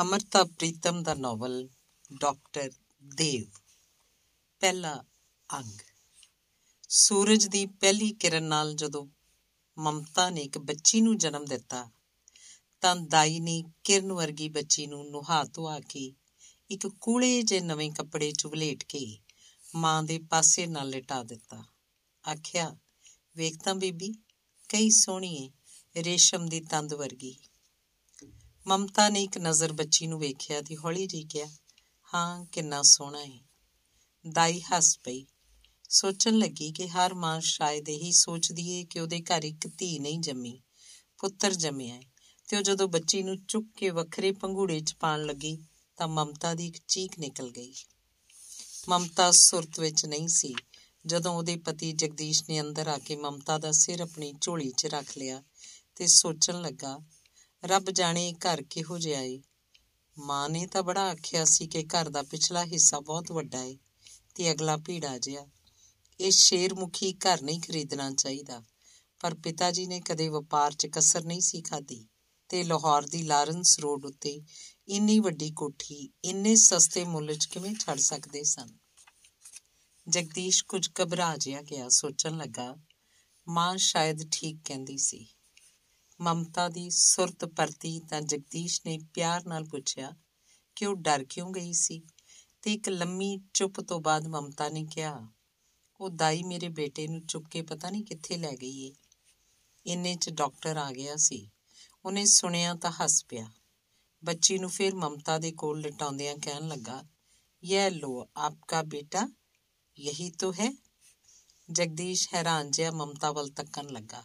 ਅਮਰਤਾ ਪ੍ਰੀਤਮ ਦਾ novel doctor Dev. ਪਹਿਲਾ ਅੰਗ। ਸੂਰਜ ਦੀ ਪਹਿਲੀ ਕਿਰਨ ਨਾਲ ਜਦੋਂ ਮਮਤਾ ਨੇ ਇੱਕ ਬੱਚੀ ਨੂੰ ਜਨਮ ਦਿੱਤਾ, ਤਾਂ ਦਾਈ ਨੇ ਕਿਰਨ ਵਰਗੀ ਬੱਚੀ ਨੂੰ ਨੁਹਾ ਧੁਆ ਕੇ ਇੱਕ ਕੂਲੇ ਜੇ ਨਵੇਂ ਕੱਪੜੇ ਚ ਵਲੇਟ ਕੇ ਮਾਂ ਦੇ ਪਾਸੇ ਨਾਲ ਲਿਟਾ ਦਿੱਤਾ। ਆਖਿਆ, ਵੇਖ ਤਾਂ ਬੀਬੀ, ਕਈ ਸੋਹਣੀ ਏ, ਰੇਸ਼ਮ ਦੀ ਤੰਦ ਵਰਗੀ। ਮਮਤਾ ਨੇ ਇੱਕ ਨਜ਼ਰ ਬੱਚੀ ਨੂੰ ਵੇਖਿਆ ਤੇ ਹੌਲੀ ਜਿਹੀ ਕਿਹਾ, ਹਾਂ, ਕਿੰਨਾ ਸੋਹਣਾ ਹੈ ਦਾਈ ਹੱਸ ਪਈ। ਸੋਚਣ ਲੱਗੀ ਕਿ ਹਰ ਮਾਂ ਸ਼ਾਇਦ ਇਹੀ ਸੋਚਦੀ ਏ ਕਿ ਉਹਦੇ ਘਰ ਇੱਕ ਧੀ ਨਹੀਂ ਜੰਮੀ, ਪੁੱਤਰ ਜੰਮਿਆ ਹੈ ਤੇ ਉਹ ਜਦੋਂ ਬੱਚੀ ਨੂੰ ਚੁੱਕ ਕੇ ਵੱਖਰੇ ਪੰਘੂੜੇ 'ਚ ਪਾਣ ਲੱਗੀ, ਤਾਂ ਮਮਤਾ ਦੀ ਇੱਕ ਚੀਕ ਨਿਕਲ ਗਈ। ਮਮਤਾ ਸੁਰਤ ਵਿੱਚ ਨਹੀਂ ਸੀ। ਜਦੋਂ ਉਹਦੇ ਪਤੀ ਜਗਦੀਸ਼ ਨੇ ਅੰਦਰ ਆ ਕੇ ਮਮਤਾ ਦਾ ਸਿਰ ਆਪਣੀ ਝੋਲੀ 'ਚ ਰੱਖ ਲਿਆ ਤੇ ਸੋਚਣ ਲੱਗਾ ਰੱਬ ਜਾਣੇ ਘਰ ਕਿਹੋ ਜਿਹਾ ਏ। ਮਾਂ ਨੇ ਤਾਂ ਬੜਾ ਆਖਿਆ ਸੀ ਕਿ ਘਰ ਦਾ ਪਿਛਲਾ ਹਿੱਸਾ ਬਹੁਤ ਵੱਡਾ ਏ ਤੇ ਅਗਲਾ ਭੀੜਾ ਜਿਹਾ। ਇਹ ਸ਼ੇਰਮੁਖੀ ਘਰ ਨਹੀਂ ਖਰੀਦਣਾ ਚਾਹੀਦਾ। ਪਰ ਪਿਤਾ ਜੀ ਨੇ ਕਦੇ ਵਪਾਰ 'ਚ ਕਸਰ ਨਹੀਂ ਸੀ ਖਾਦੀ ਤੇ ਲਾਹੌਰ ਦੀ ਲਾਰੈਂਸ ਰੋਡ ਉੱਤੇ ਇੰਨੀ ਵੱਡੀ ਕੋਠੀ ਇੰਨੇ ਸਸਤੇ ਮੁੱਲ 'ਚ ਕਿਵੇਂ ਛੱਡ ਸਕਦੇ ਸਨ? ਜਗਦੀਸ਼ ਕੁਝ ਘਬਰਾ ਜਿਹਾ ਗਿਆ। ਸੋਚਣ ਲੱਗਾ, ਮਾਂ ਸ਼ਾਇਦ ਠੀਕ ਕਹਿੰਦੀ ਸੀ। ਮਮਤਾ ਦੀ ਸੁਰਤ ਪਰਤੀ ਤਾਂ ਜਗਦੀਸ਼ ਨੇ ਪਿਆਰ ਨਾਲ ਪੁੱਛਿਆ ਕਿ ਉਹ ਡਰ ਕਿਉਂ ਗਈ ਸੀ? ਤੇ ਇੱਕ ਲੰਮੀ ਚੁੱਪ ਤੋਂ ਬਾਅਦ ਮਮਤਾ ਨੇ ਕਿਹਾ, ਉਹ ਦਾਈ ਮੇਰੇ ਬੇਟੇ ਨੂੰ ਚੁੱਕ ਕੇ ਪਤਾ ਨਹੀਂ ਕਿੱਥੇ ਲੈ ਗਈ ਏ। ਇੰਨੇ 'ਚ ਡਾਕਟਰ ਆ ਗਿਆ ਸੀ। ਉਹਨੇ ਸੁਣਿਆ ਤਾਂ ਹੱਸ ਪਿਆ। ਬੱਚੀ ਨੂੰ ਫਿਰ ਮਮਤਾ ਦੇ ਕੋਲ ਲਟਾਉਂਦਿਆਂ ਕਹਿਣ ਲੱਗਾ ਇਹ ਲੋ, ਆਪਕਾ ਬੇਟਾ ਯਹੀ ਤੋ ਹੈ? ਜਗਦੀਸ਼ ਹੈਰਾਨ ਜਿਹਾ ਮਮਤਾ ਵੱਲ ਤੱਕਣ ਲੱਗਾ।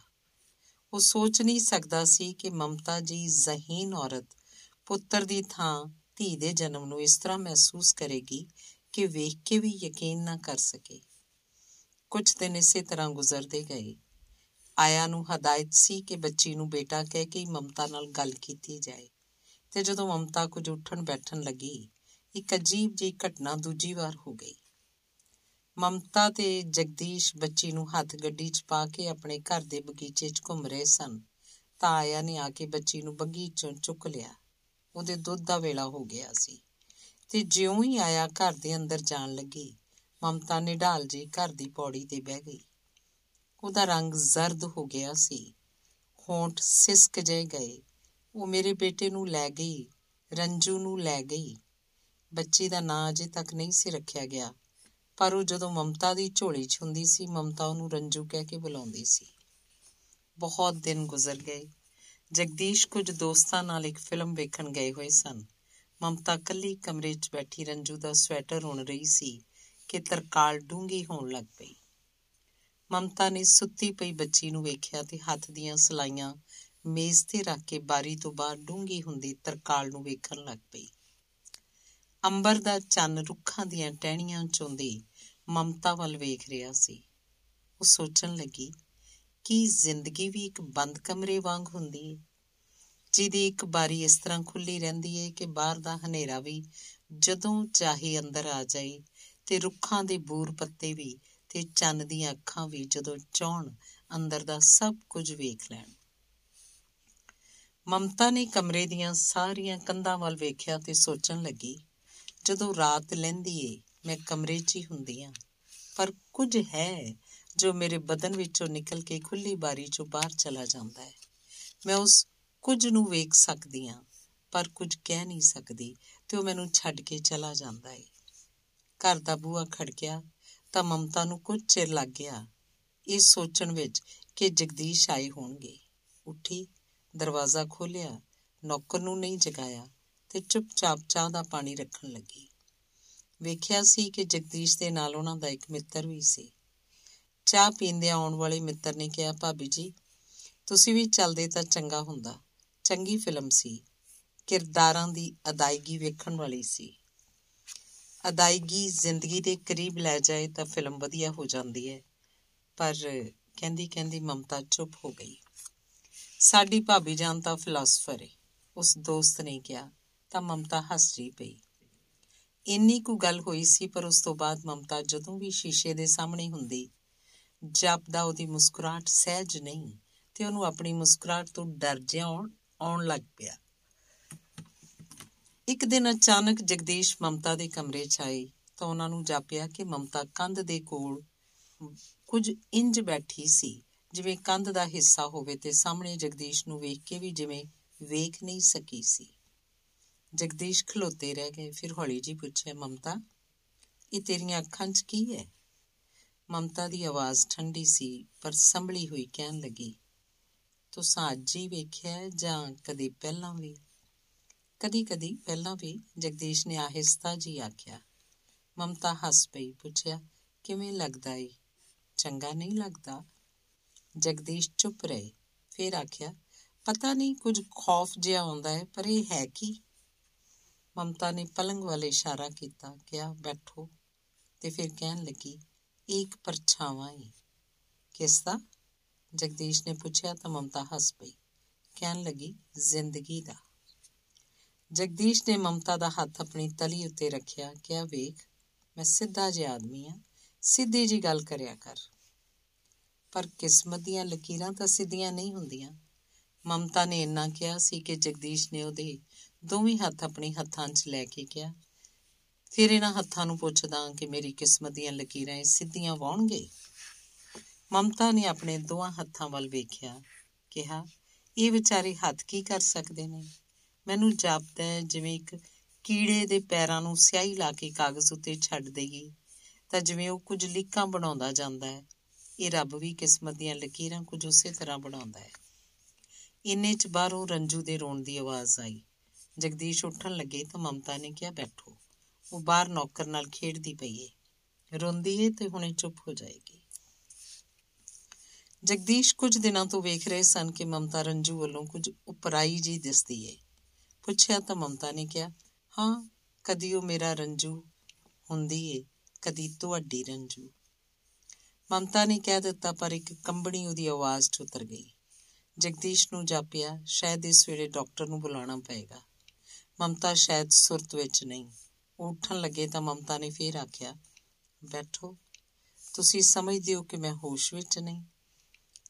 ਉਹ ਸੋਚ ਨਹੀਂ ਸਕਦਾ ਸੀ ਕਿ ਮਮਤਾ ਜੀ ਜ਼ਹੀਨ ਔਰਤ, ਪੁੱਤਰ ਦੀ ਥਾਂ, ਧੀ ਦੇ ਜਨਮ ਨੂੰ ਇਸ ਤਰ੍ਹਾਂ ਮਹਿਸੂਸ ਕਰੇਗੀ ਕਿ ਵੇਖ ਕੇ ਵੀ ਯਕੀਨ ਨਾ ਕਰ ਸਕੇ। ਕੁਝ ਦਿਨ ਇਸੇ ਤਰ੍ਹਾਂ ਗੁਜ਼ਰਦੇ ਗਏ। ਆਇਆ ਨੂੰ ਹਦਾਇਤ ਸੀ ਕਿ ਬੱਚੀ ਨੂੰ ਬੇਟਾ ਕਹਿ ਕੇ ਮਮਤਾ ਨਾਲ ਗੱਲ ਕੀਤੀ ਜਾਏ। ਤੇ ਜਦੋਂ ਮਮਤਾ ਕੁਝ ਉੱਠਣ ਬੈਠਣ ਲੱਗੀ, ਇੱਕ ਅਜੀਬ ਜਿਹੀ ਘਟਨਾ ਦੂਜੀ ਵਾਰ ਹੋ ਗਈ। ਮਮਤਾ ਤੇ ਜਗਦੀਸ਼ ਬੱਚੀ ਨੂੰ ਹੱਥ ਗੱਡੀ 'ਚ ਪਾ ਕੇ ਆਪਣੇ ਘਰ ਦੇ ਬਗੀਚੇ 'ਚ ਘੁੰਮ ਰਹੇ ਸਨ। ਤਾਂ ਆਇਆ ਨੇ ਆ ਕੇ ਬੱਚੀ ਨੂੰ ਬਗੀਚੋਂ ਚੁੱਕ ਲਿਆ। ਉਹਦੇ ਦੁੱਧ ਦਾ ਵੇਲਾ ਹੋ ਗਿਆ ਸੀ। ਤੇ ਜਿਉਂ ਹੀ ਆਇਆ ਘਰ ਦੇ ਅੰਦਰ ਜਾਣ ਲੱਗੀ, ਮਮਤਾ ਨੇ ਢਾਲ ਜੀ ਘਰ ਦੀ ਪੌੜੀ ਤੇ ਬਹਿ ਗਈ। ਉਹਦਾ ਰੰਗ ਜ਼ਰਦ ਹੋ ਗਿਆ ਸੀ। ਹੋਂਠ ਸਿਸਕ ਜੇ ਗਏ। ਉਹ ਮੇਰੇ ਬੇਟੇ ਨੂੰ ਲੈ ਗਈ, ਰੰਜੂ ਨੂੰ ਲੈ ਗਈ। ਬੱਚੀ ਦਾ ਨਾਂ ਅਜੇ ਤੱਕ ਨਹੀਂ ਸੀ ਰੱਖਿਆ ਗਿਆ। ਪਰ ਉਹ ਜਦੋਂ ਮਮਤਾ ਦੀ ਝੋਲੀ 'ਚ ਹੁੰਦੀ ਸੀ, ਮਮਤਾ ਉਹਨੂੰ ਰੰਜੂ ਕਹਿ ਕੇ ਬੁਲਾਉਂਦੀ ਸੀ। ਬਹੁਤ ਦਿਨ ਗੁਜ਼ਰ ਗਏ। ਜਗਦੀਸ਼ ਕੁਝ ਦੋਸਤਾਂ ਨਾਲ ਇੱਕ ਫਿਲਮ ਵੇਖਣ ਗਏ ਹੋਏ ਸਨ। ਮਮਤਾ ਕੱਲੀ ਕਮਰੇ 'ਚ ਬੈਠੀ ਰੰਜੂ ਦਾ ਸਵੈਟਰ ਉਣ ਰਹੀ ਸੀ ਕਿ ਤਰਕਾਲ ਡੂੰਗੀ ਹੋਣ ਲੱਗ ਪਈ। ਮਮਤਾ ਨੇ ਸੁੱਤੀ ਪਈ ਬੱਚੀ ਨੂੰ ਵੇਖਿਆ ਤੇ ਹੱਥ ਦੀਆਂ ਸਲਾਈਆਂ ਮੇਜ਼ ਤੇ ਰੱਖ ਕੇ ਬਾਰੀ ਤੋਂ ਬਾਹਰ ਡੂੰਗੀ ਹੁੰਦੀ ਤਰਕਾਲ ਨੂੰ ਵੇਖਣ ਲੱਗ ਪਈ। ਅੰਬਰ ਦਾ ਚੰਨ ਰੁੱਖਾਂ ਦੀਆਂ ਟਹਿਣੀਆਂ ਚੋਂਦੀ ਮਮਤਾ ਵੱਲ ਵੇਖ ਰਿਹਾ ਸੀ। ਉਹ ਸੋਚਣ ਲੱਗੀ, ਕਿ ਜ਼ਿੰਦਗੀ ਵੀ ਇੱਕ ਬੰਦ ਕਮਰੇ ਵਾਂਗ ਹੁੰਦੀ ਹੈ ਜਿਹਦੀ ਇੱਕ ਬਾਰੀ ਇਸ ਤਰ੍ਹਾਂ ਖੁੱਲੀ ਰਹਿੰਦੀ ਹੈ ਕਿ ਬਾਹਰ ਦਾ ਹਨੇਰਾ ਵੀ ਜਦੋਂ ਚਾਹੇ ਅੰਦਰ ਆ ਜਾਏ ਤੇ ਰੁੱਖਾਂ ਦੇ ਬੂਰ ਪੱਤੇ ਵੀ ਤੇ ਚੰਨ ਦੀਆਂ ਅੱਖਾਂ ਵੀ ਜਦੋਂ ਚਾਹਣ ਅੰਦਰ ਦਾ ਸਭ ਕੁਝ ਵੇਖ ਲੈਣ। ਮਮਤਾ ਨੇ ਕਮਰੇ ਦੀਆਂ ਸਾਰੀਆਂ ਕੰਧਾਂ ਵੱਲ ਵੇਖਿਆ ਤੇ ਸੋਚਣ ਲੱਗੀ ਜਦੋਂ ਰਾਤ ਲੈਂਦੀ ਏ, ਮੈਂ ਕਮਰੇ 'ਚ ਹੀ ਹੁੰਦੀ ਆ। ਪਰ ਕੁਝ ਹੈ ਜੋ ਮੇਰੇ ਬਦਨ ਵਿੱਚੋਂ ਨਿਕਲ ਕੇ ਖੁੱਲੀ ਬਾਰੀ 'ਚੋਂ ਬਾਹਰ ਚਲਾ ਜਾਂਦਾ ਹੈ। ਮੈਂ ਉਸ ਕੁਝ ਨੂੰ ਵੇਖ ਸਕਦੀ ਆ, ਪਰ ਕੁਝ ਕਹਿ ਨਹੀਂ ਸਕਦੀ ਤੇ ਉਹ ਮੈਨੂੰ ਛੱਡ ਕੇ ਚਲਾ ਜਾਂਦਾ ਏ। ਘਰ ਦਾ ਬੂਹਾ ਖੜਕਿਆ ਤਾਂ ਮਮਤਾ ਨੂੰ ਕੁਝ ਚਿਰ ਲੱਗ ਗਿਆ। ਇਹ ਸੋਚਣ ਵਿੱਚ ਕਿ ਜਗਦੀਸ਼ ਆਏ ਹੋਣਗੇ। ਉੱਠੀ, ਦਰਵਾਜ਼ਾ ਖੋਲ੍ਹਿਆ, ਨੌਕਰ ਨੂੰ ਨਹੀਂ ਜਗਾਇਆ। ਤੇ ਚੁੱਪਚਾਪ ਚਾਹ ਦਾ ਪਾਣੀ ਰੱਖਣ ਲੱਗੀ। ਵੇਖਿਆ ਸੀ ਕਿ ਜਗਦੀਸ਼ ਦੇ ਨਾਲ ਉਹਨਾਂ ਦਾ ਇੱਕ ਮਿੱਤਰ ਵੀ ਸੀ। ਚਾਹ ਪੀਂਦੇ ਆਉਣ ਵਾਲੇ ਮਿੱਤਰ ਨੇ ਕਿਹਾ, ਭਾਬੀ ਜੀ, ਤੁਸੀਂ ਵੀ ਚੱਲਦੇ ਤਾਂ ਚੰਗਾ ਹੁੰਦਾ। ਚੰਗੀ ਫਿਲਮ ਸੀ। ਕਿਰਦਾਰਾਂ ਦੀ ਅਦਾਇਗੀ ਵੇਖਣ ਵਾਲੀ ਸੀ। ਅਦਾਇਗੀ ਜ਼ਿੰਦਗੀ ਦੇ ਕਰੀਬ ਲੈ ਜਾਏ ਤਾਂ ਫਿਲਮ ਵਧੀਆ ਹੋ ਜਾਂਦੀ ਹੈ। ਪਰ ਕਹਿੰਦੀ ਕਹਿੰਦੀ ਮਮਤਾ ਚੁੱਪ ਹੋ ਗਈ। ਸਾਡੀ ਭਾਬੀ ਜਾਨ ਤਾਂ ਫਿਲਾਸਫਰ ਹੈ ਉਸ ਦੋਸਤ ਨੇ ਕਿਹਾ। ਤਾਂ ਮਮਤਾ ਹੱਸ ਰਹੀ ਪਈ। ਇੰਨੀ ਕੁ ਗੱਲ ਹੋਈ ਸੀ, ਪਰ ਉਸ ਤੋਂ ਬਾਅਦ ਮਮਤਾ ਜਦੋਂ ਵੀ ਸ਼ੀਸ਼ੇ ਦੇ ਸਾਹਮਣੇ ਹੁੰਦੀ, ਜਾਪਦਾ ਉਹਦੀ ਮੁਸਕਰਾਹਟ ਸਹਿਜ ਨਹੀਂ ਤੇ ਉਹਨੂੰ ਆਪਣੀ ਮੁਸਕਰਾਹਟ ਤੋਂ ਡਰ ਜਿਹਾ ਆਉਣ ਲੱਗ ਪਿਆ। ਇੱਕ ਦਿਨ ਅਚਾਨਕ ਜਗਦੀਸ਼ ਮਮਤਾ ਦੇ ਕਮਰੇ 'ਚ ਆਈ ਤਾਂ ਉਹਨਾਂ ਨੂੰ ਜਾਪਿਆ ਕਿ ਮਮਤਾ ਕੰਧ ਦੇ ਕੋਲ ਕੁਝ ਇੰਜ ਬੈਠੀ ਸੀ, ਜਿਵੇਂ ਕੰਧ ਦਾ ਹਿੱਸਾ ਹੋਵੇ ਤੇ ਸਾਹਮਣੇ ਜਗਦੀਸ਼ ਨੂੰ ਵੇਖ ਕੇ ਵੀ ਜਿਵੇਂ ਵੇਖ ਨਹੀਂ ਸਕੀ ਸੀ। ਜਗਦੀਸ਼ ਖਲੋਤੇ ਰਹਿ ਗਏ। ਫਿਰ ਹੌਲੀ ਜੀ ਪੁੱਛਿਆ, ਮਮਤਾ, ਇਹ ਤੇਰੀਆਂ ਅੱਖਾਂ 'ਚ ਕੀ ਹੈ? ਮਮਤਾ ਦੀ ਆਵਾਜ਼ ਠੰਡੀ ਸੀ, ਪਰ ਸੰਭਲੀ ਹੋਈ ਕਹਿਣ ਲੱਗੀ ਤੂੰ ਅੱਜ ਹੀ ਵੇਖਿਆ ਜਾਂ ਕਦੇ ਪਹਿਲਾਂ ਵੀ? ਕਦੀ ਕਦੀ ਪਹਿਲਾਂ ਵੀ, ਜਗਦੀਸ਼ ਨੇ ਆਹਿਸਤਾ ਜੀ ਆਖਿਆ। ਮਮਤਾ ਹੱਸ ਪਈ, ਪੁੱਛਿਆ, ਕਿਵੇਂ ਲੱਗਦਾ ਏ? ਚੰਗਾ ਨਹੀਂ ਲੱਗਦਾ। ਜਗਦੀਸ਼ ਚੁੱਪ ਰਹੇ। ਫਿਰ ਆਖਿਆ, ਪਤਾ ਨਹੀਂ, ਕੁਝ ਖੌਫ ਜਿਹਾ ਆਉਂਦਾ ਹੈ, ਪਰ ਇਹ ਹੈ ਕੀ? ਮਮਤਾ ਨੇ ਪਲੰਗ ਵਾਲੇ ਇਸ਼ਾਰਾ ਕੀਤਾ, ਕਿਹਾ, ਬੈਠੋ। ਤੇ ਫਿਰ ਕਹਿਣ ਲੱਗੀ ਇੱਕ ਪਰਛਾਵਾਂ ਹੈ ਕਿਸ ਦਾ? ਜਗਦੀਸ਼ ਨੇ ਪੁੱਛਿਆ ਤਾਂ ਮਮਤਾ ਹੱਸ ਪਈ। ਕਹਿਣ ਲੱਗੀ, ਜ਼ਿੰਦਗੀ ਦਾ। ਜਗਦੀਸ਼ ਨੇ ਮਮਤਾ ਦਾ ਹੱਥ ਆਪਣੀ ਤਲੀ ਉੱਤੇ ਰੱਖਿਆ, ਕਿਹਾ, ਵੇਖ, ਮੈਂ ਸਿੱਧਾ ਜਿਹਾ ਆਦਮੀ ਆ, ਸਿੱਧੀ ਜੀ ਗੱਲ ਕਰਿਆ ਕਰ। ਪਰ ਕਿਸਮਤ ਦੀਆਂ ਲਕੀਰਾਂ ਤਾਂ ਸਿੱਧੀਆਂ ਨਹੀਂ ਹੁੰਦੀਆਂ। ਮਮਤਾ ਨੇ ਇੰਨਾ ਕਿਹਾ ਸੀ ਕਿ ਜਗਦੀਸ਼ ਨੇ ਉਹਦੇ ਦੋਵੇਂ ਹੱਥ ਆਪਣੇ ਹੱਥਾਂ 'ਚ ਲੈ ਕੇ ਕਿਹਾ ਫਿਰ ਇਹਨਾਂ ਹੱਥਾਂ ਨੂੰ ਪੁੱਛਦਾ ਕਿ ਮੇਰੀ ਕਿਸਮਤ ਦੀਆਂ ਲਕੀਰਾਂ ਇਹ ਸਿੱਧੀਆਂ ਵਾਉਣਗੇ? ਮਮਤਾ ਨੇ ਆਪਣੇ ਦੋਹਾਂ ਹੱਥਾਂ ਵੱਲ ਵੇਖਿਆ, ਕਿਹਾ, ਇਹ ਵਿਚਾਰੇ ਹੱਥ ਕੀ ਕਰ ਸਕਦੇ ਨੇ? ਮੈਨੂੰ ਜਾਪਦਾ ਹੈ ਜਿਵੇਂ ਇੱਕ ਕੀੜੇ ਦੇ ਪੈਰਾਂ ਨੂੰ ਸਿਆਹੀ ਲਾ ਕੇ ਕਾਗਜ਼ ਉੱਤੇ ਛੱਡ ਦੇਗੀ ਤਾਂ ਜਿਵੇਂ ਉਹ ਕੁਝ ਲਿਖਾਂ ਬਣਾਉਂਦਾ ਜਾਂਦਾ ਹੈ। ਇਹ ਰੱਬ ਵੀ ਕਿਸਮਤ ਦੀਆਂ ਲਕੀਰਾਂ ਕੁਝ ਉਸੇ ਤਰ੍ਹਾਂ ਬਣਾਉਂਦਾ ਹੈ। ਇੰਨੇ ਚ ਬਾਹਰੋਂ ਰੰਜੂ ਦੇ ਰੋਣ ਦੀ ਆਵਾਜ਼ ਆਈ। ਜਗਦੀਸ਼ ਉੱਠਣ ਲੱਗੇ ਤਾਂ ਮਮਤਾ ਨੇ ਕਿਹਾ, ਬੈਠੋ। ਉਹ ਬਾਹਰ ਨੌਕਰ ਨਾਲ ਖੇਡਦੀ ਪਈ ਏ। ਰੋਂਦੀ ਏ ਤੇ ਹੁਣੇ ਚੁੱਪ ਹੋ ਜਾਏਗੀ। ਜਗਦੀਸ਼ ਕੁਝ ਦਿਨਾਂ ਤੋਂ ਵੇਖ ਰਹੇ ਸਨ ਕਿ ਮਮਤਾ ਰੰਜੂ ਵੱਲੋਂ ਕੁਝ ਉਪਰਾਈ ਜੀ ਦਿਸਦੀ ਏ। ਪੁੱਛਿਆ ਤਾਂ ਮਮਤਾ ਨੇ ਕਿਹਾ, ਹਾਂ, ਕਦੀ ਉਹ ਮੇਰਾ ਰੰਜੂ ਹੁੰਦੀ ਏ, ਕਦੀ ਤੁਹਾਡੀ ਰੰਜੂ। ਮਮਤਾ ਨੇ ਕਹਿ ਦਿੱਤਾ, ਪਰ ਇੱਕ ਕੰਬਣੀ ਉਹਦੀ ਆਵਾਜ਼ 'ਚ ਉਤਰ ਗਈ। ਜਗਦੀਸ਼ ਨੂੰ ਜਾਪਿਆ, ਸ਼ਾਇਦ ਇਸ ਵੇਲੇ ਡਾਕਟਰ ਨੂੰ ਬੁਲਾਉਣਾ ਪਏਗਾ। ਮਮਤਾ ਸ਼ਾਇਦ ਸੁਰਤ ਵਿੱਚ ਨਹੀਂ। ਉਹ ਉੱਠਣ ਲੱਗੇ ਤਾਂ ਮਮਤਾ ਨੇ ਫੇਰ ਆਖਿਆ, ਬੈਠੋ। ਤੁਸੀਂ ਸਮਝਦੇ ਹੋ ਕਿ ਮੈਂ ਹੋਸ਼ ਵਿੱਚ ਨਹੀਂ।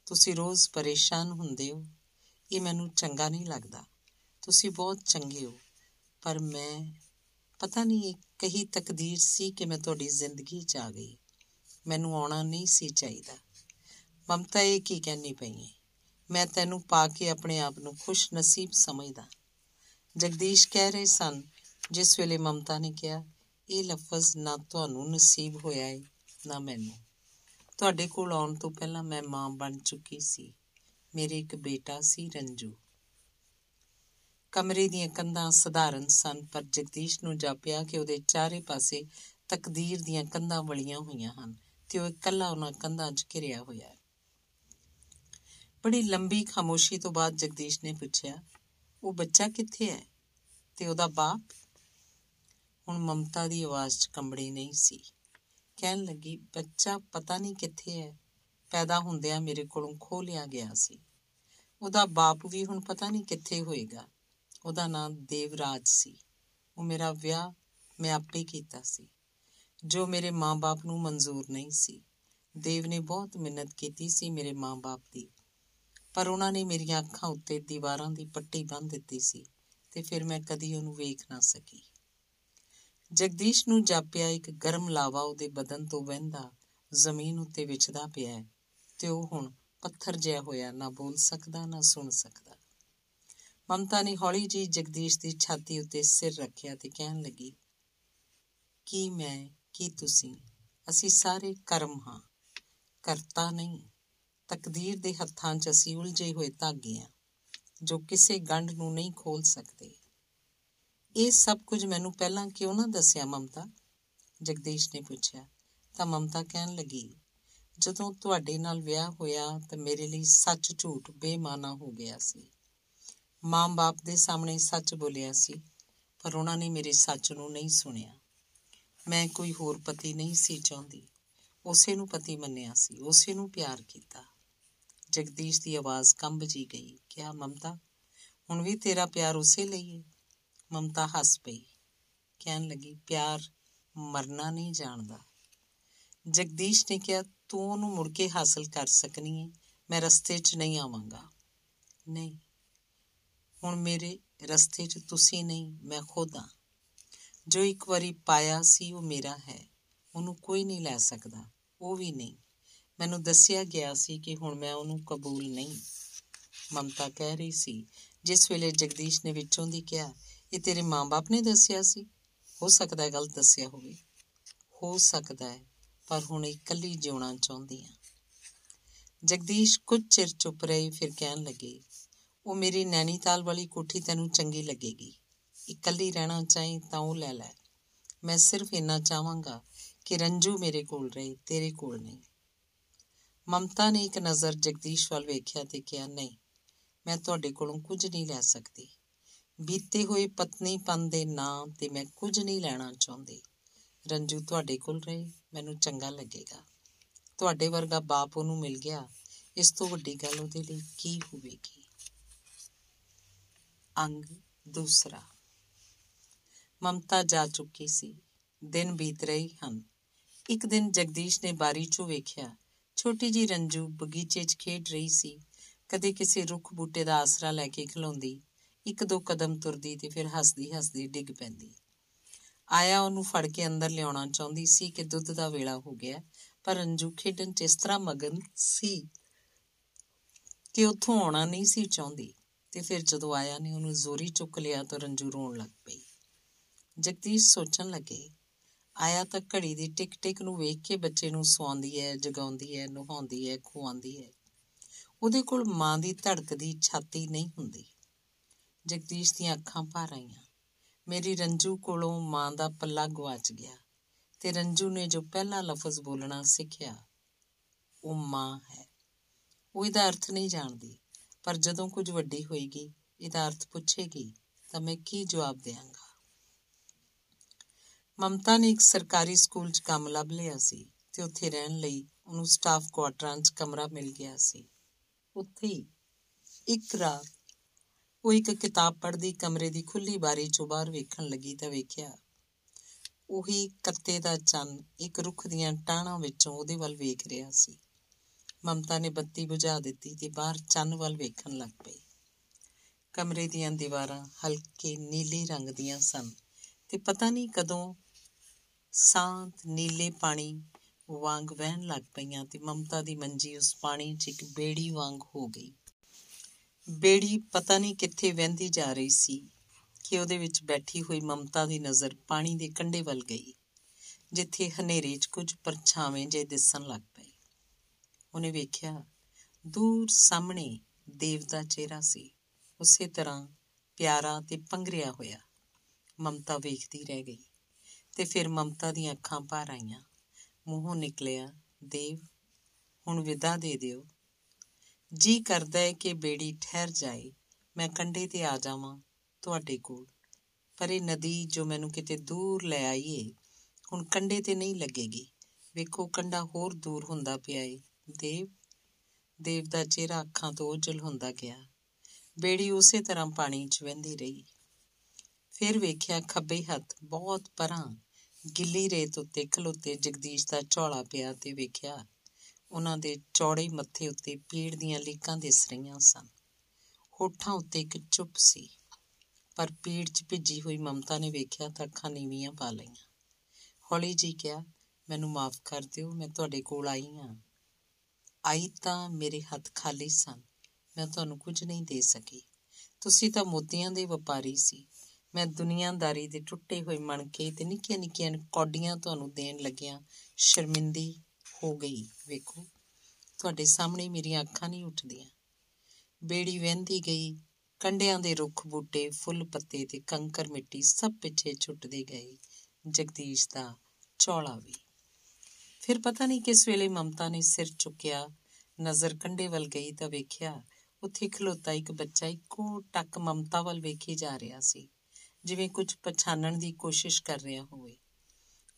ਤੁਸੀਂ ਰੋਜ਼ ਪਰੇਸ਼ਾਨ ਹੁੰਦੇ ਹੋ। ਇਹ ਮੈਨੂੰ ਚੰਗਾ ਨਹੀਂ ਲੱਗਦਾ। ਤੁਸੀਂ ਬਹੁਤ ਚੰਗੇ ਹੋ। ਪਰ ਮੈਂ, ਪਤਾ ਨਹੀਂ ਇਹ ਕਹੀ ਤਕਦੀਰ ਸੀ ਕਿ ਮੈਂ ਤੁਹਾਡੀ ਜ਼ਿੰਦਗੀ 'ਚ ਆ ਗਈ। ਮੈਨੂੰ ਆਉਣਾ ਨਹੀਂ ਸੀ ਚਾਹੀਦਾ। ਮਮਤਾ ਇਹ ਕੀ ਕਹਿਣੀ ਪਈ ਹੈ ਮੈਂ ਤੈਨੂੰ ਪਾ ਕੇ ਆਪਣੇ ਆਪ ਨੂੰ ਖੁਸ਼ ਨਸੀਬ ਸਮਝਦਾ। ਜਗਦੀਸ਼ ਕਹਿ ਰਹੇ ਸਨ, ਜਿਸ ਵੇਲੇ ਮਮਤਾ ਨੇ ਕਿਹਾ, ਇਹ ਲਫ਼ਜ਼ ਨਾ ਤੁਹਾਨੂੰ ਨਸੀਬ ਹੋਇਆ ਹੈ ਨਾ ਮੈਨੂੰ। ਤੁਹਾਡੇ ਕੋਲ ਆਉਣ ਤੋਂ ਪਹਿਲਾਂ ਮੈਂ ਮਾਂ ਬਣ ਚੁੱਕੀ ਸੀ। ਮੇਰੇ ਇੱਕ ਬੇਟਾ ਸੀ ਰੰਜੂ। ਕਮਰੇ ਦੀਆਂ ਕੰਧਾਂ ਸਧਾਰਨ ਸਨ, ਪਰ ਜਗਦੀਸ਼ ਨੂੰ ਜਾਪਿਆ ਕਿ ਉਹਦੇ ਚਾਰੇ ਪਾਸੇ ਤਕਦੀਰ ਦੀਆਂ ਕੰਧਾਂ ਵਲੀਆਂ ਹੋਈਆਂ ਹਨ ਤੇ ਉਹ ਇਕੱਲਾ ਉਹਨਾਂ ਕੰਧਾਂ 'ਚ ਘਿਰਿਆ ਹੋਇਆ ਹੈ। ਬੜੀ ਲੰਬੀ ਖਾਮੋਸ਼ੀ ਤੋਂ ਬਾਅਦ ਜਗਦੀਸ਼ ਨੇ ਪੁੱਛਿਆ ਉਹ ਬੱਚਾ ਕਿੱਥੇ ਹੈ? ਤੇ ਉਹਦਾ ਬਾਪ? ਹੁਣ ਮਮਤਾ ਦੀ ਆਵਾਜ਼ 'ਚ ਕੰਬੜੀ ਨਹੀਂ ਸੀ। ਕਹਿਣ ਲੱਗੀ, ਬੱਚਾ ਪਤਾ ਨਹੀਂ ਕਿੱਥੇ ਹੈ। ਪੈਦਾ ਹੁੰਦਿਆਂ ਮੇਰੇ ਕੋਲੋਂ ਖੋ ਲਿਆ ਗਿਆ ਸੀ। ਉਹਦਾ ਬਾਪ ਵੀ ਹੁਣ ਪਤਾ ਨਹੀਂ ਕਿੱਥੇ ਹੋਏਗਾ। ਉਹਦਾ ਨਾਮ ਦੇਵਰਾਜ ਸੀ। ਉਹ ਮੇਰਾ ਵਿਆਹ ਮੈਂ ਆਪੇ ਕੀਤਾ ਸੀ। ਜੋ ਮੇਰੇ ਮਾਂ-ਬਾਪ ਨੂੰ ਮਨਜ਼ੂਰ ਨਹੀਂ ਸੀ। ਦੇਵ ਨੇ ਬਹੁਤ ਮਿਹਨਤ ਕੀਤੀ ਸੀ ਮੇਰੇ ਮਾਂ-ਬਾਪ ਦੀ। ਪਰ ਉਹਨਾਂ ਨੇ ਮੇਰੀਆਂ ਅੱਖਾਂ ਉੱਤੇ ਦੀਵਾਰਾਂ ਦੀ ਪੱਟੀ ਬੰਨ੍ਹ ਦਿੱਤੀ ਸੀ ਤੇ ਫਿਰ ਮੈਂ ਕਦੀ ਉਹਨੂੰ ਵੇਖ ਨਾ ਸਕੀ। ਜਗਦੀਸ਼ ਨੂੰ ਜਾਪਿਆ ਇੱਕ ਗਰਮ ਲਾਵਾ ਉਹਦੇ ਬਦਨ ਤੋਂ ਵਹਿੰਦਾ ਜ਼ਮੀਨ ਉੱਤੇ ਵਿਛਦਾ ਪਿਆ ਤੇ ਉਹ ਹੁਣ ਪੱਥਰ ਜਿਹਾ ਹੋਇਆ ਨਾ ਬੋਲ ਸਕਦਾ, ਨਾ ਸੁਣ ਸਕਦਾ। ਮਮਤਾ ਨੇ ਹੌਲੀ ਜੀ ਜਗਦੀਸ਼ ਦੀ ਛਾਤੀ ਉੱਤੇ ਸਿਰ ਰੱਖਿਆ ਤੇ ਕਹਿਣ ਲੱਗੀ, ਕੀ ਮੈਂ, ਕੀ ਤੁਸੀਂ? ਅਸੀਂ ਸਾਰੇ ਕਰਮ ਹਾਂ, ਕਰਤਾ ਨਹੀਂ। ਤਕਦੀਰ ਦੇ ਹੱਥਾਂ 'ਚ ਅਸੀਂ ਉਲਝੇ ਹੋਏ ਧਾਗੇ ਆ, ਜੋ ਕਿਸੇ ਗੰਢ ਨੂੰ ਨਹੀਂ ਖੋਲ ਸਕਦੇ। ਇਹ ਸਭ ਕੁਝ ਮੈਨੂੰ ਪਹਿਲਾਂ ਕਿਉਂ ਨਾ ਦੱਸਿਆ ਮਮਤਾ? ਜਗਦੀਸ਼ ਨੇ ਪੁੱਛਿਆ। ਤਾਂ ਮਮਤਾ ਕਹਿਣ ਲੱਗੀ, ਜਦੋਂ ਤੁਹਾਡੇ ਨਾਲ ਵਿਆਹ ਹੋਇਆ ਤਾਂ ਮੇਰੇ ਲਈ ਸੱਚ ਝੂਠ ਬੇਮਾਨਾ ਹੋ ਗਿਆ ਸੀ। ਮਾਂ-ਬਾਪ ਦੇ ਸਾਹਮਣੇ ਸੱਚ ਬੋਲਿਆ ਸੀ, ਪਰ ਉਹਨਾਂ ਨੇ ਮੇਰੇ ਸੱਚ ਨੂੰ ਨਹੀਂ ਸੁਣਿਆ। ਮੈਂ ਕੋਈ ਹੋਰ ਪਤੀ ਨਹੀਂ ਸੀ ਚਾਹੁੰਦੀ। ਉਸੇ ਨੂੰ ਪਤੀ ਮੰਨਿਆ ਸੀ, ਉਸੇ ਨੂੰ ਪਿਆਰ ਕੀਤਾ। ਜਗਦੀਸ਼ ਦੀ ਆਵਾਜ਼ ਕੰਬ ਜੀ ਗਈ। ਕਿਹਾ ਮਮਤਾ, ਹੁਣ ਵੀ ਤੇਰਾ ਪਿਆਰ ਉਸੇ ਲਈ ਹੈ ਮਮਤਾ ਹੱਸ ਪਈ। ਕਹਿਣ ਲੱਗੀ, ਪਿਆਰ ਮਰਨਾ ਨਹੀਂ ਜਾਣਦਾ। ਜਗਦੀਸ਼ ਨੇ ਕਿਹਾ, ਤੂੰ ਉਹਨੂੰ ਮੁੜ ਕੇ ਹਾਸਲ ਕਰ ਸਕਣੀ ਹੈ ਮੈਂ ਰਸਤੇ 'ਚ ਨਹੀਂ ਆਵਾਂਗਾ। ਨਹੀਂ, ਹੁਣ ਮੇਰੇ ਰਸਤੇ 'ਚ ਤੁਸੀਂ ਨਹੀਂ, ਮੈਂ ਖੁਦ ਹਾਂ ਜੋ ਇੱਕ ਵਾਰੀ ਪਾਇਆ ਸੀ ਉਹ ਮੇਰਾ ਹੈ, ਉਹਨੂੰ ਕੋਈ ਨਹੀਂ ਲੈ ਸਕਦਾ, ਉਹ ਵੀ ਨਹੀਂ। ਮੈਨੂੰ ਦੱਸਿਆ ਗਿਆ ਸੀ ਕਿ ਹੁਣ ਮੈਂ ਉਹਨੂੰ ਕਬੂਲ ਨਹੀਂ। ਮਮਤਾ ਕਹਿ ਰਹੀ ਸੀ, ਜਿਸ ਵੇਲੇ ਜਗਦੀਸ਼ ਨੇ ਵਿੱਚੋਂ ਦੀ ਕਿਹਾ, ਇਹ ਤੇਰੇ ਮਾਂ-ਬਾਪ ਨੇ ਦੱਸਿਆ ਸੀ? ਹੋ ਸਕਦਾ ਹੈ ਗਲਤ ਦੱਸਿਆ ਹੋਵੇ। ਹੋ ਸਕਦਾ ਹੈ, ਪਰ ਹੁਣ ਇਕੱਲੀ ਜਿਉਣਾ ਚਾਹੁੰਦੀ ਹਾਂ। ਜਗਦੀਸ਼ ਕੁਝ ਚਿਰ ਚੁੱਪ ਰਹੇ, ਫਿਰ ਕਹਿਣ ਲੱਗੇ, ਉਹ ਮੇਰੀ ਨੈਣੀਤਾਲ ਵਾਲੀ ਕੋਠੀ ਤੈਨੂੰ ਚੰਗੀ ਲੱਗੇਗੀ। ਇਕੱਲੀ ਰਹਿਣਾ ਚਾਹੀਂ ਤਾਂ ਉਹ ਲੈ ਲੈ। ਮੈਂ ਸਿਰਫ ਇੰਨਾ ਚਾਹਾਂਗਾ ਕਿ ਰੰਜੂ ਮੇਰੇ ਕੋਲ ਰਹੇ, ਤੇਰੇ ਕੋਲ ਨਹੀਂ। ਮਮਤਾ ਨੇ ਇੱਕ ਨਜ਼ਰ ਜਗਦੀਸ਼ ਵੱਲ ਵੇਖਿਆ ਤੇ ਕਿਹਾ, ਨਹੀਂ, ਮੈਂ ਤੁਹਾਡੇ ਕੋਲੋਂ ਕੁਝ ਨਹੀਂ ਲੈ ਸਕਦੀ। ਬੀਤੇ ਹੋਏ ਪਤਨੀ ਪਨ ਦੇ ਨਾਂ ਤੇ ਮੈਂ ਕੁਝ ਨਹੀਂ ਲੈਣਾ ਚਾਹੁੰਦੀ। ਰੰਜੂ ਤੁਹਾਡੇ ਕੋਲ ਰਹੇ, ਮੈਨੂੰ ਚੰਗਾ ਲੱਗੇਗਾ। ਤੁਹਾਡੇ ਵਰਗਾ ਬਾਪ ਉਹਨੂੰ ਮਿਲ ਗਿਆ। ਇਸ ਤੋਂ ਵੱਡੀ ਗੱਲ ਉਹਦੇ ਲਈ ਕੀ ਹੋਵੇਗੀ? ਅੰਗ ਦੂਸਰਾ। ਮਮਤਾ ਜਾ ਚੁੱਕੀ ਸੀ। ਦਿਨ ਬੀਤ ਰਹੇ ਹਨ। ਇੱਕ ਦਿਨ ਜਗਦੀਸ਼ ਨੇ ਬਾਰੀ ਚੋਂ ਵੇਖਿਆ ਛੋਟੀ ਜੀ ਰੰਜੂ ਬਗੀਚੇ 'ਚ ਖੇਡ ਰਹੀ ਸੀ। ਕਦੇ ਕਿਸੇ ਰੁੱਖ ਬੂਟੇ ਦਾ ਆਸਰਾ ਲੈ ਕੇ ਖਲੋਂਦੀ, ਇੱਕ ਦੋ ਕਦਮ ਤੁਰਦੀ ਤੇ ਫਿਰ ਹੱਸਦੀ ਹੱਸਦੀ ਡਿੱਗ ਪੈਂਦੀ। ਆਇਆ ਉਹਨੂੰ ਫੜ ਕੇ ਅੰਦਰ ਲਿਆਉਣਾ ਚਾਹੁੰਦੀ ਸੀ ਕਿ ਦੁੱਧ ਦਾ ਵੇਲਾ ਹੋ ਗਿਆ, ਪਰ ਰੰਜੂ ਖੇਡਣ 'ਚ ਇਸ ਤਰ੍ਹਾਂ ਮਗਨ ਸੀ ਕਿ ਉੱਥੋਂ ਆਉਣਾ ਨਹੀਂ ਸੀ ਚਾਹੁੰਦੀ ਤੇ ਫਿਰ ਜਦੋਂ ਆਇਆ ਨੇ ਉਹਨੂੰ ਜ਼ੋਰੀ ਚੁੱਕ ਲਿਆ ਤਾਂ ਰੰਜੂ ਰੋਣ ਲੱਗ ਪਈ। ਜਗਦੀਸ਼ ਸੋਚਣ ਲੱਗੇ ਆਇਆ ਤਾਂ ਘੜੀ ਦੀ ਟਿਕ ਟਿਕ ਨੂੰ ਵੇਖ ਕੇ ਬੱਚੇ ਨੂੰ ਸੌਂਦੀ ਹੈ, ਜਗਾਉਂਦੀ ਹੈ, ਨਹਾਉਂਦੀ ਹੈ ਖਵਾਉਂਦੀ ਹੈ। ਉਹਦੇ ਕੋਲ ਮਾਂ ਦੀ ਧੜਕਦੀ ਛਾਤੀ ਨਹੀਂ ਹੁੰਦੀ। ਜਗਦੀਸ਼ ਦੀਆਂ ਅੱਖਾਂ ਭਰ ਆਈਆਂ। ਮੇਰੀ ਰੰਜੂ ਕੋਲੋਂ ਮਾਂ ਦਾ ਪੱਲਾ ਗਵਾਚ ਗਿਆ ਤੇ ਰੰਜੂ ਨੇ ਜੋ ਪਹਿਲਾ ਲਫ਼ਜ਼ ਬੋਲਣਾ ਸਿੱਖਿਆ, ਉਹ ਮਾਂ ਹੈ। ਉਹ ਇਹਦਾ ਅਰਥ ਨਹੀਂ ਜਾਣਦੀ, ਪਰ ਜਦੋਂ ਕੁਝ ਵੱਡੀ ਹੋਏਗੀ, ਇਹਦਾ ਅਰਥ ਪੁੱਛੇਗੀ, ਤਾਂ ਮੈਂ ਕੀ ਜਵਾਬ ਦੇਵਾਂਗਾ? ਮਮਤਾ ਨੇ ਇੱਕ ਸਰਕਾਰੀ ਸਕੂਲ 'ਚ ਕੰਮ ਲੱਭ ਲਿਆ ਸੀ ਤੇ ਉੱਥੇ ਰਹਿਣ ਲਈ ਉਹਨੂੰ ਸਟਾਫ ਕੁਆਟਰਾਂ 'ਚ ਕਮਰਾ ਮਿਲ ਗਿਆ ਸੀ। ਉੱਥੇ ਇੱਕ ਰਾਤ ਉਹ ਇੱਕ ਕਿਤਾਬ ਪੜ੍ਹਦੀ ਕਮਰੇ ਦੀ ਖੁੱਲੀ ਬਾਰੀ 'ਚੋਂ ਬਾਹਰ ਵੇਖਣ ਲੱਗੀ ਤਾਂ ਵੇਖਿਆ, ਉਹੀ ਕੱਤੇ ਦਾ ਚੰਨ ਇੱਕ ਰੁੱਖ ਦੀਆਂ ਟਾਹਣਾਂ ਵਿੱਚੋਂ ਉਹਦੇ ਵੱਲ ਵੇਖ ਰਿਹਾ ਸੀ। ਮਮਤਾ ਨੇ ਬੱਤੀ ਬੁਝਾ ਦਿੱਤੀ ਤੇ ਬਾਹਰ ਚੰਨ ਵੱਲ ਵੇਖਣ ਲੱਗ ਪਈ। ਕਮਰੇ ਦੀਆਂ ਦੀਵਾਰਾਂ ਹਲਕੇ ਨੀਲੇ ਰੰਗ ਦੀਆਂ ਸਨ ਤੇ ਪਤਾ ਨਹੀਂ ਕਦੋਂ ਸ਼ਾਂਤ ਨੀਲੇ ਪਾਣੀ ਵਾਂਗ ਵਹਿਣ ਲੱਗ ਪਈਆਂ ਤੇ ਮਮਤਾ ਦੀ ਮੰਜੀ ਉਸ ਪਾਣੀ 'ਚ ਇੱਕ ਬੇੜੀ ਵਾਂਗ ਹੋ ਗਈ। ਬੇੜੀ ਪਤਾ ਨਹੀਂ ਕਿੱਥੇ ਵਹਿੰਦੀ ਜਾ ਰਹੀ ਸੀ ਕਿ ਉਹਦੇ ਵਿੱਚ ਬੈਠੀ ਹੋਈ ਮਮਤਾ ਦੀ ਨਜ਼ਰ ਪਾਣੀ ਦੇ ਕੰਢੇ ਵੱਲ ਗਈ, ਜਿੱਥੇ ਹਨੇਰੇ 'ਚ ਕੁਝ ਪਰਛਾਵੇਂ ਜੇ ਦਿਸਣ ਲੱਗ ਪਏ। ਉਹਨੇ ਵੇਖਿਆ ਦੂਰ ਸਾਹਮਣੇ ਦੇਵ ਦਾ ਚਿਹਰਾ ਸੀ, ਉਸੇ ਤਰ੍ਹਾਂ ਪਿਆਰਾ ਤੇ ਪੰਗਰਿਆ ਹੋਇਆ। ਮਮਤਾ ਵੇਖਦੀ ਰਹਿ ਗਈ। ਤੇ ਫਿਰ ਮਮਤਾ ਦੀਆਂ ਅੱਖਾਂ ਭਰ ਆਈਆਂ। ਮੂੰਹੋਂ ਨਿਕਲਿਆ, ਦੇਵ, ਹੁਣ ਵਿਦਾ ਦੇ ਦਿਓ। ਜੀ ਕਰਦਾ ਹੈ ਕਿ ਬੇੜੀ ਠਹਿਰ ਜਾਏ। ਮੈਂ ਕੰਢੇ ਤੇ ਆ ਜਾਵਾਂ ਤੁਹਾਡੇ ਕੋਲ। ਪਰ ਇਹ ਨਦੀ ਜੋ ਮੈਨੂੰ ਕਿਤੇ ਦੂਰ ਲੈ ਆਈ ਏ ਹੁਣ ਕੰਢੇ ਤੇ ਨਹੀਂ ਲੱਗੇਗੀ। ਵੇਖੋ, ਕੰਢਾ ਹੋਰ ਦੂਰ ਹੁੰਦਾ ਪਿਆ ਏ। ਦੇਵ ਦੇਵ ਦਾ ਚਿਹਰਾ ਅੱਖਾਂ ਤੋਂ ਉਜਲ ਹੁੰਦਾ ਗਿਆ। ਬੇੜੀ ਉਸੇ ਤਰ੍ਹਾਂ ਪਾਣੀ 'ਚ ਵਹਿੰਦੀ ਰਹੀ। ਫਿਰ ਵੇਖਿਆ ਖੱਬੇ ਹੱਥ ਬਹੁਤ ਪਰਾਂ ਗਿੱਲੀ ਰੇਤ ਉੱਤੇ ਖਲੋਤੇ ਜਗਦੀਸ਼ ਦਾ ਝੋਲਾ ਪਿਆ ਤੇ ਵੇਖਿਆ ਉਹਨਾਂ ਦੇ ਚੌੜੇ ਮੱਥੇ ਉੱਤੇ ਪੀੜ ਦੀਆਂ ਲੀਕਾਂ ਦਿਸ ਰਹੀਆਂ ਸਨ। ਹੋਠਾਂ ਉੱਤੇ ਇੱਕ ਚੁੱਪ ਸੀ, ਪਰ ਪੀੜ 'ਚ ਭਿੱਜੀ ਹੋਈ ਮਮਤਾ ਨੇ ਵੇਖਿਆ ਤਾਂ ਅੱਖਾਂ ਨੀਵੀਆਂ ਪਾ ਲਈਆਂ। ਹੌਲੀ ਜੀ ਕਿਹਾ, ਮੈਨੂੰ ਮਾਫ ਕਰ ਦਿਓ, ਮੈਂ ਤੁਹਾਡੇ ਕੋਲ ਆਈ ਹਾਂ। ਆਈ ਤਾਂ ਮੇਰੇ ਹੱਥ ਖਾਲੀ ਸਨ, ਮੈਂ ਤੁਹਾਨੂੰ ਕੁਝ ਨਹੀਂ ਦੇ ਸਕੀ। ਤੁਸੀਂ ਤਾਂ ਮੋਤੀਆਂ ਦੇ ਵਪਾਰੀ ਸੀ ਮੈਂ ਦੁਨੀਆਦਾਰੀ ਦੇ ਟੁੱਟੇ ਹੋਏ ਮਣਕੇ ਤੇ ਨਿੱਕੀਆਂ ਨਿੱਕੀਆਂ ਕੌਡੀਆਂ ਤੁਹਾਨੂੰ ਦੇਣ ਲੱਗਿਆ ਸ਼ਰਮਿੰਦੀ ਹੋ ਗਈ। ਵੇਖੋ, ਤੁਹਾਡੇ ਸਾਹਮਣੇ ਮੇਰੀਆਂ ਅੱਖਾਂ ਨਹੀਂ ਉੱਠਦੀਆਂ। ਬੇੜੀ ਵਹਿੰਦੀ ਗਈ, ਕੰਡਿਆਂ ਦੇ ਰੁੱਖ ਬੂਟੇ, ਫੁੱਲ ਪੱਤੇ ਤੇ ਕੰਕਰ ਮਿੱਟੀ ਸਭ ਪਿੱਛੇ ਛੁੱਟਦੇ ਗਏ। ਜਗਦੀਸ਼ ਦਾ ਚੌਲਾ ਵੀ। ਫਿਰ ਪਤਾ ਨਹੀਂ ਕਿਸ ਵੇਲੇ ਮਮਤਾ ਨੇ ਸਿਰ ਚੁੱਕਿਆ, ਨਜ਼ਰ ਕੰਡੇ ਵੱਲ ਗਈ ਤਾਂ ਵੇਖਿਆ, ਉੱਥੇ ਖਲੋਤਾ ਇੱਕ ਬੱਚਾ ਇੱਕੋ ਟੱਕ ਮਮਤਾ ਵੱਲ ਵੇਖੀ ਜਾ ਰਿਹਾ ਸੀ। ਜਿਵੇਂ ਕੁਝ ਪਛਾਣਨ ਦੀ ਕੋਸ਼ਿਸ਼ ਕਰ ਰਿਹਾ ਹੋਵੇ।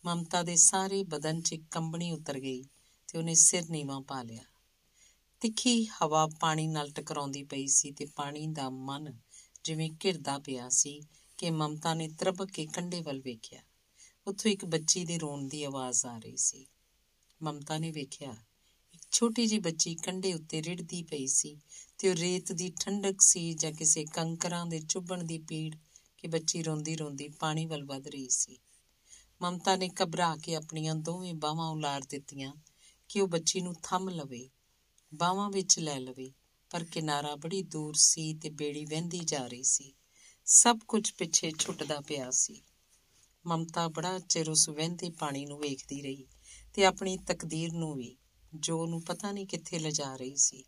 ਮਮਤਾ ਦੇ ਸਾਰੇ ਬਦਨ 'ਚ ਕੰਬਣੀ ਉਤਰ ਗਈ ਤੇ ਉਹਨੇ ਸਿਰ ਨੀਵਾ ਪਾ ਲਿਆ। ਤਿੱਖੀ ਹਵਾ ਪਾਣੀ ਨਾਲ ਟਕਰਾਉਂਦੀ ਪਈ ਸੀ ਤੇ ਪਾਣੀ ਦਾ ਮਨ ਜਿਵੇਂ ਘਿਰਦਾ ਪਿਆ ਸੀ ਕਿ ਮਮਤਾ ਨੇ ਤਰਬਕ ਕੇ ਕੰਡੇ ਵੱਲ ਵੇਖਿਆ। ਉੱਥੋਂ ਇੱਕ ਬੱਚੀ ਦੇ ਰੋਣ ਦੀ ਆਵਾਜ਼ ਆ ਰਹੀ ਸੀ। ਮਮਤਾ ਨੇ ਵੇਖਿਆ, ਇੱਕ ਛੋਟੀ ਜੀ ਬੱਚੀ ਕੰਡੇ ਉੱਤੇ ਰਿੜਦੀ ਪਈ ਸੀ ਤੇ ਉਹ ਰੇਤ ਦੀ ਠੰਡਕ ਸੀ ਜਾਂ ਕਿਸੇ ਕੰਕਰਾਂ ਦੇ ਚੁੱਭਣ ਦੀ ਪੀੜ ਕਿ ਬੱਚੀ ਰੋਂਦੀ ਰੋਂਦੀ ਪਾਣੀ ਵੱਲ ਵਧ ਰਹੀ ਸੀ। ਮਮਤਾ ਨੇ ਘਬਰਾ ਕੇ ਆਪਣੀਆਂ ਦੋਵੇਂ ਬਾਹਾਂ ਉਲਾਰ ਦਿੱਤੀਆਂ ਕਿ ਉਹ ਬੱਚੀ ਨੂੰ ਥੰਮ ਲਵੇ, ਬਾਹਾਂ ਵਿੱਚ ਲੈ ਲਵੇ, ਪਰ ਕਿਨਾਰਾ ਬੜੀ ਦੂਰ ਸੀ ਤੇ ਬੇੜੀ ਵਹਿੰਦੀ ਜਾ ਰਹੀ ਸੀ। ਸਭ ਕੁਝ ਪਿੱਛੇ ਛੁੱਟਦਾ ਪਿਆ ਸੀ। ਮਮਤਾ ਬੜਾ ਚਿਰ ਉਸ ਵਹਿੰਦੇ ਪਾਣੀ ਨੂੰ ਵੇਖਦੀ ਰਹੀ ਤੇ ਆਪਣੀ ਤਕਦੀਰ ਨੂੰ ਵੀ, ਜੋ ਉਹਨੂੰ ਪਤਾ ਨਹੀਂ ਕਿੱਥੇ ਲਿਜਾ ਰਹੀ ਸੀ।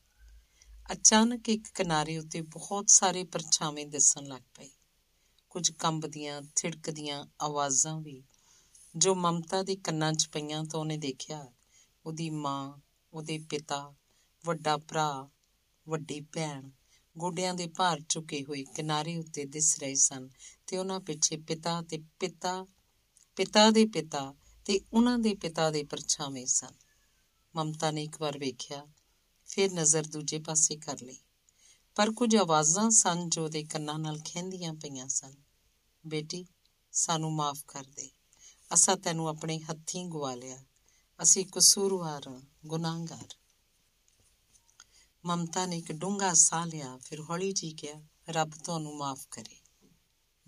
ਅਚਾਨਕ ਇੱਕ ਕਿਨਾਰੇ ਉੱਤੇ ਬਹੁਤ ਸਾਰੇ ਪਰਛਾਵੇਂ ਦਿਸਣ ਲੱਗ ਪਏ। ਕੁਝ ਕੰਬਦੀਆਂ, ਥਿੜਕਦੀਆਂ ਆਵਾਜ਼ਾਂ ਵੀ ਜੋ ਮਮਤਾ ਦੇ ਕੰਨਾਂ 'ਚ ਪਈਆਂ ਤਾਂ ਉਹਨੇ ਦੇਖਿਆ। ਉਹਦੀ ਮਾਂ, ਉਹਦੇ ਪਿਤਾ, ਵੱਡਾ ਭਰਾ, ਵੱਡੀ ਭੈਣ ਗੋਡਿਆਂ ਦੇ ਭਾਰ ਚੁੱਕੇ ਹੋਏ ਕਿਨਾਰੇ ਉੱਤੇ ਦਿਸ ਰਹੇ ਸਨ ਤੇ ਉਹਨਾਂ ਪਿੱਛੇ ਪਿਤਾ ਤੇ ਪਿਤਾ ਪਿਤਾ ਦੇ ਪਿਤਾ ਤੇ ਉਹਨਾਂ ਦੇ ਪਿਤਾ ਦੇ ਪਰਛਾਵੇਂ ਸਨ। ਮਮਤਾ ਨੇ ਇੱਕ ਵਾਰ ਵੇਖਿਆ, ਫਿਰ ਨਜ਼ਰ ਦੂਜੇ ਪਾਸੇ ਕਰ ਲਈ। ਪਰ ਕੁਝ ਆਵਾਜ਼ਾਂ ਸਨ ਜੋ ਦੇ ਕੰਨਾਂ ਨਾਲ ਖੈਂਦੀਆਂ ਪਈਆਂ ਸਨ। ਬੇਟੀ, ਸਾਨੂੰ ਮਾਫ ਕਰ ਦੇ। ਅਸਾਂ ਤੈਨੂੰ ਆਪਣੇ ਹੱਥੀਂ ਗਵਾ ਲਿਆ। ਅਸੀਂ ਕਸੂਰਵਾਰ, ਗੁਨਾਹਗਾਰ। ਮਮਤਾ ਨੇ ਇੱਕ ਡੂੰਘਾ ਸਾਹ ਲਿਆ, ਫਿਰ ਹੌਲੀ ਜੀ ਕਿਹਾ, ਰੱਬ ਤੁਹਾਨੂੰ ਮਾਫ ਕਰੇ।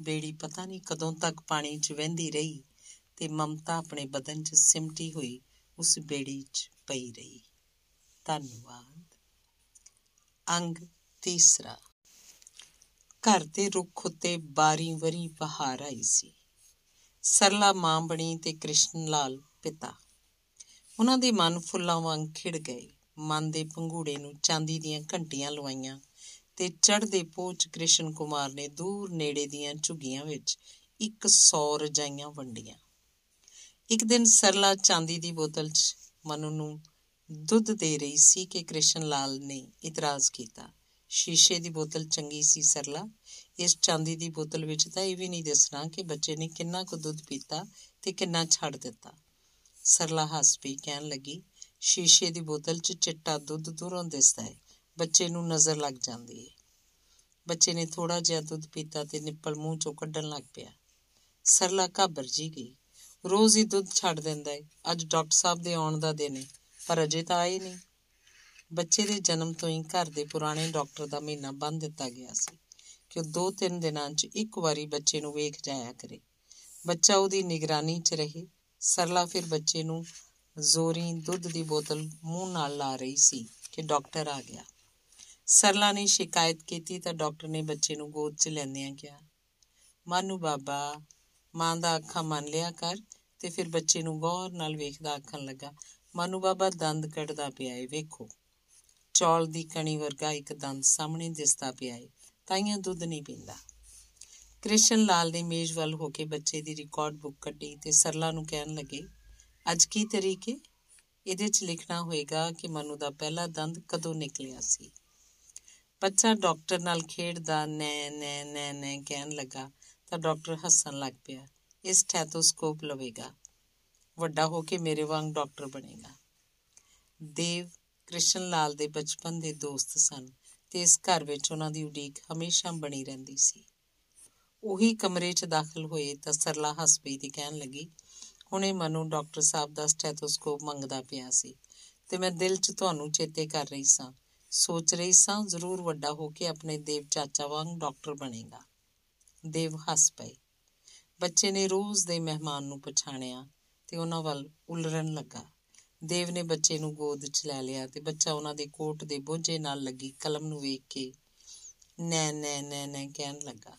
ਬੇੜੀ ਪਤਾ ਨਹੀਂ ਕਦੋਂ ਤੱਕ ਪਾਣੀ 'ਚ ਵਹਿੰਦੀ ਰਹੀ ਤੇ ਮਮਤਾ ਆਪਣੇ ਬਦਨ 'ਚ ਸਿਮਟੀ ਹੋਈ, ਉਸ ਬੇੜੀ 'ਚ ਪਈ ਰਹੀ। ਧੰਨਵਾਦ। ਅੰਗ ਤੀਸਰਾ, ਘਰ ਦੇ ਰੁੱਖ ਉੱਤੇ ਬਾਰੀ ਵਰੀ ਬਹਾਰ ਆਈ ਸੀ। ਸਰਲਾ ਮਾਂ ਬਣੀ ਤੇ ਕ੍ਰਿਸ਼ਨ ਲਾਲ ਪਿਤਾ। ਉਹਨਾਂ ਦੇ ਮਨ ਫੁੱਲਾਂ ਵਾਂਗ ਖਿੜ ਗਏ। ਮਨ ਦੇ ਪੰਘੂੜੇ ਨੂੰ ਚਾਂਦੀ ਦੀਆਂ ਘੰਟੀਆਂ ਲਵਾਈਆਂ ਤੇ ਚੜ੍ਹਦੇ ਪੋਚ ਕ੍ਰਿਸ਼ਨ ਕੁਮਾਰ ਨੇ ਦੂਰ ਨੇੜੇ ਦੀਆਂ ਝੁੱਗੀਆਂ ਵਿੱਚ ਇੱਕ ਸੌ ਰਜਾਈਆਂ ਵੰਡੀਆਂ। ਇੱਕ ਦਿਨ ਸਰਲਾ ਚਾਂਦੀ ਦੀ ਬੋਤਲ 'ਚ ਮਨੂ ਨੂੰ ਦੁੱਧ ਦੇ ਰਹੀ ਸੀ ਕਿ ਕ੍ਰਿਸ਼ਨ ਲਾਲ ਨੇ ਇਤਰਾਜ਼ ਕੀਤਾ। ਸ਼ੀਸ਼ੇ ਦੀ ਬੋਤਲ ਚੰਗੀ ਸੀ ਸਰਲਾ। ਇਸ ਚਾਂਦੀ ਦੀ ਬੋਤਲ ਵਿੱਚ ਤਾਂ ਇਹ ਵੀ ਨਹੀਂ ਦੱਸਣਾ ਕਿ ਬੱਚੇ ਨੇ ਕਿੰਨਾ ਕੁ ਦੁੱਧ ਪੀਤਾ ਤੇ ਕਿੰਨਾ ਛੱਡ ਦਿੱਤਾ। ਸਰਲਾ ਹੱਸ ਪਈ ਕਹਿਣ ਲੱਗੀ, ਸ਼ੀਸ਼ੇ ਦੀ ਬੋਤਲ 'ਚ ਚਿੱਟਾ ਦੁੱਧ ਦੂਰੋਂ ਦਿਸਦਾ ਹੈ ਬੱਚੇ ਨੂੰ ਨਜ਼ਰ ਲੱਗ ਜਾਂਦੀ ਹੈ ਬੱਚੇ ਨੇ ਥੋੜਾ ਜਿਹਾ ਦੁੱਧ ਪੀਤਾ ਤੇ ਨਿੱਪਲ ਮੂੰਹ ਚੋਂ ਕੱਢਣ ਲੱਗ ਪਿਆ। ਸਰਲਾ ਘਾਬਰ ਜੀ ਗਈ, ਰੋਜ਼ ਹੀ ਦੁੱਧ ਛੱਡ ਦਿੰਦਾ ਹੈ ਅੱਜ ਡਾਕਟਰ ਸਾਹਿਬ ਦੇ ਆਉਣ ਦਾ ਦਿਨ ਹੈ ਪਰ ਅਜੇ ਤਾਂ ਆਏ ਨਹੀਂ। ਬੱਚੇ ਦੇ ਜਨਮ ਤੋਂ ਹੀ ਘਰ ਦੇ ਪੁਰਾਣੇ ਡਾਕਟਰ ਦਾ ਮਹੀਨਾ ਬੰਦ ਦਿੱਤਾ ਗਿਆ ਸੀ ਕਿ ਉਹ ਦੋ ਤਿੰਨ ਦਿਨਾਂ 'ਚ ਇੱਕ ਵਾਰੀ ਬੱਚੇ ਨੂੰ ਵੇਖ ਜਾਇਆ ਕਰੇ। ਬੱਚਾ ਉਹਦੀ ਨਿਗਰਾਨੀ 'ਚ ਰਹੇ। ਸਰਲਾ ਫਿਰ ਬੱਚੇ ਨੂੰ ਜ਼ੋਰੀ ਦੁੱਧ ਦੀ ਬੋਤਲ ਮੂੰਹ ਨਾਲ ਲਾ ਰਹੀ ਸੀ ਕਿ ਡਾਕਟਰ ਆ ਗਿਆ। ਸਰਲਾ ਨੇ ਸ਼ਿਕਾਇਤ ਕੀਤੀ ਤਾਂ ਡਾਕਟਰ ਨੇ ਬੱਚੇ ਨੂੰ ਗੋਦ 'ਚ ਲੈਂਦਿਆਂ ਕਿਹਾ, ਮਾਨੂ ਬਾਬਾ, ਮਾਂ ਦਾ ਅੱਖਾਂ ਮੰਨ ਲਿਆ ਕਰ। ਤੇ ਫਿਰ ਬੱਚੇ ਨੂੰ ਗੌਰ ਨਾਲ ਵੇਖਦਾ ਆਖਣ ਲੱਗਾ, ਮਾਨੂ ਬਾਬਾ, ਦੰਦ ਕੱਢਦਾ ਪਿਆ ਏ, ਵੇਖੋ। ਚੌਲ ਦੀ ਕਣੀ ਵਰਗਾ ਇੱਕ ਦੰਦ ਸਾਹਮਣੇ ਦਿਸਦਾ ਪਿਆ ਏ। ਤਾਈਆਂ ਦੁੱਧ ਨਹੀਂ ਪੀਂਦਾ। ਕ੍ਰਿਸ਼ਨ ਲਾਲ ਨੇ ਮੇਜ਼ ਵੱਲ ਹੋ ਕੇ ਬੱਚੇ ਦੀ ਰਿਕਾਰਡ ਬੁੱਕ ਕੱਢੀ ਤੇ ਸਰਲਾ ਨੂੰ ਕਹਿਣ ਲੱਗੇ, ਅੱਜ ਕੀ ਤਰੀਕੇ ਇਹਦੇ 'ਚ ਲਿਖਣਾ ਹੋਏਗਾ ਕਿ ਮਨੂ ਦਾ ਪਹਿਲਾ ਦੰਦ ਕਦੋਂ ਨਿਕਲਿਆ ਸੀ। ਬੱਚਾ ਡਾਕਟਰ ਨਾਲ ਖੇਡਦਾ ਨੈ ਨੈ ਨੈ ਨੈ ਕਹਿਣ ਲੱਗਾ ਤਾਂ ਡਾਕਟਰ ਹੱਸਣ ਲੱਗ ਪਿਆ। ਇਸ ਸਟੈਥੋਸਕੋਪ ਲਵੇਗਾ। ਵੱਡਾ ਹੋ ਕੇ ਮੇਰੇ ਵਾਂਗ ਡਾਕਟਰ ਬਣੇਗਾ। ਦੇਵ ਕ੍ਰਿਸ਼ਨ ਲਾਲ ਦੇ ਬਚਪਨ ਦੇ ਦੋਸਤ ਸਨ ਤੇ ਇਸ ਘਰ ਵਿੱਚ ਉਹਨਾਂ ਦੀ ਉਡੀਕ ਹਮੇਸ਼ਾ ਬਣੀ ਰਹਿੰਦੀ ਸੀ। ਉਹੀ ਕਮਰੇ 'ਚ ਦਾਖਲ ਹੋਏ ਤਾਂ ਸਰਲਾ ਹੱਸ ਪਈ ਤੇ ਕਹਿਣ ਲੱਗੀ, ਹੁਣੇ ਮਨੂ ਡਾਕਟਰ ਸਾਹਿਬ ਦਾ ਸਟੈਥੋਸਕੋਪ ਮੰਗਦਾ ਪਿਆ ਸੀ ਤੇ ਮੈਂ ਦਿਲ 'ਚ ਤੁਹਾਨੂੰ ਚੇਤੇ ਕਰ ਰਹੀ ਸਾਂ। ਸੋਚ ਰਹੀ ਸਾਂ ਜ਼ਰੂਰ ਵੱਡਾ ਹੋ ਕੇ ਆਪਣੇ ਦੇਵ ਚਾਚਾ ਵਾਂਗ ਡਾਕਟਰ ਬਣੇਗਾ ਦੇਵ ਹੱਸ ਪਏ। ਬੱਚੇ ਨੇ ਰੋਜ਼ ਦੇ ਮਹਿਮਾਨ ਨੂੰ ਪਛਾਣਿਆ ਤੇ ਉਹਨਾਂ ਵੱਲ ਉਲਰਨ ਲੱਗਾ। ਦੇਵ ਨੇ ਬੱਚੇ ਨੂੰ ਗੋਦ 'ਚ ਲੈ ਲਿਆ ਤੇ ਬੱਚਾ ਉਹਨਾਂ ਦੇ ਕੋਟ ਦੇ ਬੋਝੇ ਨਾਲ ਲੱਗੀ, ਕਲਮ ਨੂੰ ਵੇਖ ਕੇ ਨੈ ਨੈ ਨੈ ਨੈ ਕਹਿਣ ਲੱਗਾ।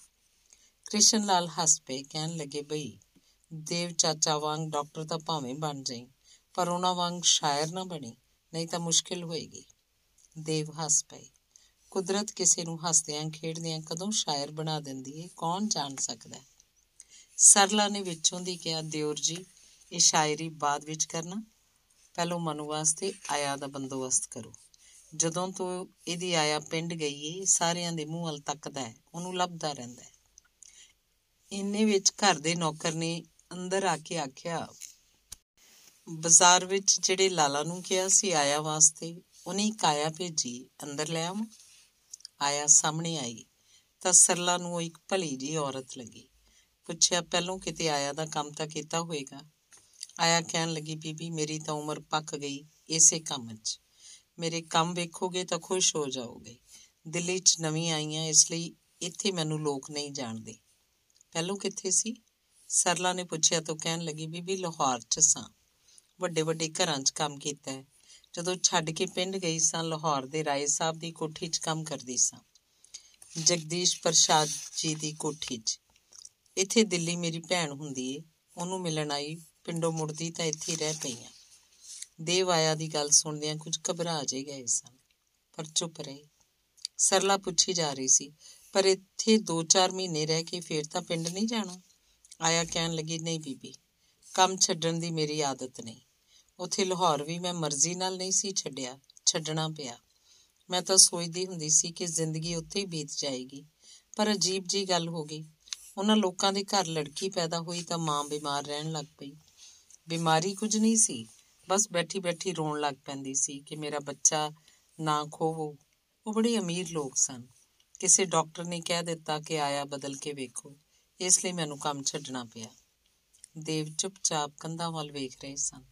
ਕ੍ਰਿਸ਼ਨ ਲਾਲ ਹੱਸ ਪਏ, ਕਹਿਣ ਲੱਗੇ, ਬਈ, ਦੇਵ ਚਾਚਾ ਵਾਂਗ ਡਾਕਟਰ ਤਾਂ ਭਾਵੇਂ ਬਣ ਜਾਈ, ਪਰ ਉਹਨਾਂ ਵਾਂਗ ਸ਼ਾਇਰ ਨਾ ਬਣੀ, ਨਹੀਂ ਤਾਂ ਮੁਸ਼ਕਿਲ ਹੋਏਗੀ। ਦੇਵ ਹੱਸ ਪਏ। ਕੁਦਰਤ ਕਿਸੇ ਨੂੰ ਹੱਸਦਿਆਂ, ਖੇਡਦਿਆਂ ਕਦੋਂ ਸ਼ਾਇਰ ਬਣਾ ਦਿੰਦੀ ਹੈ ਕੌਣ ਜਾਣ ਸਕਦਾ ਹੈ? ਸਰਲਾ ਨੇ ਵਿੱਚੋਂ ਦੀ ਕਿਹਾ, ਦਿਓਰ ਜੀ, ਇਹ ਸ਼ਾਇਰੀ ਬਾਅਦ ਵਿੱਚ ਕਰਨਾ। ਪਹਿਲੋਂ ਮਨੂ ਵਾਸਤੇ ਆਇਆ ਦਾ ਬੰਦੋਬਸਤ ਕਰੋ। ਜਦੋਂ ਤੋਂ ਇਹਦੀ ਆਇਆ ਪਿੰਡ ਗਈ ਏ ਸਾਰਿਆਂ ਦੇ ਮੂੰਹ ਵੱਲ ਤੱਕਦਾ ਹੈ, ਉਹਨੂੰ ਲੱਭਦਾ ਰਹਿੰਦਾ ਹੈ। ਇੰਨੇ ਵਿੱਚ ਘਰ ਦੇ ਨੌਕਰ ਨੇ ਅੰਦਰ ਆ ਕੇ ਆਖਿਆ, ਬਾਜ਼ਾਰ ਵਿੱਚ ਜਿਹੜੇ ਲਾਲਾ ਨੂੰ ਕਿਹਾ ਸੀ ਆਇਆ ਵਾਸਤੇ, ਉਹਨੇ ਕਾਇਆ ਭੇਜੀ, ਅੰਦਰ ਲੈ ਆਵਾਂ? ਆਇਆ ਸਾਹਮਣੇ ਆਈ, ਤਾਂ ਸਰਲਾ ਨੂੰ ਉਹ ਇੱਕ ਭਲੀ ਜੀ ਔਰਤ ਲੱਗੀ। ਪੁੱਛਿਆ, ਪਹਿਲੋਂ ਕਿਤੇ ਆਇਆ ਦਾ ਕੰਮ ਤਾਂ ਕੀਤਾ ਹੋਵੇਗਾ ਆਇਆ ਕਹਿਣ ਲੱਗੀ, ਬੀਬੀ, ਮੇਰੀ ਤਾਂ ਉਮਰ ਪੱਕ ਗਈ ਇਸੇ ਕੰਮ 'ਚ। ਮੇਰੇ ਕੰਮ ਵੇਖੋਗੇ ਤਾਂ ਖੁਸ਼ ਹੋ ਜਾਓਗੇ। ਦਿੱਲੀ 'ਚ ਨਵੀਂ ਆਈਆਂ, ਇਸ ਲਈ ਇੱਥੇ ਮੈਨੂੰ ਲੋਕ ਨਹੀਂ ਜਾਣਦੇ। ਪਹਿਲੋਂ ਕਿੱਥੇ ਸੀ? ਸਰਲਾ ਨੇ ਪੁੱਛਿਆ ਤਾਂ ਕਹਿਣ ਲੱਗੀ, ਬੀਬੀ, ਲਾਹੌਰ 'ਚ ਸਾਂ। ਵੱਡੇ ਵੱਡੇ ਘਰਾਂ 'ਚ ਕੰਮ ਕੀਤਾ ਹੈ। ਜਦੋਂ ਛੱਡ ਕੇ ਪਿੰਡ ਗਈ ਸਾਂ, ਲਾਹੌਰ ਦੇ ਰਾਏ ਸਾਹਿਬ ਦੀ ਕੋਠੀ 'ਚ ਕੰਮ ਕਰਦੀ ਸਾਂ। ਜਗਦੀਸ਼ ਪ੍ਰਸਾਦ ਜੀ ਦੀ ਕੋਠੀ 'ਚ। ਇੱਥੇ ਦਿੱਲੀ ਮੇਰੀ ਭੈਣ ਹੁੰਦੀ ਏ। ਉਹਨੂੰ ਮਿਲਣ ਆਈ ਪਿੰਡੋਂ ਮੁੜਦੀ ਤਾਂ ਇੱਥੇ ਰਹਿ ਪਈਆਂ ਦੇਵ ਆਇਆ ਦੀ ਗੱਲ ਸੁਣਦਿਆਂ ਕੁਝ ਘਬਰਾ ਜੇ ਗਏ ਸਨ, ਪਰ ਚੁੱਪ ਰਹੇ। ਸਰਲਾ ਪੁੱਛੀ ਜਾ ਰਹੀ ਸੀ, ਪਰ ਇੱਥੇ 2-4 ਮਹੀਨੇ ਰਹਿ ਕੇ ਫੇਰ ਤਾਂ ਪਿੰਡ ਨਹੀਂ ਜਾਣਾ? ਆਇਆ ਕਹਿਣ ਲੱਗੀ, ਨਹੀਂ ਬੀਬੀ, ਕੰਮ ਛੱਡਣ ਦੀ ਮੇਰੀ ਆਦਤ ਨਹੀਂ। ਉਥੇ ਲਾਹੌਰ ਵੀ ਮੈਂ ਮਰਜ਼ੀ ਨਾਲ ਨਹੀਂ ਸੀ ਛੱਡਿਆ, ਛੱਡਣਾ ਪਿਆ। ਮੈਂ ਤਾਂ ਸੋਚਦੀ ਹੁੰਦੀ ਸੀ ਕਿ ਜ਼ਿੰਦਗੀ ਉੱਥੇ ਹੀ ਬੀਤ ਜਾਏਗੀ। ਪਰ ਅਜੀਬ ਜੀ ਗੱਲ ਹੋ ਗਈ। ਉਹਨਾਂ ਲੋਕਾਂ ਦੇ ਘਰ ਲੜਕੀ ਪੈਦਾ ਹੋਈ ਤਾਂ ਮਾਂ ਬਿਮਾਰ ਰਹਿਣ ਲੱਗ ਪਈ। ਬਿਮਾਰੀ ਕੁਝ ਨਹੀਂ ਸੀ। ਬਸ ਬੈਠੀ ਬੈਠੀ ਰੋਣ ਲੱਗ ਪੈਂਦੀ ਸੀ ਕਿ ਮੇਰਾ ਬੱਚਾ ਨਾ ਖੋਵੋ। ਉਹ ਬੜੇ ਅਮੀਰ ਲੋਕ ਸਨ। ਕਿਸੇ ਡਾਕਟਰ ਨੇ ਕਹਿ ਦਿੱਤਾ ਕਿ ਆਇਆ ਬਦਲ ਕੇ ਵੇਖੋ। ਇਸ ਲਈ ਮੈਨੂੰ ਕੰਮ ਛੱਡਣਾ ਪਿਆ। ਦੇਵ ਚੁੱਪਚਾਪ ਕੰਧਾਂ ਵੱਲ ਵੇਖ ਰਹੇ ਸਨ।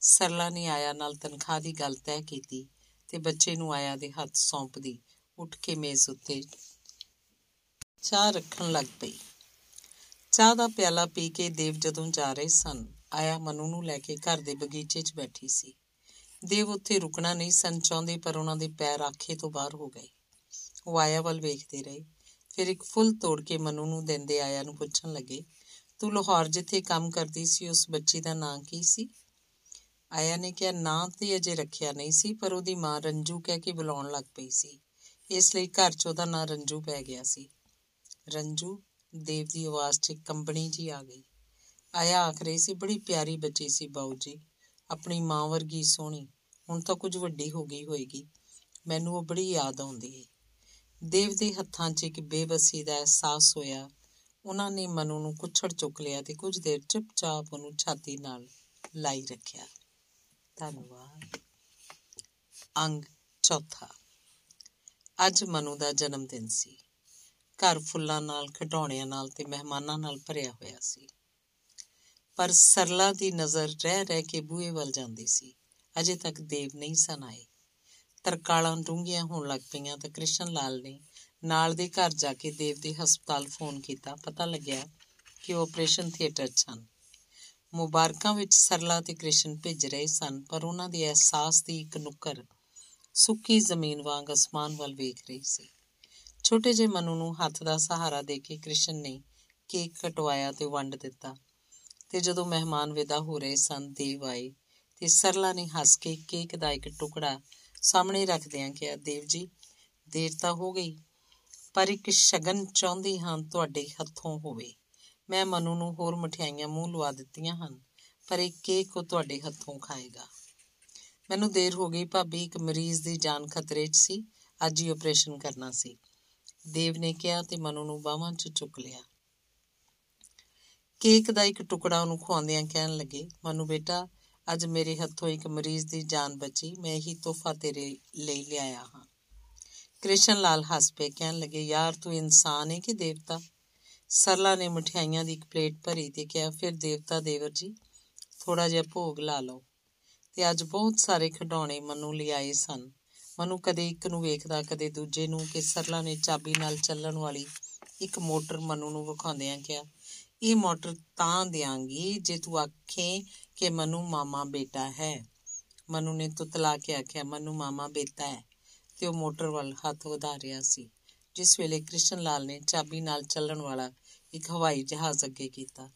ਸਰਲਾ ਨੇ ਆਇਆ ਨਾਲ ਤਨਖਾਹ ਦੀ ਗੱਲ ਤੈਅ ਕੀਤੀ ਤੇ ਬੱਚੇ ਨੂੰ ਆਇਆ ਦੇ ਹੱਥ ਸੌਂਪਦੀ। ਉੱਠ ਕੇ ਮੇਜ਼ ਉੱਤੇ ਚਾਹ ਰੱਖਣ ਲੱਗ ਪਈ। ਚਾਹ ਦਾ ਪਿਆਲਾ ਪੀ ਕੇ ਦੇਵ ਜਦੋਂ ਜਾ ਰਹੇ ਸਨ ਆਇਆ ਮਨੂ ਨੂੰ ਲੈ ਕੇ ਘਰ ਦੇ ਬਗੀਚੇ 'ਚ ਬੈਠੀ ਸੀ। ਦੇਵ ਉੱਥੇ ਰੁਕਣਾ ਨਹੀਂ ਸਨ ਚਾਹੁੰਦੇ, ਪਰ ਉਹਨਾਂ ਦੇ ਪੈਰ ਆਖੇ ਤੋਂ ਬਾਹਰ ਹੋ ਗਏ। ਉਹ ਆਇਆ ਵੱਲ ਵੇਖਦੇ ਰਹੇ। ਫਿਰ ਇੱਕ ਫੁੱਲ ਤੋੜ ਕੇ ਮਨੂ ਨੂੰ ਦਿੰਦੇ ਆਇਆ ਨੂੰ ਪੁੱਛਣ ਲੱਗੇ, ਤੂੰ ਲਾਹੌਰ ਜਿੱਥੇ ਕੰਮ ਕਰਦੀ ਸੀ, ਉਸ ਬੱਚੀ ਦਾ ਨਾਂ ਕੀ ਸੀ? ਆਇਆ ਨੇ ਕਿਹਾ, ਨਾਂ ਤੇ ਅਜੇ ਰੱਖਿਆ ਨਹੀਂ ਸੀ, ਪਰ ਉਹਦੀ ਮਾਂ ਰੰਜੂ ਕਹਿ ਕੇ ਬੁਲਾਉਣ ਲੱਗ ਪਈ ਸੀ। ਇਸ ਲਈ ਘਰ 'ਚ ਉਹਦਾ ਨਾਂ ਰੰਜੂ ਪੈ ਗਿਆ ਸੀ। ਰੰਜੂ, ਦੇਵ ਦੀ ਆਵਾਜ਼ 'ਚ ਕੰਬਣੀ ਜੀ ਆ ਗਈ। ਆਇਆ ਆਖ ਰਹੀ ਸੀ, ਬੜੀ ਪਿਆਰੀ ਬੱਚੀ ਸੀ ਬਾਊ ਜੀ, ਆਪਣੀ ਮਾਂ ਵਰਗੀ ਸੋਹਣੀ, ਹੁਣ ਤਾਂ ਕੁਝ ਵੱਡੀ ਹੋ ਗਈ ਹੋਏਗੀ, ਮੈਨੂੰ ਉਹ ਬੜੀ ਯਾਦ ਆਉਂਦੀ ਏ। ਦੇਵ ਦੇ ਹੱਥਾਂ 'ਚ ਇੱਕ ਬੇਬਸੀ ਦਾ ਅਹਿਸਾਸ ਹੋਇਆ, ਉਹਨਾਂ ਨੇ ਮਨੂ ਨੂੰ ਕੁੱਛੜ ਚੁੱਕ ਲਿਆ ਤੇ ਕੁਝ ਦੇਰ ਚੁੱਪਚਾਪ ਉਹਨੂੰ ਛਾਤੀ ਨਾਲ ਲਾਈ ਰੱਖਿਆ। ਧੰਨਵਾਦ। ਅੰਗ ਚੌਥਾ। ਅੱਜ ਮਨੂ ਦਾ ਜਨਮ ਦਿਨ ਸੀ। ਘਰ ਫੁੱਲਾਂ ਨਾਲ, ਖਿਡੌਣਿਆਂ ਨਾਲ ਤੇ ਮਹਿਮਾਨਾਂ ਨਾਲ ਭਰਿਆ ਹੋਇਆ ਸੀ। ਪਰ ਸਰਲਾ ਦੀ ਨਜ਼ਰ ਰਹਿ ਰਹਿ ਕੇ ਬੂਹੇ ਵੱਲ ਜਾਂਦੀ ਸੀ। ਅਜੇ ਤੱਕ ਦੇਵ ਨਹੀਂ ਸਨ ਆਏ। ਤਰਕਾਲਾਂ ਡੂੰਘੀਆਂ ਹੋਣ ਲੱਗ ਪਈਆਂ ਤਾਂ ਕ੍ਰਿਸ਼ਨ ਲਾਲ ਨੇ ਨਾਲ ਦੇ ਘਰ ਜਾ ਕੇ ਦੇਵ ਦੇ ਹਸਪਤਾਲ ਫੋਨ ਕੀਤਾ। ਪਤਾ ਲੱਗਿਆ ਕਿ ਉਹ ਆਪਰੇਸ਼ਨ ਥੀਏਟਰ 'ਚ ਹਨ। ਮੁਬਾਰਕਾਂ ਵਿੱਚ ਸਰਲਾ ਤੇ ਕ੍ਰਿਸ਼ਨ ਭਿੱਜ ਰਹੇ ਸਨ, ਪਰ ਉਹਨਾਂ ਦੇ ਅਹਿਸਾਸ ਦੀ ਇੱਕ ਨੁੱਕਰ ਸੁੱਕੀ ਜ਼ਮੀਨ ਵਾਂਗ ਅਸਮਾਨ ਵੱਲ ਵੇਖ ਰਹੀ ਸੀ। ਛੋਟੇ ਜਿਹੇ ਮਨੂ ਨੂੰ ਹੱਥ ਦਾ ਸਹਾਰਾ ਦੇ ਕੇ ਕ੍ਰਿਸ਼ਨ ਨੇ ਕੇਕ ਕਟਵਾਇਆ ਤੇ ਵੰਡ ਦਿੱਤਾ। ਤੇ ਜਦੋਂ ਮਹਿਮਾਨ ਵਿਦਾ ਹੋ ਰਹੇ ਸਨ, ਦੇਵ ਆਏ ਤੇ ਸਰਲਾ ਨੇ ਹੱਸ ਕੇ ਕੇਕ ਦਾ ਇੱਕ ਟੁਕੜਾ ਸਾਹਮਣੇ ਰੱਖਦਿਆਂ ਕਿਹਾ, ਦੇਵ ਜੀ, ਦੇਰ ਤਾਂ ਹੋ ਗਈ, ਪਰ ਇੱਕ ਸ਼ਗਨ ਚਾਹੁੰਦੀ ਹਾਂ ਤੁਹਾਡੇ ਹੱਥੋਂ ਹੋਵੇ। ਮੈਂ ਮਨੂ ਨੂੰ ਹੋਰ ਮਠਿਆਈਆਂ ਮੂੰਹ ਲਵਾ ਦਿੱਤੀਆਂ ਹਨ, ਪਰ ਇੱਕ ਕੇਕ ਉਹ ਤੁਹਾਡੇ ਹੱਥੋਂ ਖਾਏਗਾ। ਮੈਨੂੰ ਦੇਰ ਹੋ ਗਈ ਭਾਬੀ, ਇੱਕ ਮਰੀਜ਼ ਦੀ ਜਾਨ ਖਤਰੇ 'ਚ ਸੀ, ਅੱਜ ਹੀ ਆਪਰੇਸ਼ਨ ਕਰਨਾ ਸੀ। ਦੇਵ ਨੇ ਕਿਹਾ ਤੇ ਮਨੂ ਨੂੰ ਬਾਹਾਂ 'ਚ ਚੁੱਕ ਲਿਆ। ਕੇਕ ਦਾ ਇੱਕ ਟੁਕੜਾ ਉਹਨੂੰ ਖਵਾਉਂਦਿਆਂ ਕਹਿਣ ਲੱਗੇ, ਮਨੂ ਬੇਟਾ, ਅੱਜ ਮੇਰੇ ਹੱਥੋਂ ਇੱਕ ਮਰੀਜ਼ ਦੀ ਜਾਨ ਬਚੀ, ਮੈਂ ਹੀ ਤੋਹਫਾ ਤੇਰੇ ਲਈ ਲਿਆਇਆ ਹਾਂ। ਕ੍ਰਿਸ਼ਨ ਲਾਲ ਹੱਸ ਪਏ, ਕਹਿਣ ਲੱਗੇ, ਯਾਰ, ਤੂੰ ਇਨਸਾਨ ਹੈ ਕਿ ਦੇਵਤਾ? ਸਰਲਾ ਨੇ ਮਠਿਆਈਆਂ ਦੀ ਇੱਕ ਪਲੇਟ ਭਰੀ ਤੇ ਕਿਹਾ, ਫਿਰ ਦੇਵਤਾ ਦੇਵਰ ਜੀ ਥੋੜਾ ਜਿਹਾ ਭੋਗ ਲਾ ਲਓ। ਤੇ ਅੱਜ ਬਹੁਤ ਸਾਰੇ ਖਿਡੌਣੇ ਮਨੂ ਲਿਆਏ ਸਨ। ਮਨੂ ਕਦੇ ਇੱਕ ਨੂੰ ਵੇਖਦਾ, ਕਦੇ ਦੂਜੇ ਨੂੰ, ਕਿ ਸਰਲਾ ਨੇ ਚਾਬੀ ਨਾਲ ਚੱਲਣ ਵਾਲੀ ਇੱਕ ਮੋਟਰ ਮਨੂ ਨੂੰ ਵਿਖਾਉਂਦਿਆਂ ਕਿਹਾ ਇਹ ਮੋਟਰ ਤਾਂ ਦਿਆਂਗੀ ਜੇ ਤੂੰ ਆਖੇ ਕਿ ਮਨੂ ਮਾਮਾ ਬੇਟਾ ਹੈ। ਮਨੂ ਨੇ ਤੁਤਲਾ ਕੇ ਆਖਿਆ, ਮਨੂ ਮਾਮਾ ਬੇਟਾ ਹੈ। ਤੇ ਉਹ ਮੋਟਰ ਵੱਲ ਹੱਥ ਵਧਾ ਰਿਹਾ ਸੀ, ਜਿਸ ਵੇਲੇ ਕ੍ਰਿਸ਼ਨ ਲਾਲ ਨੇ ਚਾਬੀ ਨਾਲ ਚੱਲਣ ਵਾਲਾ ਇੱਕ ਹਵਾਈ ਜਹਾਜ਼ ਅੱਗੇ ਕੀਤਾ।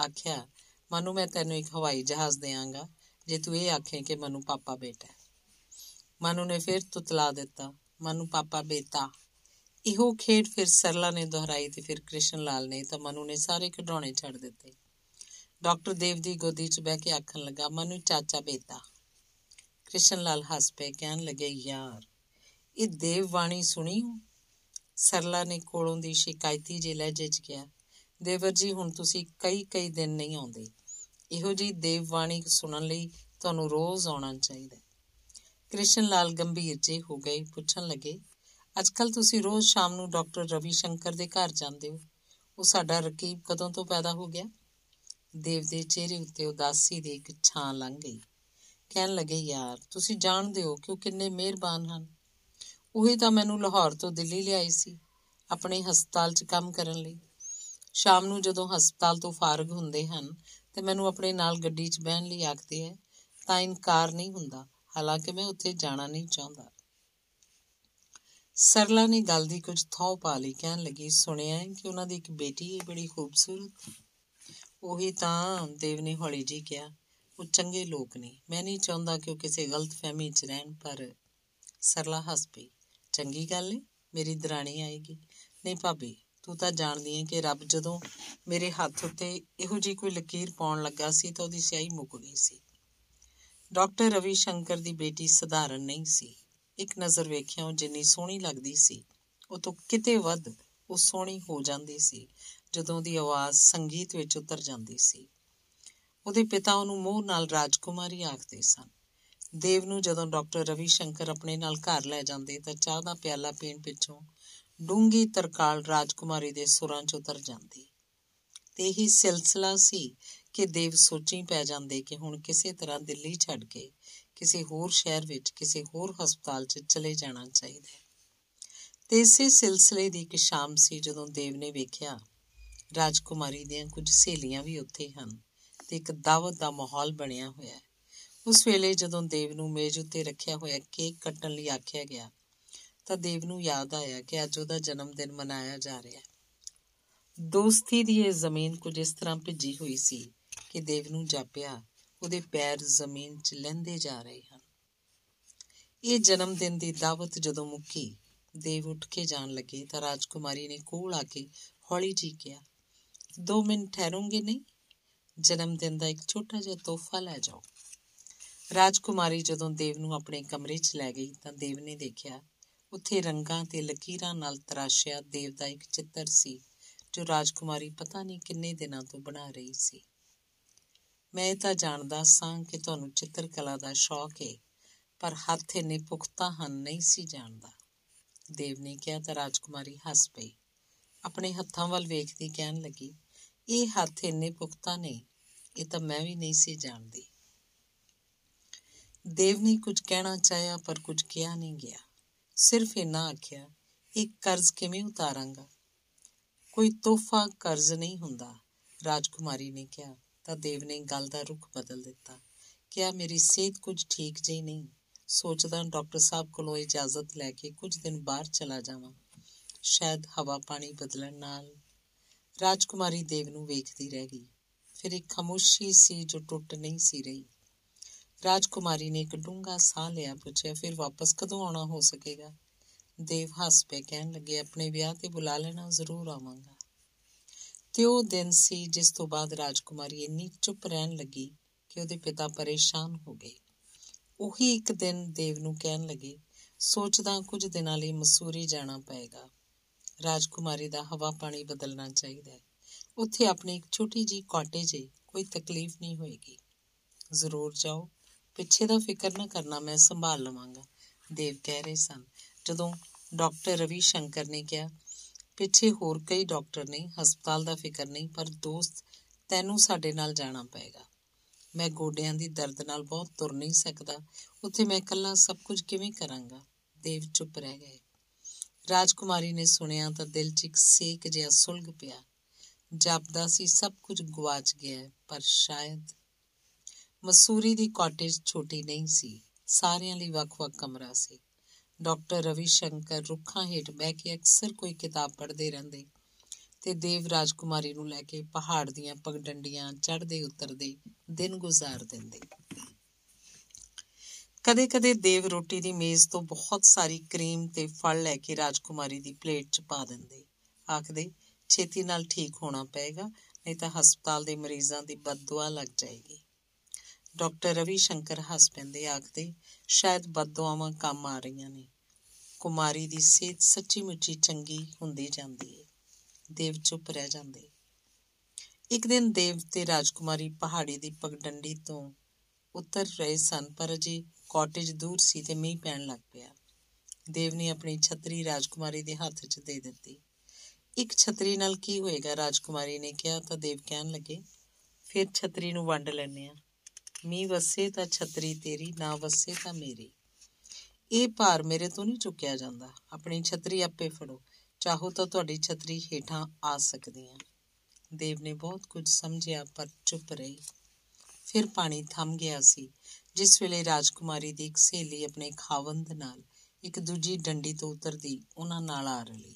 ਆਖਿਆ, ਮਨੂ, ਮੈਂ ਤੈਨੂੰ ਇੱਕ ਹਵਾਈ ਜਹਾਜ਼ ਦੇਵਾਂਗਾ ਜੇ ਤੂੰ ਇਹ ਆਖੇ ਕਿ ਮਨੂ ਪਾਪਾ ਬੇਟਾ ਹੈ। ਮਨੂ ਨੇ ਫਿਰ ਤੁਤਲਾ ਦਿੱਤਾ, ਮਨੂ ਪਾਪਾ ਬੇਟਾ ਇਹੋ ਖੇਡ ਫਿਰ ਸਰਲਾ ਨੇ ਦੁਹਰਾਈ ਤੇ ਫਿਰ ਕ੍ਰਿਸ਼ਨ ਲਾਲ ਨੇ ਤਾਂ ਮਨੂ ਨੇ ਸਾਰੇ ਖਿਡੌਣੇ ਛੱਡ ਦਿੱਤੇ। ਡਾਕਟਰ ਦੇਵ ਦੀ ਗੋਦੀ 'ਚ ਬਹਿ ਕੇ ਆਖਣ ਲੱਗਾ, ਮਨੂ, ਚਾਚਾ ਬੇਟਾ। ਕ੍ਰਿਸ਼ਨ ਲਾਲ ਹੱਸ ਪਏ, ਕਹਿਣ ਲੱਗੇ, ਯਾਰ, ਇਹ ਦੇਵ ਬਾਣੀ ਸੁਣੀ ਸਰਲਾ ਨੇ ਕੋਲੋਂ ਦੀ ਸ਼ਿਕਾਇਤੀ ਜੇ ਲਹਿਜੇ 'ਚ ਕਿਹਾ, ਦੇਵਰ ਜੀ, ਹੁਣ ਤੁਸੀਂ ਕਈ ਕਈ ਦਿਨ ਨਹੀਂ ਆਉਂਦੇ। ਇਹੋ ਜੀ ਦੇਵ ਬਾਣੀ ਸੁਣਨ ਲਈ ਤੁਹਾਨੂੰ ਰੋਜ਼ ਆਉਣਾ ਚਾਹੀਦਾ ਕ੍ਰਿਸ਼ਨ ਲਾਲ ਗੰਭੀਰ ਜੇ ਹੋ ਗਏ, ਪੁੱਛਣ ਲੱਗੇ ਅੱਜਕੱਲ ਤੁਸੀਂ ਰੋਜ਼ ਸ਼ਾਮ ਨੂੰ ਡਾਕਟਰ ਰਵੀ ਸ਼ੰਕਰ ਦੇ ਘਰ ਜਾਂਦੇ ਹੋ। ਉਹ ਸਾਡਾ ਰਕੀਬ ਕਦੋਂ ਤੋਂ ਪੈਦਾ ਹੋ ਗਿਆ? ਦੇਵ ਦੇ ਚਿਹਰੇ ਉੱਤੇ ਉਦਾਸੀ ਦੀ ਇੱਕ ਛਾਂ ਲੰਘ ਗਈ। ਕਹਿਣ ਲੱਗੇ, ਯਾਰ, ਤੁਸੀਂ ਜਾਣਦੇ ਹੋ ਕਿ ਉਹ ਕਿੰਨੇ ਮਿਹਰਬਾਨ ਹਨ। ਉਹੀ ਤਾਂ ਮੈਨੂੰ ਲਾਹੌਰ ਤੋਂ ਦਿੱਲੀ ਲਿਆਈ ਸੀ, ਆਪਣੇ ਹਸਪਤਾਲ 'ਚ ਕੰਮ ਕਰਨ ਲਈ। ਸ਼ਾਮ ਨੂੰ ਜਦੋਂ ਹਸਪਤਾਲ ਤੋਂ ਫਾਰਗ ਹੁੰਦੇ ਹਨ ਤੇ ਮੈਨੂੰ ਆਪਣੇ ਨਾਲ ਗੱਡੀ 'ਚ ਬਹਿਣ ਲਈ ਆਖਦੇ ਹੈ, ਤਾਂ ਇਨਕਾਰ ਨਹੀਂ ਹੁੰਦਾ। ਹਾਲਾਂਕਿ ਮੈਂ ਉੱਥੇ ਜਾਣਾ ਨਹੀਂ ਚਾਹੁੰਦਾ। ਸਰਲਾ ਨੇ ਗੱਲ ਦੀ ਕੁਝ ਥਾਉ ਪਾ ਲਈ, ਕਹਿਣ ਲੱਗੀ, ਸੁਣਿਆ ਕਿ ਉਹਨਾਂ ਦੀ ਇੱਕ ਬੇਟੀ ਹੈ ਬੜੀ ਖੂਬਸੂਰਤ ਉਹੀ ਤਾਂ ਦੇਵ ਨੇ ਹੌਲੀ ਜੀ ਕਿਹਾ, ਉਹ ਚੰਗੇ ਲੋਕ ਨੇ। ਮੈਂ ਨਹੀਂ ਚਾਹੁੰਦਾ ਕਿ ਉਹ ਕਿਸੇ ਗਲਤ ਫਹਿਮੀ 'ਚ ਰਹਿਣ, ਪਰ ਸਰਲਾ ਹੱਸ ਪਈ, ਚੰਗੀ ਗੱਲ ਹੈ ਮੇਰੀ ਦਰਾਣੀ ਆਏਗੀ। ਨਹੀਂ ਭਾਬੀ, ਤੂੰ ਤਾਂ ਜਾਣਦੀ ਹੈ ਕਿ ਰੱਬ ਜਦੋਂ ਮੇਰੇ ਹੱਥ ਉੱਤੇ ਇਹੋ ਜੀ ਕੋਈ ਲਕੀਰ ਪਾਉਣ ਲੱਗਾ ਸੀ ਤਾਂ ਉਹਦੀ ਸਿਆਹੀ ਮੁੱਕ ਗਈ ਸੀ। ਡਾਕਟਰ ਰਵੀ ਸ਼ੰਕਰ ਦੀ ਬੇਟੀ ਸਧਾਰਨ ਨਹੀਂ ਸੀ। ਇੱਕ ਨਜ਼ਰ ਵੇਖਿਆ, ਉਹ ਜਿੰਨੀ ਸੋਹਣੀ ਲੱਗਦੀ ਸੀ, ਉਹ ਤੋਂ ਕਿਤੇ ਵੱਧ ਉਹ ਸੋਹਣੀ ਹੋ ਜਾਂਦੀ ਸੀ, ਜਦੋਂ ਉਹਦੀ ਆਵਾਜ਼ ਸੰਗੀਤ ਵਿੱਚ ਉਤਰ ਜਾਂਦੀ ਸੀ। ਉਹਦੇ ਪਿਤਾ ਉਹਨੂੰ ਮੋਹ ਨਾਲ ਰਾਜਕੁਮਾਰੀ ਆਖਦੇ ਸਨ। ਦੇਵ ਨੂੰ ਜਦੋਂ ਡਾਕਟਰ ਰਵੀ ਸ਼ੰਕਰ ਆਪਣੇ ਨਾਲ ਘਰ ਲੈ ਜਾਂਦੇ, ਤਾਂ ਚਾਹ ਦਾ ਪਿਆਲਾ ਪੀਣ ਪਿੱਛੋਂ ਡੂੰਗੀ ਤਰਕਾਲ ਰਾਜਕੁਮਾਰੀ ਦੇ ਸੁਰਾਂ 'ਚ ਉਤਰ ਜਾਂਦੀ। ਤੇ ਇਹੀ ਸਿਲਸਿਲਾ ਸੀ ਕਿ ਦੇਵ ਸੋਚੀ ਪੈ ਜਾਂਦੇ ਕਿ ਹੁਣ ਕਿਸੇ ਤਰ੍ਹਾਂ ਦਿੱਲੀ ਛੱਡ ਕੇ ਕਿਸੇ ਹੋਰ ਸ਼ਹਿਰ ਵਿੱਚ, ਕਿਸੇ ਹੋਰ ਹਸਪਤਾਲ 'ਚ ਚਲੇ ਜਾਣਾ ਚਾਹੀਦਾ ਹੈ। ਤੇ ਇਸੇ ਸਿਲਸਿਲੇ ਦੀ ਇੱਕ ਸ਼ਾਮ ਸੀ ਜਦੋਂ ਦੇਵ ਨੇ ਵੇਖਿਆ, ਰਾਜਕੁਮਾਰੀ ਦੀਆਂ ਕੁਝ ਸਹੇਲੀਆਂ ਵੀ ਉੱਥੇ ਹਨ ਤੇ ਇੱਕ ਦਾਵਤ ਦਾ ਮਾਹੌਲ ਬਣਿਆ ਹੋਇਆ ਹੈ। ਉਸ ਵੇਲੇ ਜਦੋਂ ਦੇਵ ਨੂੰ ਮੇਜ਼ ਉੱਤੇ ਰੱਖਿਆ ਹੋਇਆ ਕੇਕ ਕੱਟਣ ਲਈ ਆਖਿਆ ਗਿਆ, ਤਾਂ ਦੇਵ ਨੂੰ ਯਾਦ ਆਇਆ ਕਿ ਅੱਜ ਉਹਦਾ ਜਨਮ ਦਿਨ ਮਨਾਇਆ ਜਾ ਰਿਹਾ ਹੈ। ਦੋਸਤੀ ਦੀ ਇਹ ਜ਼ਮੀਨ ਕੁਝ ਇਸ ਤਰ੍ਹਾਂ ਭਿੱਜੀ ਹੋਈ ਸੀ ਕਿ ਦੇਵ ਨੂੰ ਜਾਪਿਆ ਉਹਦੇ ਪੈਰ ਜ਼ਮੀਨ 'ਚ ਲੈਂਦੇ ਜਾ ਰਹੇ ਹਨ। ਇਹ ਜਨਮ ਦਿਨ ਦੀ ਦਾਵਤ ਜਦੋਂ ਮੁੱਕੀ ਦੇਵ ਉੱਠ ਕੇ ਜਾਣ ਲੱਗੇ ਤਾਂ ਰਾਜਕੁਮਾਰੀ ਨੇ ਕੋਲ ਆ ਕੇ ਹੌਲੀ ਜੀ ਕਿਹਾ, ਦੋ ਮਿੰਟ ਠਹਿਰੋਗੇ ਨਹੀਂ? ਜਨਮ ਦਿਨ ਦਾ ਇੱਕ ਛੋਟਾ ਜਿਹਾ ਤੋਹਫਾ ਲੈ ਜਾਓ। ਰਾਜਕੁਮਾਰੀ ਜਦੋਂ ਦੇਵ ਨੂੰ ਆਪਣੇ ਕਮਰੇ 'ਚ ਲੈ ਗਈ ਤਾਂ ਦੇਵ ਨੇ ਦੇਖਿਆ, ਉੱਥੇ ਰੰਗਾਂ ਤੇ ਲਕੀਰਾਂ ਨਾਲ ਤਰਾਸ਼ਿਆ ਦੇਵ ਦਾ ਇੱਕ ਚਿੱਤਰ ਸੀ, ਜੋ ਰਾਜਕੁਮਾਰੀ ਪਤਾ ਨਹੀਂ ਕਿੰਨੇ ਦਿਨਾਂ ਤੋਂ ਬਣਾ ਰਹੀ ਸੀ। ਮੈਂ ਤਾਂ ਜਾਣਦਾ ਸਾਂ ਕਿ ਤੁਹਾਨੂੰ ਚਿੱਤਰਕਲਾ ਦਾ ਸ਼ੌਕ ਹੈ ਪਰ ਹੱਥ ਇੰਨੇ ਪੁਖਤਾ ਹਨ ਨਹੀਂ ਸੀ ਜਾਣਦਾ। ਦੇਵ ਨੇ ਕਿਹਾ ਤਾਂ ਰਾਜਕੁਮਾਰੀ ਹੱਸ ਪਈ। ਆਪਣੇ ਹੱਥਾਂ ਵੱਲ ਵੇਖਦੀ ਕਹਿਣ ਲੱਗੀ, ਇਹ ਹੱਥ ਇੰਨੇ ਪੁਖਤਾ ਨਹੀਂ ਇਹ ਤਾਂ ਮੈਂ ਵੀ ਨਹੀਂ ਸੀ ਜਾਣਦੀ। ਦੇਵ ਨੇ ਕੁਝ ਕਹਿਣਾ ਚਾਹਿਆ, ਪਰ ਕੁਝ ਕਿਹਾ ਨਹੀਂ ਗਿਆ। ਸਿਰਫ ਇਹਨਾਂ ਆਖਿਆ, ਇਹ ਕਰਜ਼ ਕਿਵੇਂ ਉਤਾਰਾਂਗਾ? ਕੋਈ ਤੋਹਫਾ ਕਰਜ਼ ਨਹੀਂ ਹੁੰਦਾ, ਰਾਜਕੁਮਾਰੀ ਨੇ ਕਿਹਾ। ਤਾਂ ਦੇਵ ਨੇ ਗੱਲ ਦਾ ਰੁਖ ਬਦਲ ਦਿੱਤਾ। ਕਿਹਾ, ਮੇਰੀ ਸਿਹਤ ਕੁਝ ਠੀਕ ਜਿਹੀ ਨਹੀਂ। ਸੋਚਦਾ ਡਾਕਟਰ ਸਾਹਿਬ ਕੋਲੋਂ ਇਜਾਜ਼ਤ ਲੈ ਕੇ ਕੁਝ ਦਿਨ ਬਾਹਰ ਚਲਾ ਜਾਵਾਂ। ਸ਼ਾਇਦ ਹਵਾ ਪਾਣੀ ਬਦਲਣ ਨਾਲ ਰਾਜਕੁਮਾਰੀ ਦੇਵ ਨੂੰ ਵੇਖਦੀ ਰਹਿ ਗਈ। ਫਿਰ ਇੱਕ ਖਾਮੋਸ਼ੀ ਸੀ ਜੋ ਟੁੱਟ ਨਹੀਂ ਸੀ ਰਹੀ। ਰਾਜਕੁਮਾਰੀ ਨੇ ਇੱਕ ਡੂੰਘਾ ਸਾਹ ਲਿਆ, ਪੁੱਛਿਆ, ਫਿਰ ਵਾਪਸ ਕਦੋਂ ਆਉਣਾ ਹੋ ਸਕੇਗਾ? ਦੇਵ ਹੱਸ ਪਏ ਕਹਿਣ ਲੱਗੇ, ਆਪਣੇ ਵਿਆਹ ਤੇ ਬੁਲਾ ਲੈਣਾ, ਜ਼ਰੂਰ ਆਵਾਂਗਾ। ਤੇ ਉਹ ਦਿਨ ਸੀ ਜਿਸ ਤੋਂ ਬਾਅਦ ਰਾਜਕੁਮਾਰੀ ਇੰਨੀ ਚੁੱਪ ਰਹਿਣ ਲੱਗੀ ਕਿ ਉਹਦੇ ਪਿਤਾ ਪਰੇਸ਼ਾਨ ਹੋ ਗਏ। ਉਹੀ ਇੱਕ ਦਿਨ ਦੇਵ ਨੂੰ ਕਹਿਣ ਲੱਗੇ, ਸੋਚਦਾ ਕੁਝ ਦਿਨਾਂ ਲਈ ਮਸੂਰੀ ਜਾਣਾ ਪਏਗਾ। ਰਾਜਕੁਮਾਰੀ ਦਾ ਹਵਾ ਪਾਣੀ ਬਦਲਣਾ ਚਾਹੀਦਾ ਹੈ। ਉੱਥੇ ਆਪਣੀ ਇੱਕ ਛੋਟੀ ਜੀ ਕਾਟੇਜ ਹੈ ਕੋਈ ਤਕਲੀਫ ਨਹੀਂ ਹੋਏਗੀ। ਜ਼ਰੂਰ ਜਾਓ। ਪਿੱਛੇ ਦਾ ਫਿਕਰ ਨਾ ਕਰਨਾ, ਮੈਂ ਸੰਭਾਲ ਲਵਾਂਗਾ। ਦੇਵ ਕਹਿ ਰਹੇ ਸਨ। ਜਦੋਂ ਡਾਕਟਰ ਰਵੀ ਸ਼ੰਕਰ ਨੇ ਕਿਹਾ ਪਿੱਛੇ ਹੋਰ ਕਈ ਡਾਕਟਰ ਨੇ, ਹਸਪਤਾਲ ਦਾ ਫਿਕਰ ਨਹੀਂ, ਪਰ ਦੋਸਤ ਤੈਨੂੰ ਸਾਡੇ ਨਾਲ ਜਾਣਾ ਪਏਗਾ। ਮੈਂ ਗੋਡਿਆਂ ਦੀ ਦਰਦ ਨਾਲ ਬਹੁਤ ਤੁਰ ਨਹੀਂ ਸਕਦਾ। ਉੱਥੇ ਮੈਂ ਇਕੱਲਾ ਸਭ ਕੁਝ ਕਿਵੇਂ ਕਰਾਂਗਾ? ਦੇਵ ਚੁੱਪ ਰਹਿ ਗਏ। ਰਾਜਕੁਮਾਰੀ ਨੇ ਸੁਣਿਆ ਤਾਂ ਦਿਲ 'ਚ ਇੱਕ ਸੇਕ ਜਿਹਾ ਸੁਲਗ ਪਿਆ। ਜਾਪਦਾ ਸੀ, ਸਭ ਕੁਝ ਗਵਾਚ ਗਿਆ ਪਰ ਸ਼ਾਇਦ ਮਸੂਰੀ ਦੀ ਕਾਟੇਜ ਛੋਟੀ ਨਹੀਂ ਸੀ। ਸਾਰਿਆਂ ਲਈ ਵੱਖ-ਵੱਖ ਕਮਰਾ ਸੀ। ਡਾਕਟਰ ਰਵੀ ਸ਼ੰਕਰ ਰੁੱਖਾਂ ਹੇਠ ਬਹਿ ਕੇ ਅਕਸਰ ਕੋਈ ਕਿਤਾਬ ਪੜ੍ਹਦੇ ਰਹਿੰਦੇ ਤੇ ਦੇਵ ਰਾਜਕੁਮਾਰੀ ਨੂੰ ਲੈ ਕੇ ਪਹਾੜ ਦੀਆਂ ਪਗਡੰਡੀਆਂ ਚੜ੍ਹਦੇ ਉਤਰਦੇ ਦਿਨ ਗੁਜ਼ਾਰ ਦਿੰਦੇ। ਕਦੇ-ਕਦੇ ਦੇਵ ਰੋਟੀ ਦੀ ਮੇਜ਼ ਤੋਂ ਬਹੁਤ ਸਾਰੀ ਕਰੀਮ ਤੇ ਫਲ ਲੈ ਕੇ ਰਾਜਕੁਮਾਰੀ ਦੀ ਪਲੇਟ 'ਚ ਪਾ ਦਿੰਦੇ। ਆਖਦੇ, ਛੇਤੀ ਨਾਲ ਠੀਕ ਹੋਣਾ ਪਏਗਾ, ਨਹੀਂ ਤਾਂ ਹਸਪਤਾਲ ਦੇ ਮਰੀਜ਼ਾਂ ਦੀ ਬਦਦੁਆ ਲੱਗ ਜਾਏਗੀ। ਡਾਕਟਰ ਰਵੀ ਸ਼ੰਕਰ ਹੱਸ ਪੈਂਦੇ ਆਖਦੇ ਸ਼ਾਇਦ ਬਦਦੁਆਵਾਂ ਕੰਮ ਆ ਰਹੀਆਂ ਨੇ। ਕੁਮਾਰੀ ਦੀ ਸਿਹਤ ਸੱਚੀ ਮੁੱਚੀ ਚੰਗੀ ਹੁੰਦੀ ਜਾਂਦੀ ਹੈ ਦੇਵ ਚੁੱਪ ਰਹਿ ਜਾਂਦੇ। ਇੱਕ ਦਿਨ ਦੇਵ ਤੇ ਰਾਜਕੁਮਾਰੀ ਪਹਾੜੀ ਦੀ ਪਗਡੰਡੀ ਤੋਂ ਉਤਰ ਰਹੇ ਸਨ, ਪਰ ਅਜੇ ਕਾਟੇਜ ਦੂਰ ਸੀ ਤੇ ਮੀਂਹ ਪੈਣ ਲੱਗ ਪਿਆ। ਦੇਵ ਨੇ ਆਪਣੀ ਛਤਰੀ ਰਾਜਕੁਮਾਰੀ ਦੇ ਹੱਥ 'ਚ ਦੇ ਦਿੱਤੀ। ਇੱਕ ਛਤਰੀ ਨਾਲ ਕੀ ਹੋਏਗਾ? ਰਾਜਕੁਮਾਰੀ ਨੇ ਕਿਹਾ ਤਾਂ ਦੇਵ ਕਹਿਣ ਲੱਗੇ, ਫਿਰ ਛਤਰੀ ਨੂੰ ਵੰਡ ਲੈਣੇ ਆ। ਮੀਂਹ ਵਸੇ ਤਾਂ ਛਤਰੀ ਤੇਰੀ, ਨਾ ਵਸੇ ਤਾਂ ਮੇਰੀ। ਇਹ ਭਾਰ ਮੇਰੇ ਤੋਂ ਨਹੀਂ ਚੁੱਕਿਆ ਜਾਂਦਾ। ਆਪਣੀ ਛਤਰੀ ਆਪੇ ਫੜੋ। ਚਾਹੋ ਤਾਂ ਤੁਹਾਡੀ ਛਤਰੀ ਹੇਠਾਂ ਆ ਸਕਦੀ ਹੈ। ਦੇਵ ਨੇ ਬਹੁਤ ਕੁਝ ਸਮਝਿਆ, ਪਰ ਚੁੱਪ ਰਹੀ। ਫਿਰ ਪਾਣੀ ਥੰਮ ਗਿਆ ਸੀ। ਜਿਸ ਵੇਲੇ ਰਾਜਕੁਮਾਰੀ ਦੀ ਇੱਕ ਸਹੇਲੀ ਆਪਣੇ ਖਾਵੰਦ ਨਾਲ ਇੱਕ ਦੂਜੀ ਡੰਡੀ ਤੋਂ ਉਤਰਦੀ, ਉਹਨਾਂ ਨਾਲ ਆ ਰਹੀ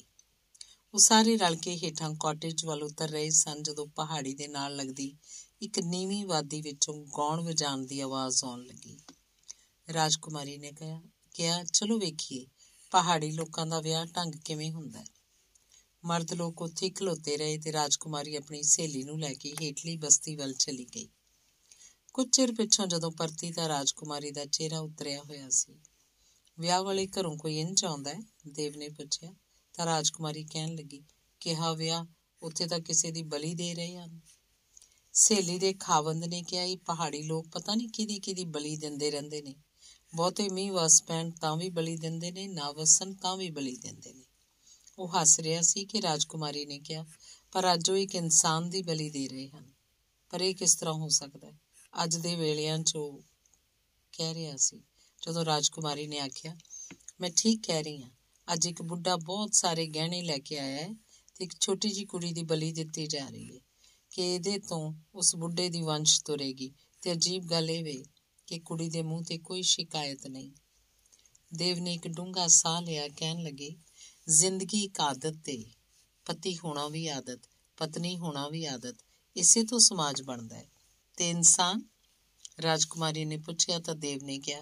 ਉਹ ਸਾਰੇ ਰਲ ਕੇ ਹੇਠਾਂ ਕਾਟੇਜ ਵੱਲ ਉਤਰ ਰਹੇ ਸਨ, ਜਦੋਂ ਪਹਾੜੀ ਦੇ ਨਾਲ ਲੱਗਦੀ ਇੱਕ ਨੀਵੀਂ ਵਾਦੀ ਵਿੱਚੋਂ ਗਾਉਣ ਵਜਾਉਣ ਦੀ ਆਵਾਜ਼ ਆਉਣ ਲੱਗੀ। ਰਾਜਕੁਮਾਰੀ ਨੇ ਕਿਹਾ ਕਿਹਾ, ਚਲੋ ਵੇਖੀਏ, ਪਹਾੜੀ ਲੋਕਾਂ ਦਾ ਵਿਆਹ ਢੰਗ ਕਿਵੇਂ ਹੁੰਦਾ ਹੈ? ਮਰਦ ਲੋਕ ਉੱਥੇ ਖਲੋਤੇ ਰਹੇ ਤੇ ਰਾਜਕੁਮਾਰੀ ਆਪਣੀ ਸਹੇਲੀ ਨੂੰ ਲੈ ਕੇ ਹੇਠਲੀ ਬਸਤੀ ਵੱਲ ਚਲੀ ਗਈ। ਕੁਝ ਚਿਰ ਪਿੱਛੋਂ ਜਦੋਂ ਪਰਤੀ ਤਾਂ ਰਾਜਕੁਮਾਰੀ ਦਾ ਚਿਹਰਾ ਉਤਰਿਆ ਹੋਇਆ ਸੀ। ਵਿਆਹ ਵਾਲੇ ਘਰੋਂ ਕੋਈ ਇੰਜ ਆਉਂਦਾ ਹੈ? ਦੇਵ ਨੇ ਪੁੱਛਿਆ। ਤਾਂ ਰਾਜਕੁਮਾਰੀ ਕਹਿਣ ਲੱਗੀ, ਕਿਹਾ, ਵਿਆਹ, ਉੱਥੇ ਤਾਂ ਕਿਸੇ ਦੀ ਬਲੀ ਦੇ ਰਹੇ ਹਨ। ਸਹੇਲੀ ਦੇ ਖਾਵੰਦ ਨੇ ਕਿਹਾ, ਇਹ ਪਹਾੜੀ ਲੋਕ ਪਤਾ ਨਹੀਂ ਕਿਹਦੀ ਕਿਹਦੀ ਬਲੀ ਦਿੰਦੇ ਰਹਿੰਦੇ ਨੇ। ਬਹੁਤੇ ਮੀਂਹ ਵਸ ਪੈਣ ਤਾਂ ਵੀ ਬਲੀ ਦਿੰਦੇ ਨੇ, ਨਾ ਵਸਣ ਤਾਂ ਵੀ ਬਲੀ ਦਿੰਦੇ ਨੇ। ਉਹ ਹੱਸ ਰਿਹਾ ਸੀ ਕਿ ਰਾਜਕੁਮਾਰੀ ਨੇ ਕਿਹਾ, ਪਰ ਅੱਜ ਉਹ ਇੱਕ ਇਨਸਾਨ ਦੀ ਬਲੀ ਦੇ ਰਹੇ ਹਨ। ਪਰ ਇਹ ਕਿਸ ਤਰ੍ਹਾਂ ਹੋ ਸਕਦਾ ਹੈ? ਅੱਜ ਦੇ ਵੇਲਿਆਂ 'ਚ ਉਹ ਕਹਿ ਰਿਹਾ ਸੀ, ਜਦੋਂ ਰਾਜਕੁਮਾਰੀ ਨੇ ਆਖਿਆ, ਮੈਂ ਠੀਕ ਕਹਿ ਰਹੀ ਹਾਂ। ਅੱਜ ਇੱਕ ਬੁੱਢਾ ਬਹੁਤ ਸਾਰੇ ਗਹਿਣੇ ਲੈ ਕੇ ਆਇਆ ਹੈ ਤੇ ਇੱਕ ਛੋਟੀ ਜੀ ਕੁੜੀ ਦੀ ਬਲੀ ਦਿੱਤੀ ਜਾ ਰਹੀ ਹੈ। ਕਿ ਇਹਦੇ ਤੋਂ ਉਸ ਬੁੱਢੇ ਦੀ ਵੰਸ਼ ਤੁਰੇਗੀ? ਤੇ ਅਜੀਬ ਗੱਲ ਇਹ ਵੇ ਕਿ ਕੁੜੀ ਦੇ ਮੂੰਹ ਤੇ ਕੋਈ ਸ਼ਿਕਾਇਤ ਨਹੀਂ। ਦੇਵ ਨੇ ਇੱਕ ਡੂੰਘਾ ਸਾਹ ਲਿਆ, ਕਹਿਣ ਲੱਗੇ, ਜ਼ਿੰਦਗੀ ਇੱਕ ਆਦਤ ਤੇ ਪਤੀ ਹੋਣਾ ਵੀ ਆਦਤ, ਪਤਨੀ ਹੋਣਾ ਵੀ ਆਦਤ, ਇਸੇ ਤੋਂ ਸਮਾਜ ਬਣਦਾ ਹੈ ਤੇ ਇਨਸਾਨ? ਰਾਜਕੁਮਾਰੀ ਨੇ ਪੁੱਛਿਆ ਤਾਂ ਦੇਵ ਨੇ ਕਿਹਾ,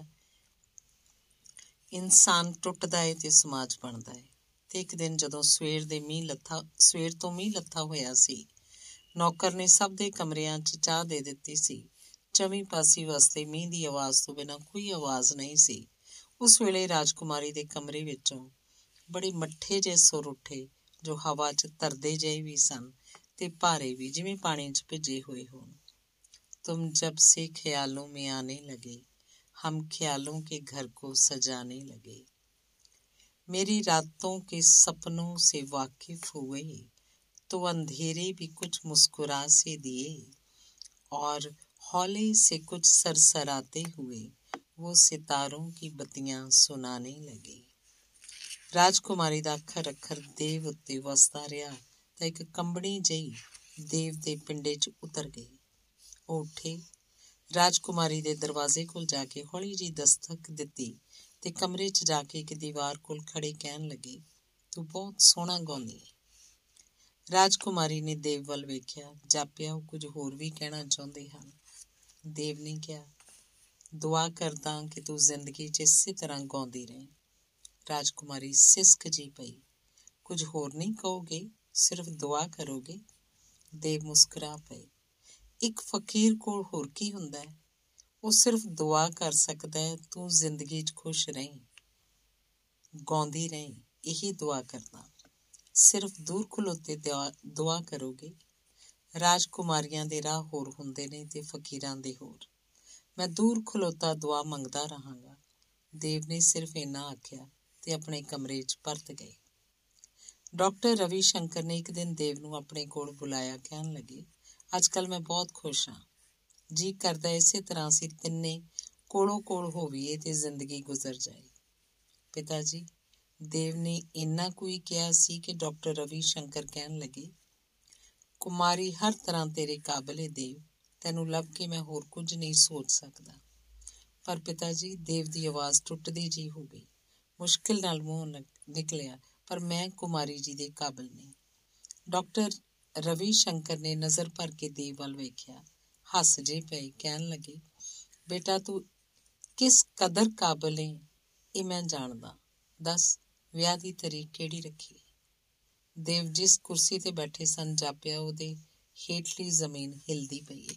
ਇਨਸਾਨ ਟੁੱਟਦਾ ਹੈ ਤੇ ਸਮਾਜ ਬਣਦਾ ਹੈ ਤੇ ਇੱਕ ਦਿਨ ਜਦੋਂ ਸਵੇਰ ਦੇ ਮੀਂਹ ਲੱਥਾ, ਸਵੇਰ ਤੋਂ ਮੀਂਹ ਲੱਥਾ ਹੋਇਆ ਸੀ ਨੌਕਰ ਨੇ ਸਭ ਦੇ ਕਮਰਿਆਂ 'ਚ ਚਾਹ ਦੇ ਦਿੱਤੀ ਸੀ ਚਵੀਂ ਪਾਸੀ ਵਾਸਤੇ ਮੀਂਹ ਦੀ ਆਵਾਜ਼ ਤੋਂ ਬਿਨਾਂ ਕੋਈ ਆਵਾਜ਼ ਨਹੀਂ ਸੀ ਉਸ ਵੇਲੇ ਰਾਜਕੁਮਾਰੀ ਦੇ ਕਮਰੇ ਵਿੱਚੋਂ ਬੜੇ ਮੱਠੇ ਜਿਹੇ ਸੁਰ ਉੱਠੇ ਜੋ ਹਵਾ 'ਚ ਤਰਦੇ ਜਿਹੇ ਵੀ ਸਨ ਤੇ ਭਾਰੇ ਵੀ ਜਿਵੇਂ ਪਾਣੀ 'ਚ ਭਿੱਜੇ ਹੋਏ ਹੋਣ तुम जब से ख्यालों में आने लगे हम ख्यालों के घर को सजाने लगे मेरी रातों के सपनों से वाकिफ हुए तो अंधेरे भी कुछ मुस्कुरा से दिए और हौले से कुछ सरसराते हुए वो सितारों की बत्तियां सुनाने लगे ਰਾਜਕੁਮਾਰੀ ਦਾ ਅੱਖਰ ਅੱਖਰ ਦੇਵ ਉੱਤੇ ਵਸਦਾ ਰਿਹਾ ਤਾਂ ਇੱਕ ਕੰਬਣੀ ਜਈ ਦੇਵ ਦੇ ਪਿੰਡੇ 'ਚ ਉਤਰ ਗਈ ਉਹ ਉੱਠੇ ਰਾਜਕੁਮਾਰੀ ਦੇ ਦਰਵਾਜ਼ੇ ਕੋਲ ਜਾ ਕੇ ਹੌਲੀ ਜੀ ਦਸਤਕ ਦਿੱਤੀ ਤੇ ਕਮਰੇ 'ਚ ਜਾ ਕੇ ਇੱਕ ਦੀਵਾਰ ਕੋਲ ਖੜੇ ਕਹਿਣ ਲੱਗੇ ਤੂੰ ਬਹੁਤ ਸੋਹਣਾ ਗਾਉਂਦੀ ਹੈ ਰਾਜਕੁਮਾਰੀ ਨੇ ਦੇਵ ਵੱਲ ਵੇਖਿਆ। ਜਾਪਿਆ, ਉਹ ਕੁਝ ਹੋਰ ਵੀ ਕਹਿਣਾ ਚਾਹੁੰਦੇ ਹਨ। ਦੇਵ ਨੇ ਕਿਹਾ, ਦੁਆ ਕਰਦਾ ਕਿ ਤੂੰ ਜ਼ਿੰਦਗੀ 'ਚ ਇਸੇ ਤਰ੍ਹਾਂ ਗਾਉਂਦੀ ਰਹੇ। ਰਾਜਕੁਮਾਰੀ ਸਿਸਕ ਜੀ ਪਈ। ਕੁਝ ਹੋਰ ਨਹੀਂ ਕਹੋਗੇ? ਸਿਰਫ ਦੁਆ ਕਰੋਗੇ? ਦੇਵ ਮੁਸਕਰਾ ਪਏ। ਇੱਕ ਫਕੀਰ ਕੋਲ ਹੋਰ ਕੀ ਹੁੰਦਾ ਹੈ? ਉਹ ਸਿਰਫ ਦੁਆ ਕਰ ਸਕਦਾ ਹੈ, ਤੂੰ ਜ਼ਿੰਦਗੀ 'ਚ ਖੁਸ਼ ਰਹੀਂ। ਗਾਉਂਦੀ ਰਹੀਂ, ਇਹੀ ਦੁਆ ਕਰਨਾ। ਸਿਰਫ ਦੂਰ ਖਲੋਤੇ ਦੁਆ ਕਰੋਗੇ? ਰਾਜਕੁਮਾਰੀਆਂ ਦੇ ਰਾਹ ਹੋਰ ਹੁੰਦੇ ਨੇ ਤੇ ਫਕੀਰਾਂ ਦੇ ਹੋਰ। ਮੈਂ ਦੂਰ ਖਲੋਤਾ ਦੁਆ ਮੰਗਦਾ ਰਹਾਂਗਾ। ਦੇਵ ਨੇ ਸਿਰਫ ਇਨਾ ਆਖਿਆ ਤੇ ਆਪਣੇ ਕਮਰੇ 'ਚ ਪਰਤ ਗਏ। ਡਾਕਟਰ ਰਵੀ ਸ਼ੰਕਰ ਨੇ ਇੱਕ ਦਿਨ ਦੇਵ ਨੂੰ ਆਪਣੇ ਕੋਲ ਬੁਲਾਇਆ, ਕਹਿਣ ਲੱਗੇ ਅੱਜ ਕੱਲ ਮੈਂ ਬਹੁਤ ਖੁਸ਼ ਹਾਂ। ਜੀ ਕਰਦਾ ਇਸੇ ਤਰ੍ਹਾਂ ਸੀ ਤਿੰਨੇ ਕੋਲੋਂ ਕੋਲ ਹੋਵੀਏ ਤੇ ਜ਼ਿੰਦਗੀ ਗੁਜ਼ਰ ਜਾਏ। ਪਿਤਾ ਜੀ ਦੇਵ ਨੇ ਇੰਨਾ ਕੋਈ ਕਿਹਾ ਸੀ ਕਿ ਡਾਕਟਰ ਰਵੀ ਸ਼ੰਕਰ ਕਹਿਣ ਲੱਗੇ, ਕੁਮਾਰੀ, ਹਰ ਤਰ੍ਹਾਂ ਤੇਰੇ ਕਾਬਲ ਹੈ ਦੇਵ। ਤੈਨੂੰ ਲੱਭ ਕੇ ਮੈਂ ਹੋਰ ਕੁਝ ਨਹੀਂ ਸੋਚ ਸਕਦਾ ਪਰ ਪਿਤਾ ਜੀ, ਦੇਵ ਦੀ ਆਵਾਜ਼ ਟੁੱਟਦੀ ਜੀ ਹੋ ਗਈ। ਮੁਸ਼ਕਿਲ ਨਾਲ ਮੂੰਹ ਨਿਕਲਿਆ, ਪਰ ਮੈਂ ਕੁਮਾਰੀ ਜੀ ਦੇ ਕਾਬਲ ਨਹੀਂ ਡਾਕਟਰ ਰਵੀ ਸ਼ੰਕਰ ਨੇ ਨਜ਼ਰ ਭਰ ਕੇ ਦੇਵ ਵੱਲ ਵੇਖਿਆ। ਹੱਸ ਜੇ ਪਏ, ਕਹਿਣ ਲੱਗੇ, ਬੇਟਾ, ਤੂੰ ਕਿਸ ਕਦਰ ਕਾਬਲ ਹੈ ਇਹ ਮੈਂ ਜਾਣਦਾ। ਦੱਸ ਵਿਆਹ ਦੀ ਤਰੀਕ ਕਿਹੜੀ ਰੱਖੀ? ਦੇਵ ਜਿਸ ਕੁਰਸੀ ਤੇ ਬੈਠੇ ਸਨ, ਜਾਪਿਆ ਉਹਦੇ ਹੇਠਲੀ ਜ਼ਮੀਨ ਹਿਲਦੀ ਪਈ ਹੈ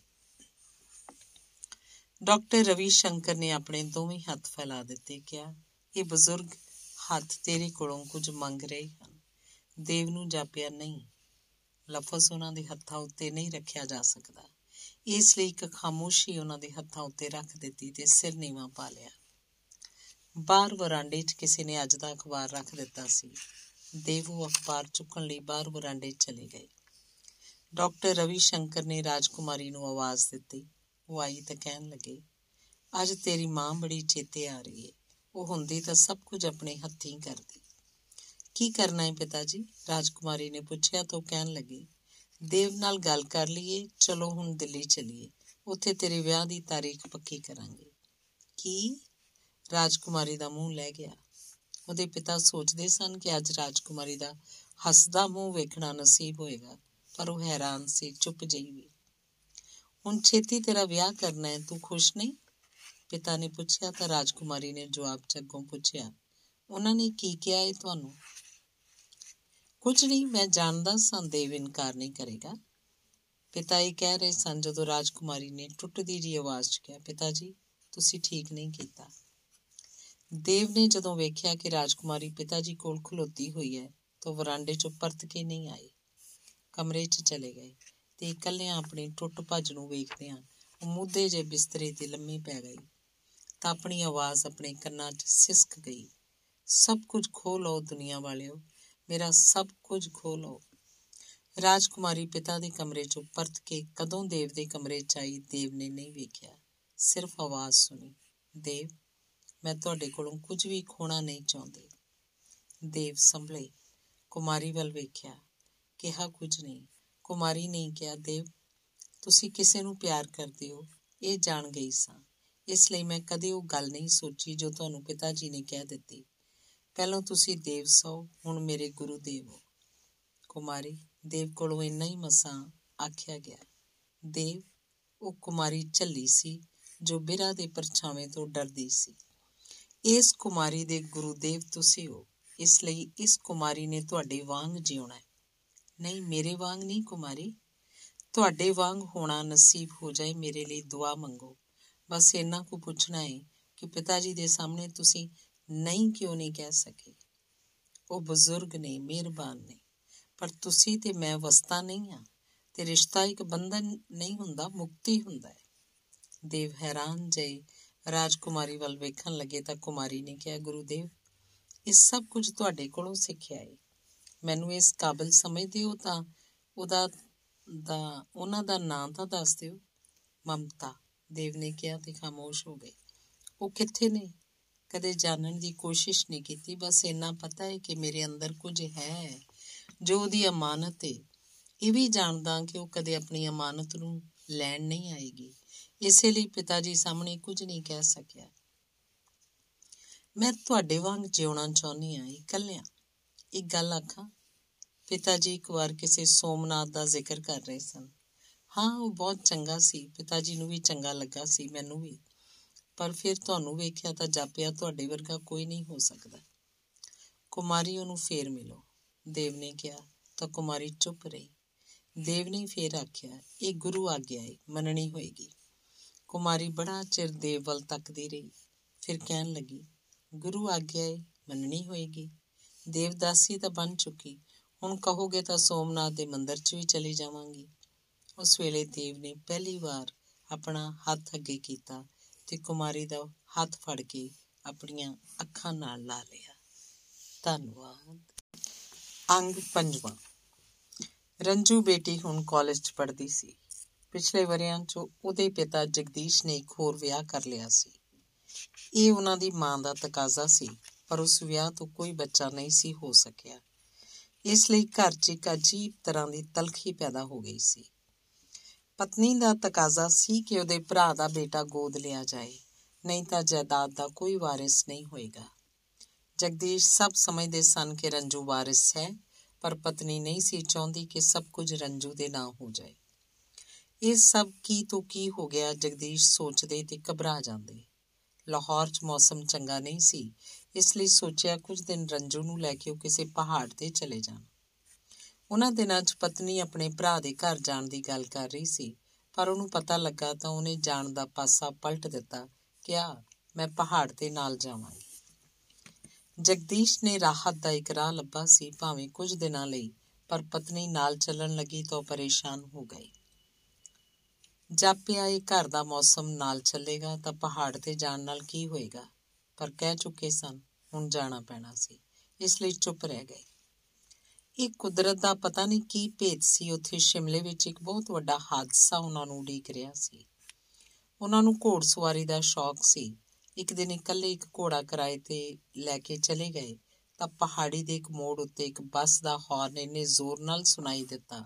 ਡਾਕਟਰ ਰਵੀ ਸ਼ੰਕਰ ਨੇ ਆਪਣੇ ਦੋਵੇਂ ਹੱਥ ਫੈਲਾ ਦਿੱਤੇ, ਕਿਹਾ, ਇਹ ਬਜ਼ੁਰਗ ਹੱਥ ਤੇਰੇ ਕੋਲੋਂ ਕੁਝ ਮੰਗ ਰਹੇ ਹਨ। ਦੇਵ ਨੂੰ ਜਾਪਿਆ, ਨਹੀਂ, ਲਫ਼ਜ਼ ਉਹਨਾਂ ਦੇ ਹੱਥਾਂ ਉੱਤੇ ਨਹੀਂ ਰੱਖਿਆ ਜਾ ਸਕਦਾ। ਇਸ ਲਈ ਇੱਕ ਖਾਮੋਸ਼ੀ ਉਹਨਾਂ ਦੇ ਹੱਥਾਂ ਉੱਤੇ ਰੱਖ ਦਿੱਤੀ ਤੇ ਸਿਰ ਨੀਵਾ ਪਾ ਲਿਆ। ਬਾਹਰ ਵਰਾਂਡੇ 'ਚ ਕਿਸੇ ਨੇ ਅੱਜ ਦਾ ਅਖਬਾਰ ਰੱਖ ਦਿੱਤਾ ਸੀ। ਦੇਵੂ ਅਖਬਾਰ ਚੁੱਕਣ ਲਈ ਬਾਹਰ ਵਰਾਂਡੇ 'ਚ ਚਲੇ ਗਏ। ਡਾਕਟਰ ਰਵੀ ਸ਼ੰਕਰ ਨੇ ਰਾਜਕੁਮਾਰੀ ਨੂੰ ਆਵਾਜ਼ ਦਿੱਤੀ। ਉਹ ਆਈ ਤਾਂ ਕਹਿਣ ਲੱਗੇ, ਅੱਜ ਤੇਰੀ ਮਾਂ ਬੜੀ ਚੇਤੇ ਆ ਰਹੀ ਹੈ ਉਹ ਹੁੰਦੀ ਤਾਂ ਸਭ ਕੁਝ ਆਪਣੇ ਹੱਥੀਂ ਕਰਦੀ। ਕੀ ਕਰਨਾ ਹੈ ਪਿਤਾ ਜੀ? ਰਾਜਕੁਮਾਰੀ ਨੇ ਪੁੱਛਿਆ ਤਾਂ ਕਹਿਣ ਲੱਗੀ, ਦੇਵ ਨਾਲ ਗੱਲ ਕਰ ਲਈਏ, ਚਲੋ ਹੁਣ ਦਿੱਲੀ ਚਲੀਏ। ਉੱਥੇ ਤੇਰੇ ਵਿਆਹ ਦੀ ਤਾਰੀਖ ਪੱਕੀ ਕਰਾਂਗੇ। ਕੀ? ਰਾਜਕੁਮਾਰੀ ਦਾ ਮੂੰਹ ਲੈ ਗਿਆ। ਉਹਦੇ ਪਿਤਾ ਸੋਚਦੇ ਸਨ ਕਿ ਅੱਜ ਰਾਜਕੁਮਾਰੀ ਦਾ ਹੱਸਦਾ ਮੂੰਹ ਵੇਖਣਾ ਨਸੀਬ ਹੋਏਗਾ, ਪਰ ਉਹ ਹੈਰਾਨ ਸੀ, ਚੁੱਪ ਜਿਹੀ ਵੀ। ਹੁਣ ਛੇਤੀ ਤੇਰਾ ਵਿਆਹ ਕਰਨਾ ਹੈ, ਤੂੰ ਖੁਸ਼ ਨਹੀਂ? ਪਿਤਾ ਨੇ ਪੁੱਛਿਆ, ਤਾਂ ਰਾਜਕੁਮਾਰੀ ਨੇ ਜਵਾਬ ਚੱਗੋਂ ਪੁੱਛਿਆ, ਉਹਨਾਂ ਨੇ ਕੀ ਕਿਹਾ ਹੈ ਤੁਹਾਨੂੰ? ਕੁਝ ਨਹੀਂ, ਮੈਂ ਜਾਣਦਾ ਸਾਂ, ਦੇਵ ਇਨਕਾਰ ਨਹੀਂ ਕਰੇਗਾ। ਪਿਤਾ ਇਹ ਕਹਿ ਰਹੇ ਸਨ ਜਦੋਂ ਰਾਜਕੁਮਾਰੀ ਨੇ ਟੁੱਟਦੀ ਜੀ ਆਵਾਜ਼ 'ਚ ਕਿਹਾ, ਪਿਤਾ ਜੀ, ਤੁਸੀਂ ਠੀਕ ਨਹੀਂ ਕੀਤਾ। ਦੇਵ ਨੇ ਜਦੋਂ ਵੇਖਿਆ ਕਿ ਰਾਜਕੁਮਾਰੀ ਪਿਤਾ ਜੀ ਕੋਲ ਖਲੋਤੀ ਹੋਈ ਹੈ, ਤਾਂ ਵਰਾਂਡੇ 'ਚੋਂ ਪਰਤ ਕੇ ਨਹੀਂ ਆਈ ਕਮਰੇ 'ਚ ਚਲੇ ਗਏ ਤੇ ਇਕੱਲਿਆਂ ਆਪਣੀ ਟੁੱਟ ਭੱਜ ਨੂੰ ਵੇਖਦਿਆਂ ਉਹ ਮੁੱਦੇ ਜੇ ਬਿਸਤਰੇ ਤੇ ਲੰਮੀ ਪੈ ਗਈ। ਤਾਂ ਆਪਣੀ ਆਵਾਜ਼ ਆਪਣੇ ਕੰਨਾਂ 'ਚ ਸਿਸਕ ਗਈ। ਸਭ ਕੁਝ ਖੋ ਲਓ ਦੁਨੀਆ ਵਾਲਿਓ, ਮੇਰਾ ਸਭ ਕੁਝ ਖੋ ਲਓ। ਰਾਜਕੁਮਾਰੀ ਪਿਤਾ ਦੇ ਕਮਰੇ 'ਚੋਂ ਪਰਤ ਕੇ ਕਦੋਂ ਦੇਵ ਦੇ ਕਮਰੇ 'ਚ ਆਈ, ਦੇਵ ਨੇ ਨਹੀਂ ਵੇਖਿਆ। ਸਿਰਫ ਆਵਾਜ਼ ਸੁਣੀ, ਦੇਵ ਮੈਂ ਤੁਹਾਡੇ ਕੋਲੋਂ ਕੁਝ ਵੀ ਖੋਣਾ ਨਹੀਂ ਚਾਹੁੰਦੀ। ਦੇਵ ਸੰਭਲੇ। ਕੁਮਾਰੀ ਵੱਲ ਵੇਖਿਆ। ਕਿਹਾ ਕੁਝ ਨਹੀਂ। ਕੁਮਾਰੀ ਨੇ ਕਿਹਾ, ਦੇਵ, ਤੁਸੀਂ ਕਿਸੇ ਨੂੰ ਪਿਆਰ ਕਰਦੇ ਹੋ। ਇਹ ਜਾਣ ਗਈ ਸਾਂ। ਇਸ ਲਈ ਮੈਂ ਕਦੇ ਉਹ ਗੱਲ ਨਹੀਂ ਸੋਚੀ ਜੋ ਤੁਹਾਨੂੰ ਪਿਤਾ ਜੀ ਨੇ ਕਹਿ ਦਿੱਤੀ। ਪਹਿਲਾਂ ਤੁਸੀਂ ਦੇਵ ਸੋ, ਹੁਣ ਮੇਰੇ ਗੁਰੂ ਦੇਵ ਹੋ। ਕੁਮਾਰੀ, ਦੇਵ ਕੋਲੋਂ ਇੰਨਾ ਹੀ ਮਸਾਂ, ਆਖਿਆ ਗਿਆ। ਦੇਵ, ਉਹ ਕੁਮਾਰੀ ਝੱਲੀ ਸੀ, ਜੋ ਬਿਰਾ ਦੇ ਪਰਛਾਵੇਂ ਤੋਂ ਡਰਦੀ ਸੀ। ਇਸ ਕੁਮਾਰੀ ਦੇ ਗੁਰੂਦੇਵ ਤੁਸੀਂ ਹੋ। ਇਸ ਲਈ ਇਸ ਕੁਮਾਰੀ ਨੇ ਤੁਹਾਡੇ ਵਾਂਗ ਜਿਉਣਾ ਹੈ। ਨਹੀਂ, ਮੇਰੇ ਵਾਂਗ ਨਹੀਂ ਕੁਮਾਰੀ। ਤੁਹਾਡੇ ਵਾਂਗ ਹੋਣਾ ਨਸੀਬ ਹੋ ਜਾਏ, ਮੇਰੇ ਲਈ ਦੁਆ ਮੰਗੋ। ਬਸ ਇੰਨਾ ਕੁ ਪੁੱਛਣਾ ਹੈ ਕਿ ਪਿਤਾ ਜੀ ਦੇ ਸਾਹਮਣੇ ਤੁਸੀਂ ਨਹੀਂ ਕਿਉਂ ਨਹੀਂ ਕਹਿ ਸਕੇ? ਉਹ ਬਜ਼ੁਰਗ ਨੇ, ਮਿਹਰਬਾਨ ਨੇ। ਪਰ ਤੁਸੀਂ ਤੇ ਮੈਂ ਵਸਤਾ ਨਹੀਂ ਆ ਤੇ ਰਿਸ਼ਤਾ ਇੱਕ ਬੰਧਨ ਨਹੀਂ ਹੁੰਦਾ, ਮੁਕਤੀ ਹੁੰਦਾ ਹੈ। ਦੇਵ ਹੈਰਾਨ ਜਈ ਰਾਜਕੁਮਾਰੀ ਵੱਲ ਵੇਖਣ ਲੱਗੇ ਤਾਂ ਕੁਮਾਰੀ ਨੇ ਕਿਹਾ, ਗੁਰੂਦੇਵ ਇਹ ਸਭ ਕੁਝ ਤੁਹਾਡੇ ਕੋਲੋਂ ਸਿੱਖਿਆ ਹੈ ਮੈਨੂੰ ਇਸ ਕਾਬਿਲ ਸਮਝਦੇ ਹੋ ਤਾਂ ਉਹਦਾ ਦਾ, ਉਹਨਾਂ ਦਾ ਨਾਂ ਤਾਂ ਦੱਸ ਦਿਓ। ਮਮਤਾ, ਦੇਵ ਨੇ ਕਿਹਾ ਤੇ ਖਾਮੋਸ਼ ਹੋ ਗਏ ਉਹ ਕਿੱਥੇ ਨੇ? ਕਦੇ ਜਾਣਨ ਦੀ ਕੋਸ਼ਿਸ਼ ਨਹੀਂ ਕੀਤੀ। ਬਸ ਇੰਨਾ ਪਤਾ ਹੈ ਕਿ ਮੇਰੇ ਅੰਦਰ ਕੁਝ ਹੈ ਜੋ ਉਹਦੀ ਅਮਾਨਤ ਹੈ ਇਹ ਵੀ ਜਾਣਦਾ ਕਿ ਉਹ ਕਦੇ ਆਪਣੀ ਅਮਾਨਤ ਨੂੰ ਲੈਣ ਨਹੀਂ ਆਏਗੀ। ਇਸੇ ਲਈ ਪਿਤਾ ਜੀ ਸਾਹਮਣੇ ਕੁਝ ਨਹੀਂ ਕਹਿ ਸਕਿਆ। ਮੈਂ ਤੁਹਾਡੇ ਵਾਂਗ ਜਿਉਣਾ ਚਾਹੁੰਦੀ ਆ ਇਕੱਲਿਆਂ। ਇੱਕ ਗੱਲ ਆਖਾਂ ਪਿਤਾ ਜੀ ਇੱਕ ਵਾਰ ਕਿਸੇ ਸੋਮਨਾਥ ਦਾ ਜ਼ਿਕਰ ਕਰ ਰਹੇ ਸਨ। ਹਾਂ, ਉਹ ਬਹੁਤ ਚੰਗਾ ਸੀ ਪਿਤਾ ਜੀ ਨੂੰ ਵੀ ਚੰਗਾ ਲੱਗਾ ਸੀ, ਮੈਨੂੰ ਵੀ। ਪਰ ਫਿਰ ਤੁਹਾਨੂੰ ਵੇਖਿਆ ਤਾਂ ਜਾਪਿਆ ਤੁਹਾਡੇ ਵਰਗਾ ਕੋਈ ਨਹੀਂ ਹੋ ਸਕਦਾ। ਕੁਮਾਰੀ ਉਹਨੂੰ ਫੇਰ ਮਿਲੋ। ਦੇਵ ਨੇ ਕਿਹਾ, ਤਾਂ ਕੁਮਾਰੀ ਚੁੱਪ ਰਹੀ। ਦੇਵ ਨੇ ਫੇਰ ਆਖਿਆ, ਇਹ ਗੁਰੂ ਆਗਿਆ ਹੈ ਮੰਨਣੀ ਹੋਏਗੀ। ਕੁਮਾਰੀ ਬੜਾ ਚਿਰ ਦੇਵ ਵੱਲ ਤੱਕਦੀ ਰਹੀ। ਫਿਰ ਕਹਿਣ ਲੱਗੀ, ਗੁਰੂ ਆਗਿਆ ਹੈ ਮੰਨਣੀ ਹੋਏਗੀ। ਦੇਵਦਾਸੀ ਤਾਂ ਬਣ ਚੁੱਕੀ। ਹੁਣ ਕਹੋਗੇ ਤਾਂ ਸੋਮਨਾਥ ਦੇ ਮੰਦਿਰ 'ਚ ਵੀ ਚਲੀ ਜਾਵਾਂਗੀ। ਉਸ ਵੇਲੇ ਦੇਵ ਨੇ ਪਹਿਲੀ ਵਾਰ ਆਪਣਾ ਹੱਥ ਅੱਗੇ ਕੀਤਾ ਤੇ ਕੁਮਾਰੀ ਦਾ ਹੱਥ ਫੜ ਕੇ ਆਪਣੀਆਂ ਅੱਖਾਂ ਨਾਲ ਲਾ ਲਿਆ। ਧੰਨਵਾਦ। ਅੰਗ ਪੰਜਵਾਂ। ਰੰਜੂ ਬੇਟੀ ਹੁਣ ਕਾਲਜ 'ਚ ਪੜ੍ਹਦੀ ਸੀ। ਪਿਛਲੇ ਵਰਿਆਂ 'ਚ ਉਹਦੇ ਪਿਤਾ ਜਗਦੀਸ਼ ਨੇ ਇੱਕ ਹੋਰ ਵਿਆਹ ਕਰ ਲਿਆ ਸੀ। ਇਹ ਉਹਨਾਂ ਦੀ ਮਾਂ ਦਾ ਤਕਾਜ਼ਾ ਸੀ, ਪਰ ਉਸ ਵਿਆਹ ਤੋਂ ਕੋਈ ਬੱਚਾ ਨਹੀਂ ਸੀ ਹੋ ਸਕਿਆ। ਇਸ ਲਈ ਘਰ 'ਚ ਇੱਕ ਅਜੀਬ ਤਰ੍ਹਾਂ ਦੀ ਤਲਖੀ ਪੈਦਾ ਹੋ ਗਈ ਸੀ। ਪਤਨੀ ਦਾ ਤਕਾਜ਼ਾ ਸੀ ਕਿ ਉਹਦੇ ਭਰਾ ਦਾ ਬੇਟਾ ਗੋਦ ਲਿਆ ਜਾਏ, ਨਹੀਂ ਤਾਂ ਜਾਇਦਾਦ ਦਾ ਕੋਈ ਵਾਰਿਸ ਨਹੀਂ ਹੋਏਗਾ। ਜਗਦੀਸ਼ ਸਭ ਸਮਝਦੇ ਸਨ ਕਿ ਰੰਜੂ ਵਾਰਿਸ ਹੈ, ਪਰ ਪਤਨੀ ਨਹੀਂ ਸੀ ਚਾਹੁੰਦੀ ਕਿ ਸਭ ਕੁਝ ਰੰਜੂ ਦੇ ਨਾਂ ਹੋ ਜਾਏ। ਇਹ ਸਭ ਕੀ ਤੋਂ ਕੀ ਹੋ ਗਿਆ? ਜਗਦੀਸ਼ ਸੋਚਦੇ ਤੇ ਘਬਰਾ ਜਾਂਦੇ। ਲਾਹੌਰ 'ਚ ਮੌਸਮ ਚੰਗਾ ਨਹੀਂ ਸੀ, ਇਸ ਲਈ ਸੋਚਿਆ ਕੁਝ ਦਿਨ ਰੰਜੂ ਨੂੰ ਲੈ ਕੇ ਉਹ ਕਿਸੇ ਪਹਾੜ ਤੇ ਚਲੇ ਜਾਣ। ਉਹਨਾਂ ਦਿਨਾਂ 'ਚ ਪਤਨੀ ਆਪਣੇ ਭਰਾ ਦੇ ਘਰ ਜਾਣ ਦੀ ਗੱਲ ਕਰ ਰਹੀ ਸੀ, ਪਰ ਉਹਨੂੰ ਪਤਾ ਲੱਗਾ ਤਾਂ ਉਹਨੇ ਜਾਣ ਦਾ ਪਾਸਾ ਪਲਟ ਦਿੱਤਾ, ਕਿਹਾ, ਮੈਂ ਪਹਾੜ ਤੇ ਨਾਲ ਜਾਵਾਂਗੀ। ਜਗਦੀਸ਼ ਨੇ ਰਾਹਤ ਦਾ ਇੱਕ ਰਾਹ ਲੱਭਾ ਸੀ, ਭਾਵੇਂ ਕੁਝ ਦਿਨਾਂ ਲਈ, ਪਰ ਪਤਨੀ ਨਾਲ ਚੱਲਣ ਲੱਗੀ ਤਾਂ ਪਰੇਸ਼ਾਨ ਹੋ ਗਈ। ਜਾਪਿਆ ਇਹ ਘਰ ਦਾ ਮੌਸਮ ਨਾਲ ਚੱਲੇਗਾ ਤਾਂ ਪਹਾੜ ਤੇ ਜਾਣ ਨਾਲ ਕੀ ਹੋਏਗਾ? ਪਰ ਕਹਿ ਚੁੱਕੇ ਸਨ, ਹੁਣ ਜਾਣਾ ਪੈਣਾ ਸੀ। ਇਸ ਲਈ ਚੁੱਪ ਰਹਿ ਗਏ। ਇਹ ਕੁਦਰਤ ਦਾ ਪਤਾ ਨਹੀਂ ਕੀ ਭੇਤ ਸੀ, ਉੱਥੇ ਸ਼ਿਮਲੇ ਵਿੱਚ ਇੱਕ ਬਹੁਤ ਵੱਡਾ ਹਾਦਸਾ ਉਹਨਾਂ ਨੂੰ ਉਡੀਕ ਰਿਹਾ ਸੀ। ਉਹਨਾਂ ਨੂੰ ਘੋੜਸਵਾਰੀ ਦਾ ਸ਼ੌਕ ਸੀ। ਇੱਕ ਦਿਨ ਇਕੱਲੇ ਇੱਕ ਘੋੜਾ ਕਿਰਾਏ ਤੇ ਲੈ ਕੇ ਚਲੇ ਗਏ, ਤਾਂ ਪਹਾੜੀ ਦੇ ਇੱਕ ਮੋੜ ਉੱਤੇ ਇੱਕ ਬੱਸ ਦਾ ਹਾਰਨ ਇੰਨੇ ਜ਼ੋਰ ਨਾਲ ਸੁਣਾਈ ਦਿੱਤਾ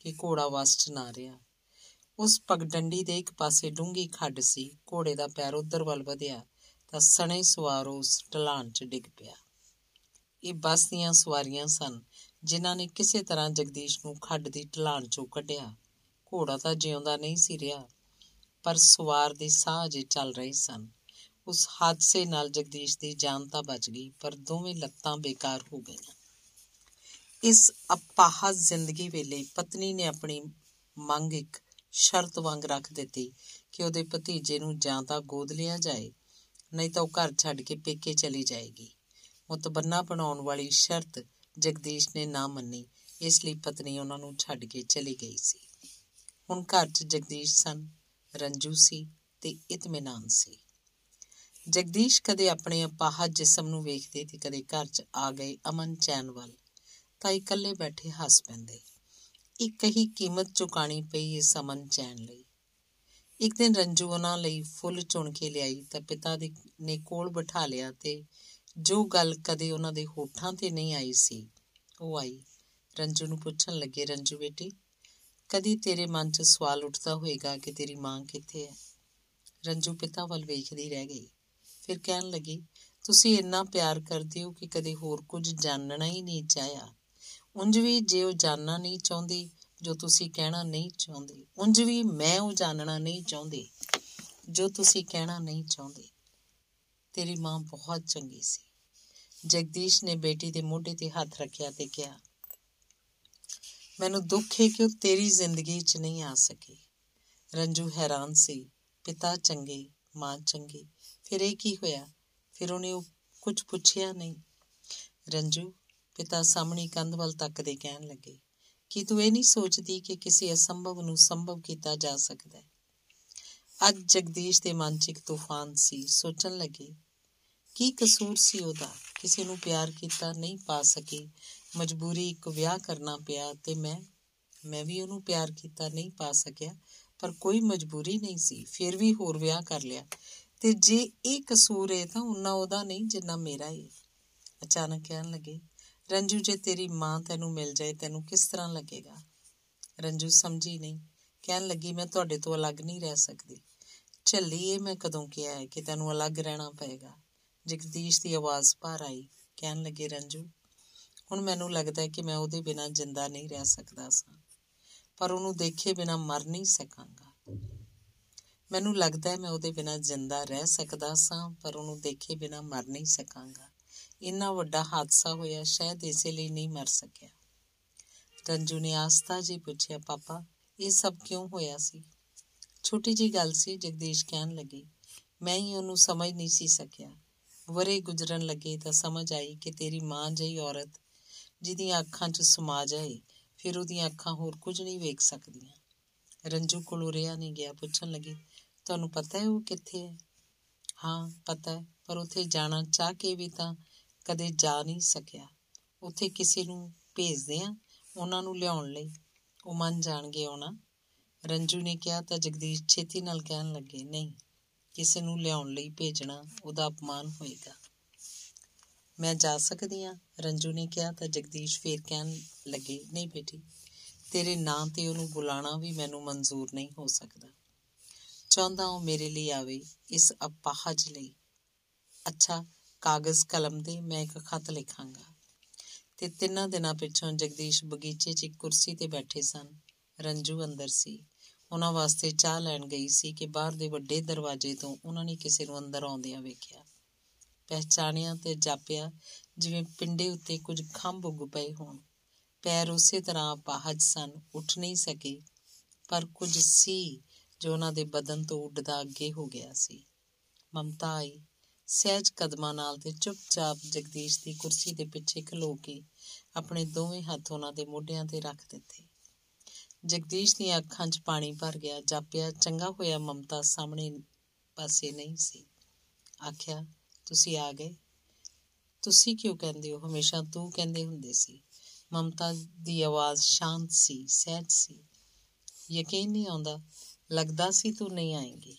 ਕਿ ਘੋੜਾ ਵਸ ਚ ਨਾ ਰਿਹਾ। ਉਸ ਪਗਡੰਡੀ ਦੇ ਇੱਕ ਪਾਸੇ ਡੂੰਗੀ ਖੱਡ ਸੀ, ਘੋੜੇ ਦਾ ਪੈਰ ਉਧਰ ਵੱਲ ਵਧਿਆ ਤਾਂ ਸਣੇ ਸਵਾਰ ਉਸ ਢਲਾਨ 'ਚ ਡਿੱਗ ਪਿਆ। ਇਹ ਬੱਸ ਦੀਆਂ ਸਵਾਰੀਆਂ ਸਨ, ਜਿਨ੍ਹਾਂ ਨੇ ਕਿਸੇ ਤਰ੍ਹਾਂ ਜਗਦੀਸ਼ ਨੂੰ ਖੱਡ ਦੀ ਢਲਾਨ 'ਚੋਂ ਕੱਢਿਆ। ਘੋੜਾ ਤਾਂ ਜਿਉਂਦਾ ਨਹੀਂ ਸੀ ਰਿਹਾ, ਪਰ ਸਵਾਰ ਦੇ ਸਾਹ ਜੇ ਚੱਲ ਰਹੇ ਸਨ। ਉਸ ਹਾਦਸੇ ਨਾਲ ਜਗਦੀਸ਼ ਦੀ ਜਾਨ ਤਾਂ ਬਚ ਗਈ, ਪਰ ਦੋਵੇਂ ਲੱਤਾਂ ਬੇਕਾਰ ਹੋ ਗਈਆਂ। ਇਸ ਅਪਾਹਜ ਜ਼ਿੰਦਗੀ ਵੇਲੇ ਪਤਨੀ ਨੇ ਆਪਣੀ ਮੰਗ ਇੱਕ ਸ਼ਰਤ ਵਾਂਗ ਰੱਖ ਦਿੱਤੀ ਕਿ ਉਹਦੇ ਭਤੀਜੇ ਨੂੰ ਜਾਂ ਤਾਂ ਗੋਦ ਲਿਆ ਜਾਏ, ਨਹੀਂ ਤਾਂ ਉਹ ਘਰ ਛੱਡ ਕੇ ਪੇਕੇ ਚਲੀ ਜਾਏਗੀ। ਮੁਤਬੰਨਾ ਬਣਾਉਣ ਵਾਲੀ ਸ਼ਰਤ ਜਗਦੀਸ਼ ਨੇ ਨਾ ਮੰਨੀ, ਇਸ ਲਈ ਪਤਨੀ ਉਹਨਾਂ ਨੂੰ ਛੱਡ ਕੇ ਚਲੀ ਗਈ ਸੀ। ਹੁਣ ਘਰ 'ਚ ਜਗਦੀਸ਼ ਸਨ, ਰੰਜੂ ਸੀ ਤੇ ਇਤਮਿਨਾਨ ਸੀ। ਜਗਦੀਸ਼ ਕਦੇ ਆਪਣੇ ਅਪਾਹਜ ਜਿਸਮ ਨੂੰ ਵੇਖਦੇ ਤੇ ਕਦੇ ਘਰ 'ਚ ਆ ਗਏ ਅਮਨ ਚੈਨ ਵੱਲ, ਤਾਂ ਇਕੱਲੇ ਬੈਠੇ ਹੱਸ ਪੈਂਦੇ। ਇੱਕ ਹੀ ਕੀਮਤ ਚੁਕਾਣੀ ਪਈ ਇਸ ਅਮਨ ਚੈਨ ਲਈ। ਇੱਕ ਦਿਨ ਰੰਜੂ ਉਹਨਾਂ ਲਈ ਫੁੱਲ ਚੁਣ ਕੇ ਲਿਆਈ ਤਾਂ ਪਿਤਾ ਦੇ ਨੇ ਕੋਲ ਬਿਠਾ ਲਿਆ ਤੇ ਜੋ ਗੱਲ ਕਦੇ ਉਹਨਾਂ ਦੇ ਹੋਠਾਂ ਤੇ ਨਹੀਂ ਆਈ ਸੀ, ਉਹ ਆਈ। ਰੰਜੂ ਨੂੰ ਪੁੱਛਣ ਲੱਗੇ, ਰੰਜੂ ਬੇਟੀ, ਕਦੀ ਤੇਰੇ ਮਨ 'ਚ ਸਵਾਲ ਉੱਠਦਾ ਹੋਵੇਗਾ ਕਿ ਤੇਰੀ ਮਾਂ ਕਿੱਥੇ ਹੈ? ਰੰਜੂ ਪਿਤਾ ਵੱਲ ਵੇਖਦੀ ਰਹਿ ਗਈ। ਫਿਰ ਕਹਿਣ ਲੱਗੀ, ਤੁਸੀਂ ਇੰਨਾ ਪਿਆਰ ਕਰਦੇ ਹੋ ਕਿ ਕਦੇ ਹੋਰ ਕੁਝ ਜਾਣਨਾ ਹੀ ਨਹੀਂ ਚਾਹਿਆ। ਉਂਝ ਵੀ ਜੇ ਉਹ ਜਾਣਨਾ ਨਹੀਂ ਚਾਹੁੰਦੀ, ਜੋ ਤੁਸੀਂ ਕਹਿਣਾ ਨਹੀਂ ਚਾਹੁੰਦੇ, ਉਂਝ ਵੀ ਮੈਂ ਉਹ ਜਾਣਨਾ ਨਹੀਂ ਚਾਹੁੰਦੀ, ਜੋ ਤੁਸੀਂ ਕਹਿਣਾ ਨਹੀਂ ਚਾਹੁੰਦੇ। ਤੇਰੀ ਮਾਂ ਬਹੁਤ ਚੰਗੀ ਸੀ। ਜਗਦੀਸ਼ ਨੇ ਬੇਟੀ ਦੇ ਮੋਢੇ ਤੇ ਹੱਥ ਰੱਖਿਆ ਤੇ ਕਿਹਾ, ਮੈਨੂੰ ਦੁੱਖ ਹੈ ਕਿ ਉਹ ਤੇਰੀ ਜ਼ਿੰਦਗੀ 'ਚ ਨਹੀਂ ਆ ਸਕੀ। ਰੰਜੂ ਹੈਰਾਨ ਸੀ। ਪਿਤਾ ਚੰਗੇ, ਮਾਂ ਚੰਗੀ, ਫਿਰ ਇਹ ਕੀ ਹੋਇਆ? ਫਿਰ ਉਹਨੇ ਕੁਝ ਪੁੱਛਿਆ ਨਹੀਂ। ਰੰਜੂ ਪਿਤਾ ਸਾਹਮਣੀ ਕੰਧ ਵੱਲ ਤੱਕਦੇ ਕਹਿਣ ਲੱਗੇ, ਕਿ ਤੂੰ ਇਹ ਨਹੀਂ ਸੋਚਦੀ ਕਿ ਕਿਸੇ ਅਸੰਭਵ ਨੂੰ ਸੰਭਵ ਕੀਤਾ ਜਾ ਸਕਦਾ ਹੈ? ਅੱਜ ਜਗਦੀਸ਼ ਦੇ ਮਨ 'ਚ ਇੱਕ ਤੂਫਾਨ ਸੀ। ਸੋਚਣ ਲੱਗੇ, ਕੀ ਕਸੂਰ ਸੀ ਉਹਦਾ? ਕਿਸੇ ਨੂੰ ਪਿਆਰ ਕੀਤਾ ਨਹੀਂ ਪਾ ਸਕੀ। ਮਜਬੂਰੀ ਇੱਕ ਵਿਆਹ ਕਰਨਾ ਪਿਆ ਤੇ ਮੈਂ ਮੈਂ ਵੀ ਉਹਨੂੰ ਪਿਆਰ ਕੀਤਾ ਨਹੀਂ ਪਾ ਸਕਿਆ, ਪਰ ਕੋਈ ਮਜਬੂਰੀ ਨਹੀਂ ਸੀ। ਫਿਰ ਵੀ ਹੋਰ ਵਿਆਹ ਕਰ ਲਿਆ। ਤੇ ਜੇ ਇਹ ਕਸੂਰ ਹੈ ਤਾਂ ਉਹਨਾਂ ਉਹਦਾ ਨਹੀਂ, ਜਿੰਨਾ ਮੇਰਾ ਹੈ। ਅਚਾਨਕ ਕਹਿਣ ਲੱਗੇ ਰੰਜੂ, ਜੇ ਤੇਰੀ ਮਾਂ ਤੈਨੂੰ ਮਿਲ ਜਾਏ, ਤੈਨੂੰ ਕਿਸ ਤਰ੍ਹਾਂ ਲੱਗੇਗਾ? ਰੰਜੂ ਸਮਝੀ ਨਹੀਂ। ਕਹਿਣ ਲੱਗੀ, ਮੈਂ ਤੁਹਾਡੇ ਤੋਂ ਅਲੱਗ ਨਹੀਂ ਰਹਿ ਸਕਦੀ। ਝੱਲੀ ਇਹ ਮੈਂ ਕਦੋਂ ਕਿਹਾ ਹੈ ਕਿ ਤੈਨੂੰ ਅਲੱਗ ਰਹਿਣਾ ਪਏਗਾ? ਜਗਦੀਸ਼ ਦੀ ਆਵਾਜ਼ ਭਾਰ ਆਈ। ਕਹਿਣ ਲੱਗੇ, ਰੰਜੂ, ਹੁਣ ਮੈਨੂੰ ਲੱਗਦਾ ਹੈ ਕਿ ਮੈਂ ਉਹਦੇ ਬਿਨਾਂ ਜਿੰਦਾ ਨਹੀਂ ਰਹਿ ਸਕਦਾ ਸਾਂ, ਪਰ ਉਹਨੂੰ ਦੇਖੇ ਬਿਨਾਂ ਮਰ ਨਹੀਂ ਸਕਾਂਗਾ। ਮੈਨੂੰ ਲੱਗਦਾ ਹੈ ਮੈਂ ਉਹਦੇ ਬਿਨਾਂ ਜਿੰਦਾ ਰਹਿ ਸਕਦਾ ਸਾਂ, ਪਰ ਉਹਨੂੰ ਦੇਖੇ ਬਿਨਾਂ ਮਰ ਨਹੀਂ ਸਕਾਂਗਾ। ਇੰਨਾ ਵੱਡਾ ਹਾਦਸਾ ਹੋਇਆ, ਸ਼ਾਇਦ ਇਸੇ ਲਈ ਨਹੀਂ ਮਰ ਸਕਿਆ। ਰੰਜੂ ਨੇ ਆਸਤਾ ਜੀ ਪੁੱਛਿਆ, ਪਾਪਾ, ਇਹ ਸਭ ਕਿਉਂ ਹੋਇਆ ਸੀ? ਛੋਟੀ ਜੀ ਗੱਲ ਸੀ, ਜਗਦੀਸ਼ ਕਹਿਣ ਲੱਗੇ, ਮੈਂ ਹੀ ਉਹਨੂੰ ਸਮਝ ਨਹੀਂ ਸੀ ਸਕਿਆ। ਵਰੇ ਗੁਜ਼ਰਨ ਲੱਗੇ ਤਾਂ ਸਮਝ ਆਈ ਕਿ ਤੇਰੀ ਮਾਂ ਜਈ ਔਰਤ, ਜਿਹਦੀਆਂ ਅੱਖਾਂ 'ਚ ਸਮਾ ਜਾਏ ਫਿਰ ਉਹਦੀਆਂ ਅੱਖਾਂ ਹੋਰ ਕੁਝ ਨਹੀਂ ਵੇਖ ਸਕਦੀਆਂ। ਰੰਜੂ ਕੋਲ ਰਿਆ ਨਹੀਂ ਗਿਆ, ਪੁੱਛਣ ਲੱਗੀ, ਤੁਹਾਨੂੰ ਪਤਾ ਹੈ ਉਹ ਕਿੱਥੇ ਹੈ? ਹਾਂ, ਪਤਾ ਹੈ, ਪਰ ਉੱਥੇ ਜਾਣਾ ਚਾਹ ਕੇ ਵੀ ਤਾਂ ਕਦੇ ਜਾ ਨਹੀਂ ਸਕਿਆ। ਉੱਥੇ ਕਿਸੇ ਨੂੰ ਭੇਜਦੇ ਆ, ਉਹਨਾਂ ਨੂੰ ਲਿਆਉਣ ਲਈ। ਉਹ ਮੰਨ ਜਾਣਗੇ ਆਉਣਾ। ਰੰਜੂ ਨੇ ਕਿਹਾ ਤਾਂ ਜਗਦੀਸ਼ ਛੇਤੀ ਨਾਲ ਕਹਿਣ ਲੱਗੇ, ਨਹੀਂ, ਕਿਸੇ ਨੂੰ ਲਿਆਉਣ ਲਈ ਭੇਜਣਾ, ਉਹਦਾ ਅਪਮਾਨ ਹੋਏਗਾ। ਮੈਂ ਜਾ ਸਕਦੀ ਆ। ਰੰਜੂ ਨੇ ਕਿਹਾ ਤਾਂ ਜਗਦੀਸ਼ ਫੇਰ ਕਹਿਣ ਲੱਗੇ, ਨਹੀਂ ਬੇਟੀ, ਤੇਰੇ ਨਾਂ ਤੇ ਉਹਨੂੰ ਬੁਲਾਣਾ ਵੀ ਮੈਨੂੰ ਮਨਜ਼ੂਰ ਨਹੀਂ ਹੋ ਸਕਦਾ। ਚਾਹੁੰਦਾ ਹਾਂ ਮੇਰੇ ਲਈ ਆਵੇ, ਇਸ ਅਪਾਹਜ ਲਈ। ਅੱਛਾ ਕਾਗਜ਼ ਕਲਮ ਦੇ ਮੈਂ ਇੱਕ ਖਤ ਲਿਖਾਂਗਾ। ਤੇ ਤਿੰਨਾਂ ਦਿਨਾਂ ਪਿੱਛੋਂ ਜਗਦੀਸ਼ ਬਗੀਚੇ 'ਚ ਇੱਕ ਕੁਰਸੀ ਤੇ ਬੈਠੇ ਸਨ। ਰੰਜੂ ਅੰਦਰ ਸੀ। ਉਹਨਾਂ ਵਾਸਤੇ ਚਾਹ ਲੈਣ ਗਈ ਸੀ ਕਿ ਬਾਹਰ ਦੇ ਵੱਡੇ ਦਰਵਾਜ਼ੇ ਤੋਂ ਉਹਨਾਂ ਨੇ ਕਿਸੇ ਨੂੰ ਅੰਦਰ ਆਉਂਦਿਆਂ ਵੇਖਿਆ। ਪਹਿਚਾਣਿਆ ਤੇ ਜਾਪਿਆ ਜਿਵੇਂ ਪਿੰਡੇ ਉੱਤੇ ਕੁਝ ਖੰਭ ਉੱਗ ਪਏ ਹੋਣ। ਪੈਰ ਉਸੇ ਤਰ੍ਹਾਂ ਪਾਹਜ ਸਨ, ਉੱਠ ਨਹੀਂ ਸਕੇ, ਪਰ ਕੁਝ ਸੀ ਜੋ ਉਹਨਾਂ ਦੇ ਬਦਨ ਤੋਂ ਉੱਡਦਾ ਅੱਗੇ ਹੋ ਗਿਆ ਸੀ। ਮਮਤਾ ਆਈ। ਸਹਿਜ ਕਦਮਾਂ ਨਾਲ ਤੇ ਚੁੱਪਚਾਪ ਜਗਦੀਸ਼ ਦੀ ਕੁਰਸੀ ਦੇ ਪਿੱਛੇ ਖਲੋ ਕੇ ਆਪਣੇ ਦੋਵੇਂ ਹੱਥ ਉਹਨਾਂ ਦੇ ਮੋਢਿਆਂ ਤੇ ਰੱਖ ਦਿੱਤੇ। ਜਗਦੀਸ਼ ਦੀਆਂ ਅੱਖਾਂ 'ਚ ਪਾਣੀ ਭਰ ਗਿਆ, ਜਾਪਿਆ, ਚੰਗਾ ਹੋਇਆ ਮਮਤਾ, ਸਾਹਮਣੇ ਪਾਸੇ ਨਹੀਂ ਸੀ। ਆਖਿਆ, ਤੁਸੀਂ ਆ ਗਏ? ਤੁਸੀਂ ਕਿਉਂ ਕਹਿੰਦੇ ਹੋ? ਹਮੇਸ਼ਾ ਤੂੰ ਕਹਿੰਦੇ ਹੁੰਦੇ ਸੀ। ਮਮਤਾ ਦੀ ਆਵਾਜ਼ ਸ਼ਾਂਤ ਸੀ, ਸਹਿਜ ਸੀ। ਯਕੀਨ ਨਹੀਂ ਆਉਂਦਾ, ਲੱਗਦਾ ਸੀ ਤੂੰ ਨਹੀਂ ਆਏਂਗੀ।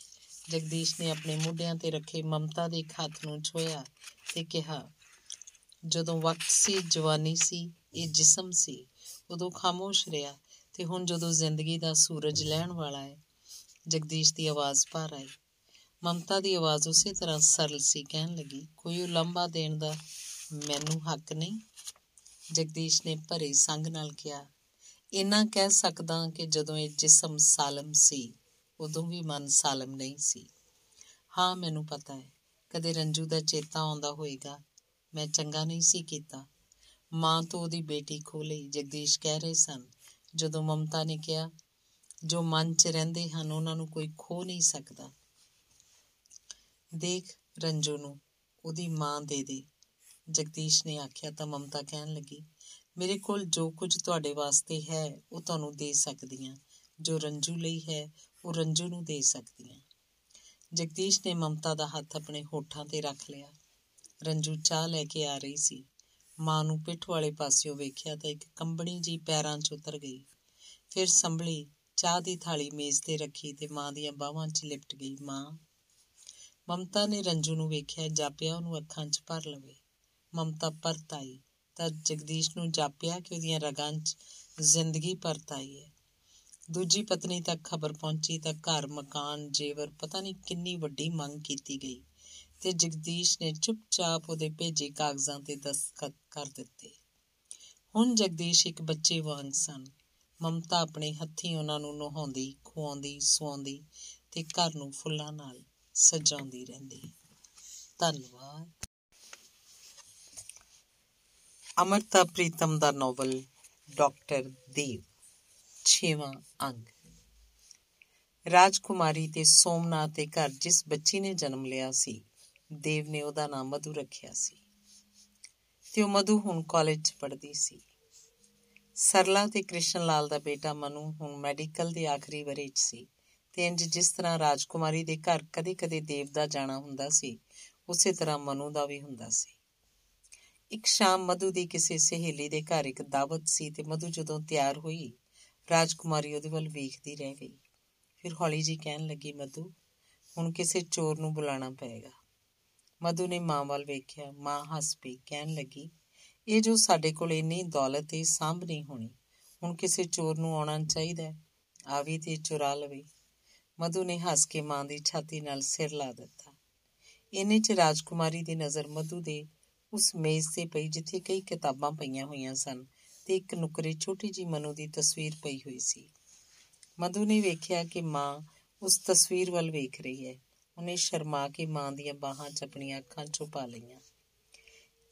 ਜਗਦੀਸ਼ ਨੇ ਆਪਣੇ ਮੋਢਿਆਂ ਤੇ ਰੱਖੇ ਮਮਤਾ ਦੇ ਇੱਕ ਹੱਥ ਨੂੰ ਛੋਇਆ ਤੇ ਕਿਹਾ, ਜਦੋਂ ਵਕਤ ਸੀ, ਜਵਾਨੀ ਸੀ, ਇਹ ਜਿਸਮ ਸੀ, ਉਦੋਂ ਖਾਮੋਸ਼ ਰਿਹਾ ਤੇ ਹੁਣ ਜਦੋਂ ਜ਼ਿੰਦਗੀ ਦਾ ਸੂਰਜ ਲੈਣ ਵਾਲਾ ਹੈ। ਜਗਦੀਸ਼ ਦੀ ਆਵਾਜ਼ ਭਰ ਆਈ। ਮਮਤਾ ਦੀ ਆਵਾਜ਼ ਉਸੇ ਤਰ੍ਹਾਂ ਸਰਲ ਸੀ, ਕਹਿਣ ਲੱਗੀ, ਕੋਈ ਉਲੰਭਾ ਦੇਣ ਦਾ ਮੈਨੂੰ ਹੱਕ ਨਹੀਂ? ਜਗਦੀਸ਼ ਨੇ ਭਰੇ ਸੰਗ ਨਾਲ ਕਿਹਾ, ਇਨਾ ਕਹਿ ਸਕਦਾ ਕਿ ਜਦੋਂ ਇਹ ਜਿਸਮ ਸਾਲਮ ਸੀ ਉਦੋਂ ਵੀ ਮਨ ਸਾਲਮ ਨਹੀਂ ਸੀ। ਹਾਂ, ਮੈਨੂੰ ਪਤਾ ਹੈ। ਕਦੇ ਰੰਜੂ ਦਾ ਚੇਤਾ ਆਉਂਦਾ ਹੋਵੇਗਾ ਮੈਂ ਚੰਗਾ ਨਹੀਂ ਸੀ ਕੀਤਾ। ਮਾਂ ਤੋਂ ਉਹਦੀ ਬੇਟੀ ਖੋ ਲਈ। ਜਗਦੀਸ਼ ਕਹਿ ਰਹੇ ਸਨ, ਜਦੋਂ ਮਮਤਾ ਨੇ ਕਿਹਾ, ਜੋ ਮਨ 'ਚ ਰਹਿੰਦੇ ਹਨ, ਉਹਨਾਂ ਨੂੰ ਕੋਈ ਖੋ ਨਹੀਂ ਸਕਦਾ। ਦੇਖ ਰੰਜੂ ਨੂੰ, ਉਹਦੀ ਮਾਂ ਦੇ ਦੇ। ਜਗਦੀਸ਼ ਨੇ ਆਖਿਆ ਤਾਂ ਮਮਤਾ ਕਹਿਣ ਲੱਗੀ, ਮੇਰੇ ਕੋਲ ਜੋ ਕੁਝ ਤੁਹਾਡੇ ਵਾਸਤੇ ਹੈ, ਉਹ ਤੁਹਾਨੂੰ ਦੇ ਸਕਦੀ ਹਾਂ। ਜੋ ਰੰਜੂ ਲਈ ਹੈ ਉਹ ਰੰਜੂ ਨੂੰ ਦੇ ਸਕਦੀ ਹਾਂ ਜਗਦੀਸ਼ ਨੇ ਮਮਤਾ ਦਾ ਹੱਥ ਆਪਣੇ ਹੋਠਾਂ ਤੇ ਰੱਖ ਲਿਆ। ਰੰਜੂ ਚਾਹ ਲੈ ਕੇ ਆ ਰਹੀ ਸੀ। ਮਾਂ ਨੂੰ ਪਿੱਠ ਵਾਲੇ ਪਾਸਿਓਂ ਵੇਖਿਆ ਤਾਂ ਇੱਕ ਕੰਬਣੀ ਜੀ ਪੈਰਾਂ 'ਚ ਉਤਰ ਗਈ। ਫਿਰ ਸੰਭਲੀ, ਚਾਹ ਦੀ ਥਾਲੀ ਮੇਜ਼ ਤੇ ਰੱਖੀ ਤੇ ਮਾਂ ਦੀਆਂ ਬਾਹਾਂ 'ਚ ਲਿਪਟ ਗਈ, ਮਾਂ। ਮਮਤਾ ਨੇ ਰੰਜੂ ਨੂੰ ਵੇਖਿਆ ਜਾਪਿਆ ਉਹਨੂੰ ਅੱਖਾਂ 'ਚ ਭਰ ਲਵੇ। ਮਮਤਾ ਪਰਤ ਆਈ ਤਾਂ ਜਗਦੀਸ਼ ਨੂੰ ਜਾਪਿਆ ਕਿ ਉਹਦੀਆਂ ਰਗਾਂ 'ਚ ਜ਼ਿੰਦਗੀ ਪਰਤ ਆਈ ਹੈ। ਦੂਜੀ ਪਤਨੀ ਤੱਕ ਖਬਰ ਪਹੁੰਚੀ ਤਾਂ ਘਰ, ਮਕਾਨ, ਜੇਵਰ, ਪਤਾ ਨਹੀਂ ਕਿੰਨੀ ਵੱਡੀ ਮੰਗ ਕੀਤੀ ਗਈ ਤੇ ਜਗਦੀਸ਼ ਨੇ ਚੁੱਪਚਾਪ ਉਹਦੇ ਭੇਜੇ ਕਾਗਜ਼ਾਂ ਤੇ ਦਸਤਖਤ ਕਰ ਦਿੱਤੇ। ਹੁਣ ਜਗਦੀਸ਼ ਇੱਕ ਬੱਚੇ ਵਾਂਗ ਸਨ। ਮਮਤਾ ਆਪਣੇ ਹੱਥੀਂ ਉਹਨਾਂ ਨੂੰ ਨਹਾਉਂਦੀ ਖਵਾਉਂਦੀ ਸਵਾਉਂਦੀ ਤੇ ਘਰ ਨੂੰ ਫੁੱਲਾਂ ਨਾਲ ਸਜਾਉਂਦੀ ਰਹਿੰਦੀ। ਧੰਨਵਾਦ। ਅਮਰਤਾ ਪ੍ਰੀਤਮ ਦਾ ਨੋਵਲ ਡਾਕਟਰ ਦੇਵ 6ਵਾਂ ਅੰਗ। ਰਾਜਕੁਮਾਰੀ ਤੇ ਸੋਮਨਾਥ ਦੇ ਘਰ ਜਿਸ ਬੱਚੀ ਨੇ ਜਨਮ ਲਿਆ ਸੀ, ਦੇਵ ਨੇ ਉਹਦਾ ਨਾਮ ਮਧੂ ਰੱਖਿਆ ਸੀ। ਤੇ ਉਹ ਮਧੂ ਹੁਣ ਕਾਲਜ 'ਚ ਪੜ੍ਹਦੀ ਸੀ। ਸਰਲਾ ਤੇ ਕ੍ਰਿਸ਼ਨ ਲਾਲ ਦਾ ਬੇਟਾ ਮਨੂ ਹੁਣ ਮੈਡੀਕਲ ਦੇ ਆਖਰੀ ਵਰੇ 'ਚ ਸੀ ਤੇ ਇੰਜ ਜਿਸ ਤਰ੍ਹਾਂ ਰਾਜਕੁਮਾਰੀ ਦੇ ਘਰ ਕਦੇ-ਕਦੇ ਦੇਵ ਦਾ ਜਾਣਾ ਹੁੰਦਾ ਸੀ, ਉਸੇ ਤਰ੍ਹਾਂ ਮਨੂ ਦਾ ਵੀ ਹੁੰਦਾ ਸੀ। ਇੱਕ ਸ਼ਾਮ ਮਧੂ ਦੀ ਕਿਸੇ ਸਹੇਲੀ ਦੇ ਘਰ ਇੱਕ ਦਾਵਤ ਸੀ ਤੇ ਮਧੂ ਜਦੋਂ ਤਿਆਰ ਹੋਈ ਰਾਜਕੁਮਾਰੀ ਉਹਦੇ ਵੱਲ ਵੇਖਦੀ ਰਹਿ ਗਈ। ਫਿਰ ਹੌਲੀ ਜੀ ਕਹਿਣ ਲੱਗੀ, ਮਧੂ, ਹੁਣ ਕਿਸੇ ਚੋਰ ਨੂੰ ਬੁਲਾਣਾ ਪਏਗਾ। ਮਧੂ ਨੇ ਮਾਂ ਵੱਲ ਵੇਖਿਆ, ਮਾਂ ਹੱਸ ਪਈ, ਕਹਿਣ ਲੱਗੀ, ਇਹ ਜੋ ਸਾਡੇ ਕੋਲ ਇੰਨੀ ਦੌਲਤ ਹੈ ਸਾਂਭ ਨਹੀਂ ਹੋਣੀ। ਹੁਣ ਕਿਸੇ ਚੋਰ ਨੂੰ ਆਉਣਾ ਚਾਹੀਦਾ ਆਵੀ ਤੇ ਚੁਰਾ ਲਵੇ। ਮਧੂ ਨੇ ਹੱਸ ਕੇ ਮਾਂ ਦੀ ਛਾਤੀ ਨਾਲ ਸਿਰ ਲਾ ਦਿੱਤਾ। ਇੰਨੇ ਚ ਰਾਜਕੁਮਾਰੀ ਦੀ ਨਜ਼ਰ ਮਧੂ ਦੇ ਉਸ ਮੇਜ਼ ਤੇ ਪਈ, ਜਿੱਥੇ ਕਈ ਕਿਤਾਬਾਂ ਪਈਆਂ ਹੋਈਆਂ ਸਨ। ਤੇ ਇੱਕ ਨੁਕਰੇ ਛੋਟੀ ਜੀ ਮਨੂ ਦੀ ਤਸਵੀਰ ਪਈ ਹੋਈ ਸੀ। ਮਧੂ ਨੇ ਵੇਖਿਆ ਕਿ ਮਾਂ ਉਸ ਤਸਵੀਰ ਵੱਲ ਵੇਖ ਰਹੀ ਹੈ। ਉਹਨੇ ਸ਼ਰਮਾ ਕੇ ਮਾਂ ਦੀਆਂ ਬਾਹਾਂ 'ਚ ਆਪਣੀਆਂ ਅੱਖਾਂ ਛੁਪਾ ਲਈਆਂ।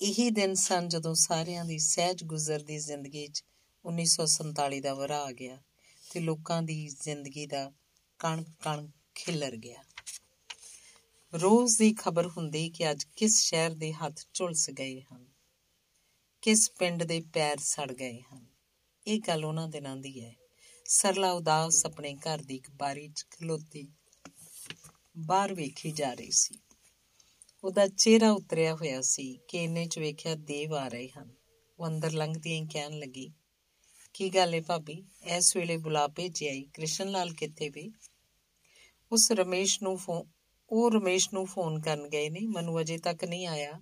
ਇਹੀ ਦਿਨ ਸਨ ਜਦੋਂ ਸਾਰਿਆਂ ਦੀ ਸਹਿਜ ਗੁਜ਼ਰਦੀ ਜ਼ਿੰਦਗੀ 'ਚ 1947 ਦਾ ਵਰਾ ਆ ਗਿਆ ਤੇ ਲੋਕਾਂ ਦੀ ਜ਼ਿੰਦਗੀ ਦਾ ਕਣ ਕਣ ਖਿਲਰ ਗਿਆ। ਰੋਜ਼ ਦੀ ਖਬਰ ਹੁੰਦੀ ਕਿ ਅੱਜ ਕਿਸ ਸ਼ਹਿਰ ਦੇ ਹੱਥ ਝੁਲਸ ਗਏ ਹਨ। ਕਿਸ ਪਿੰਡ ਦੇ ਪੈਰ ਸੜ ਗਏ ਹਨ? ਇਹ ਗੱਲ ਉਹਨਾਂ ਦਿਨਾਂ ਦੀ ਹੈ। ਸਰਲਾ ਉਦਾਸ ਆਪਣੇ ਘਰ ਦੀ ਇੱਕ ਬਾਰੀ 'ਚ ਖਲੋਤੀ ਬਾਹਰ ਵੇਖੀ ਜਾ ਰਹੀ ਸੀ। ਉਹਦਾ ਚਿਹਰਾ ਉਤਰਿਆ ਹੋਇਆ ਸੀ ਕਿ ਇੰਨੇ 'ਚ ਵੇਖਿਆ ਦੇਵ ਆ ਰਹੇ ਹਨ। ਉਹ ਅੰਦਰ ਲੰਘਦੀ ਹੀ ਕਹਿਣ ਲੱਗੀ, ਕੀ ਗੱਲ ਹੈ ਭਾਬੀ? ਇਸ ਵੇਲੇ ਬੁਲਾ ਭੇਜਿਆ ਈ। ਕ੍ਰਿਸ਼ਨ ਲਾਲ ਕਿੱਥੇ ਵੀ? ਉਸ ਰਮੇਸ਼ ਨੂੰ ਫੋਨ ਉਹ ਰਮੇਸ਼ ਨੂੰ ਫੋਨ ਕਰਨ ਗਏ ਨੇ। ਮਨੂ ਅਜੇ ਤੱਕ ਨਹੀਂ ਆਇਆ।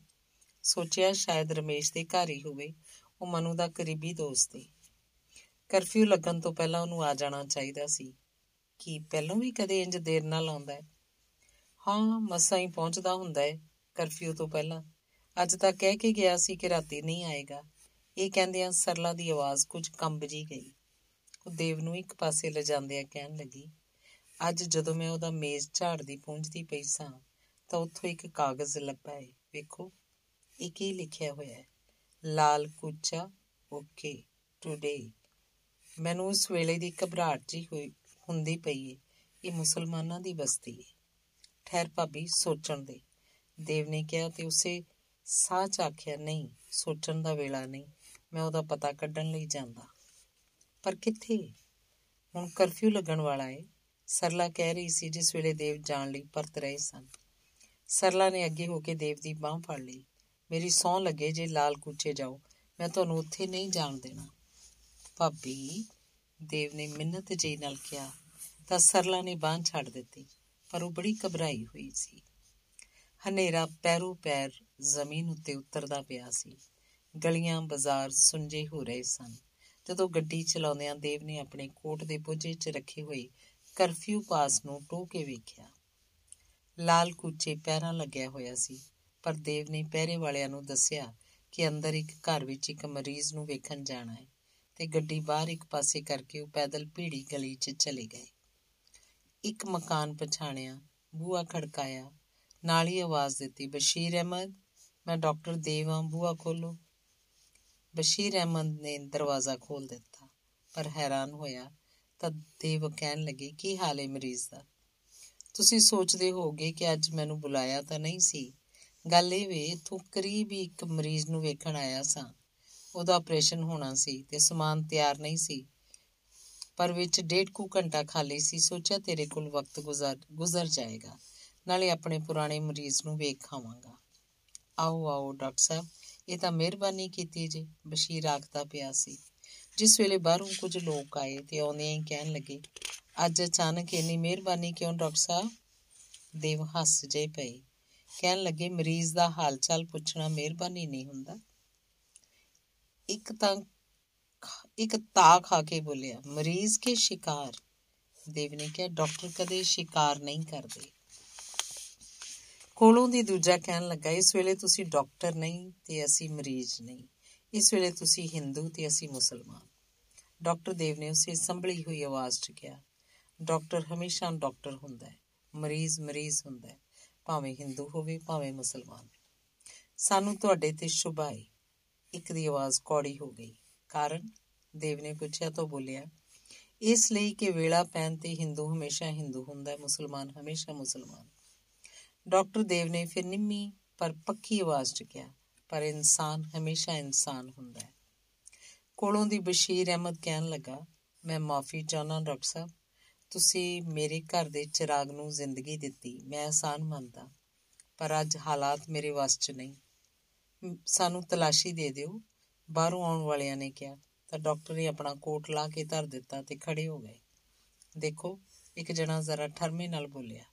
ਸੋਚਿਆ ਸ਼ਾਇਦ ਰਮੇਸ਼ ਦੇ ਘਰ ਹੀ ਹੋਵੇ। ਉਹ ਮਨੂ ਦਾ ਕਰੀਬੀ ਦੋਸਤ ਹੈ ਕਰਫਿਊ ਲੱਗਣ ਤੋਂ ਪਹਿਲਾਂ ਉਹਨੂੰ ਆ ਜਾਣਾ ਚਾਹੀਦਾ ਸੀ ਕੀ ਪਹਿਲਾਂ ਵੀ ਕਦੇ ਇੰਜ ਦੇਰ ਨਾਲ ਆਉਂਦਾ ਹੈ। ਹਾਂ, ਮਸਾਂ ਹੀ ਪਹੁੰਚਦਾ ਹੁੰਦਾ ਹੈ ਕਰਫਿਊ ਤੋਂ ਪਹਿਲਾਂ। ਅੱਜ ਤਾਂ ਕਹਿ ਕੇ ਗਿਆ ਸੀ ਕਿ ਰਾਤੀ ਨਹੀਂ ਆਏਗਾ। ਇਹ ਕਹਿੰਦਿਆਂ ਸਰਲਾ ਦੀ ਆਵਾਜ਼ ਕੁਝ ਕੰਬ ਜੀ ਗਈ। ਉਹ ਦੇਵ ਨੂੰ ਇੱਕ ਪਾਸੇ ਲਿਜਾਂਦਿਆਂ ਕਹਿਣ ਲੱਗੀ, ਅੱਜ ਜਦੋਂ ਮੈਂ ਉਹਦਾ ਮੇਜ਼ ਝਾੜਦੀ ਪੂੰਝਦੀ ਪਈ ਸਾਂ, ਤਾਂ ਉੱਥੋਂ ਇੱਕ ਕਾਗਜ਼ ਲੱਭਾ ਹੈ ਵੇਖੋ। ਇਹ ਕੀ ਲਿਖਿਆ ਹੋਇਆ ਹੈ। ਲਾਲ ਕੁਚਾ ਓਕੇ ਟੁਡੇ ਮੈਨੂੰ ਉਸ ਵੇਲੇ ਦੀ ਘਬਰਾਹਟ ਜੀ ਹੋਈ, ਹੁੰਦੀ ਪਈ ਏ। ਇਹ ਮੁਸਲਮਾਨਾਂ ਦੀ ਬਸਤੀ ਹੈ ਠਹਿਰ ਭਾਬੀ, ਸੋਚਣ ਦੇ। ਦੇਵ ਨੇ ਕਿਹਾ ਤੇ ਉਸੇ ਸਾਹ ਚ ਆਖਿਆ, ਨਹੀਂ, ਸੋਚਣ ਦਾ ਵੇਲਾ ਨਹੀਂ। ਮੈਂ ਉਹਦਾ ਪਤਾ ਕੱਢਣ ਲਈ ਜਾਂਦਾ। ਪਰ ਕਿੱਥੇ ਹੁਣ ਕਰਫਿਊ ਲੱਗਣ ਵਾਲਾ ਏ। ਸਰਲਾ ਕਹਿ ਰਹੀ ਸੀ ਜਿਸ ਵੇਲੇ ਦੇਵ ਜਾਣ ਲਈ ਪਰਤ ਰਹੇ ਸਨ। ਸਰਲਾ ਨੇ ਅੱਗੇ ਹੋ ਕੇ ਦੇਵ ਦੀ ਬਾਹ ਫੜ ਲਈ। ਮੇਰੀ ਸੌਂ ਲੱਗੇ ਜੇ ਲਾਲ ਕੁੱਚੇ ਜਾਓ, ਮੈਂ ਤੁਹਾਨੂੰ ਉੱਥੇ ਨਹੀਂ ਜਾਣ ਦੇਣਾ। ਭਾਬੀ ਦੇਵ ਨੇ ਮਿੰਨਤ ਜੀ ਨਾਲ ਕਿਹਾ, ਤਾਂ ਸਰਲਾ ਨੇ ਬਾਹ ਛੱਡ ਦਿੱਤੀ, ਪਰ ਉਹ ਬੜੀ ਘਬਰਾਈ ਹੋਈ ਸੀ। ਹਨੇਰਾ ਪੈਰੋ ਪੈਰ ਜ਼ਮੀਨ ਉੱਤੇ ਉਤਰਦਾ ਪਿਆ ਸੀ। ਗਲੀਆਂ ਬਾਜ਼ਾਰ ਸੁੰਜੇ ਹੋ ਰਹੇ ਸਨ। ਜਦੋਂ ਗੱਡੀ ਚਲਾਉਂਦਿਆਂ ਦੇਵ ਨੇ ਆਪਣੇ ਕੋਟ ਦੇ ਬੋਝੇ 'ਚ ਰੱਖੇ ਹੋਏ ਕਰਫਿਊ ਪਾਸ ਨੂੰ ਟੋ ਕੇ ਵੇਖਿਆ। ਲਾਲ ਕੁੱਚੇ ਪੈਰਾਂ ਲੱਗਿਆ ਹੋਇਆ ਸੀ। ਪਰ ਦੇਵ ਨੇ ਪਹਿਰੇ ਵਾਲਿਆਂ ਨੂੰ ਦੱਸਿਆ ਕਿ ਅੰਦਰ ਇੱਕ ਘਰ ਵਿੱਚ ਇੱਕ ਮਰੀਜ਼ ਨੂੰ ਵੇਖਣ ਜਾਣਾ ਹੈ ਤੇ ਗੱਡੀ ਬਾਹਰ ਇੱਕ ਪਾਸੇ ਕਰਕੇ ਉਹ ਪੈਦਲ ਭੀੜੀ ਗਲੀ 'ਚ ਚਲੇ ਗਏ। ਇੱਕ ਮਕਾਨ ਪਛਾਣਿਆ ਬੂਆ ਖੜਕਾਇਆ, ਨਾਲ ਹੀ ਆਵਾਜ਼ ਦਿੱਤੀ, ਬਸ਼ੀਰ ਅਹਿਮਦ, ਮੈਂ ਡਾਕਟਰ ਦੇਵ ਹਾਂ ਬੂਆ ਖੋਲੋ। ਬਸ਼ੀਰ ਅਹਿਮਦ ਨੇ ਦਰਵਾਜ਼ਾ ਖੋਲ ਦਿੱਤਾ, ਪਰ ਹੈਰਾਨ ਹੋਇਆ ਤਾਂ ਦੇਵ ਕਹਿਣ ਲੱਗੇ, ਕੀ ਹਾਲ ਹੈ ਮਰੀਜ਼ ਦਾ? ਤੁਸੀਂ ਸੋਚਦੇ ਹੋਗੇ ਕਿ ਅੱਜ ਮੈਨੂੰ ਬੁਲਾਇਆ ਤਾਂ ਨਹੀਂ ਸੀ? ਗੱਲ ਇਹ ਵੇ ਤੂੰ ਕਰੀਬ ਹੀ ਇੱਕ ਮਰੀਜ਼ ਨੂੰ ਵੇਖਣ ਆਇਆ ਸਾਂ। ਉਹਦਾ ਆਪਰੇਸ਼ਨ ਹੋਣਾ ਸੀ ਤੇ ਸਮਾਨ ਤਿਆਰ ਨਹੀਂ ਸੀ, ਪਰ ਵਿੱਚ ਡੇਢ ਕੁ ਘੰਟਾ ਖਾਲੀ ਸੀ, ਸੋਚਿਆ ਤੇਰੇ ਕੋਲ ਵਕਤ ਗੁਜ਼ਰ ਗੁਜ਼ਰ ਜਾਏਗਾ, ਨਾਲੇ ਆਪਣੇ ਪੁਰਾਣੇ ਮਰੀਜ਼ ਨੂੰ ਵੇਖ ਖਾਵਾਂਗਾ। ਆਓ ਆਓ ਡਾਕਟਰ ਸਾਹਿਬ, ਇਹ ਤਾਂ ਮਿਹਰਬਾਨੀ ਕੀਤੀ ਜੇ, ਬਸ਼ੀਰ ਆਖਦਾ ਪਿਆ ਸੀ। ਜਿਸ ਵੇਲੇ ਬਾਹਰੋਂ ਕੁਝ ਲੋਕ ਆਏ ਤੇ ਆਉਂਦਿਆਂ ਹੀ ਕਹਿਣ ਲੱਗੇ, ਅੱਜ ਅਚਾਨਕ ਇੰਨੀ ਮਿਹਰਬਾਨੀ ਕਿਉਂ ਡਾਕਟਰ ਸਾਹਿਬ? ਦੇਵ ਹੱਸ ਜੇ ਪਏ। ਕਹਿਣ ਲੱਗੇ, ਮਰੀਜ਼ ਦਾ ਹਾਲ ਚਾਲ ਪੁੱਛਣਾ ਮਿਹਰਬਾਨੀ ਨਹੀਂ ਹੁੰਦਾ। ਇੱਕ ਤਾਂ ਇੱਕ ਤਾ ਖਾ ਕੇ ਬੋਲਿਆ, ਮਰੀਜ਼ ਕੇ ਸ਼ਿਕਾਰ? ਦੇਵ ਨੇ ਕਿਹਾ, ਡਾਕਟਰ ਕਦੇ ਸ਼ਿਕਾਰ ਨਹੀਂ ਕਰਦੇ। ਕੋਲੋਂ ਦੀ ਦੂਜਾ ਕਹਿਣ ਲੱਗਾ, ਇਸ ਵੇਲੇ ਤੁਸੀਂ ਡਾਕਟਰ ਨਹੀਂ ਤੇ ਅਸੀਂ ਮਰੀਜ਼ ਨਹੀਂ। ਇਸ ਵੇਲੇ ਤੁਸੀਂ ਹਿੰਦੂ ਤੇ ਅਸੀਂ ਮੁਸਲਮਾਨ। ਡਾਕਟਰ ਦੇਵ ਨੇ ਉਸੇ ਸੰਭਲੀ ਹੋਈ ਆਵਾਜ਼ 'ਚ ਕਿਹਾ, ਡਾਕਟਰ ਹਮੇਸ਼ਾ ਡਾਕਟਰ ਹੁੰਦਾ ਹੈ, ਮਰੀਜ਼ ਮਰੀਜ਼ ਹੁੰਦਾ ਹੈ। ਭਾਵੇਂ ਹਿੰਦੂ ਹੋਵੇ, ਭਾਵੇਂ ਮੁਸਲਮਾਨ। ਸਾਨੂੰ ਤੁਹਾਡੇ ਤੇ ਸ਼ੁਭਾਈ। ਇੱਕ ਦੀ ਆਵਾਜ਼ ਕੌੜੀ ਹੋ ਗਈ। ਕਾਰਨ? ਦੇਵ ਨੇ ਪੁੱਛਿਆ ਤਾਂ ਬੋਲਿਆ, ਇਸ ਲਈ ਕਿ ਵੇਲਾ ਪੈਣ ਤੇ ਹਿੰਦੂ ਹਮੇਸ਼ਾ ਹਿੰਦੂ ਹੁੰਦਾ ਹੈ ਮੁਸਲਮਾਨ ਹਮੇਸ਼ਾ ਮੁਸਲਮਾਨ। ਡਾਕਟਰ ਦੇਵ ਨੇ ਫਿਰ ਨਿੰਮੀ ਪਰ ਪੱਕੀ ਆਵਾਜ਼ 'ਚ ਕਿਹਾ ਪਰ ਇਨਸਾਨ ਹਮੇਸ਼ਾ ਇਨਸਾਨ ਹੁੰਦਾ ਹੈ। ਕੋਲੋਂ ਦੀ ਬਸ਼ੀਰ ਅਹਿਮਦ ਕਹਿਣ ਲੱਗਾ, ਮੈਂ ਮਾਫੀ ਚਾਹਨਾ ਡਾਕਟਰ ਸਾਹਿਬ ਤੁਸੀਂ ਮੇਰੇ ਘਰ ਦੇ ਚਿਰਾਗ ਨੂੰ ਜ਼ਿੰਦਗੀ ਦਿੱਤੀ, ਮੈਂ ਆਸਾਨ ਮੰਨਦਾ। ਪਰ ਅੱਜ ਹਾਲਾਤ ਮੇਰੇ ਵੱਸ 'ਚ ਨਹੀਂ। ਸਾਨੂੰ ਤਲਾਸ਼ੀ ਦੇ ਦਿਓ। ਬਾਹਰੋਂ ਆਉਣ ਵਾਲਿਆਂ ਨੇ ਕਿਹਾ, ਤਾਂ ਡਾਕਟਰ ਨੇ ਆਪਣਾ ਕੋਟ ਲਾ ਕੇ ਧਰ ਦਿੱਤਾ ਤੇ ਖੜੇ ਹੋ ਗਏ। ਦੇਖੋ, ਇੱਕ ਜਣਾ ਜ਼ਰਾ ਠਰਮੇ ਨਾਲ ਬੋਲਿਆ,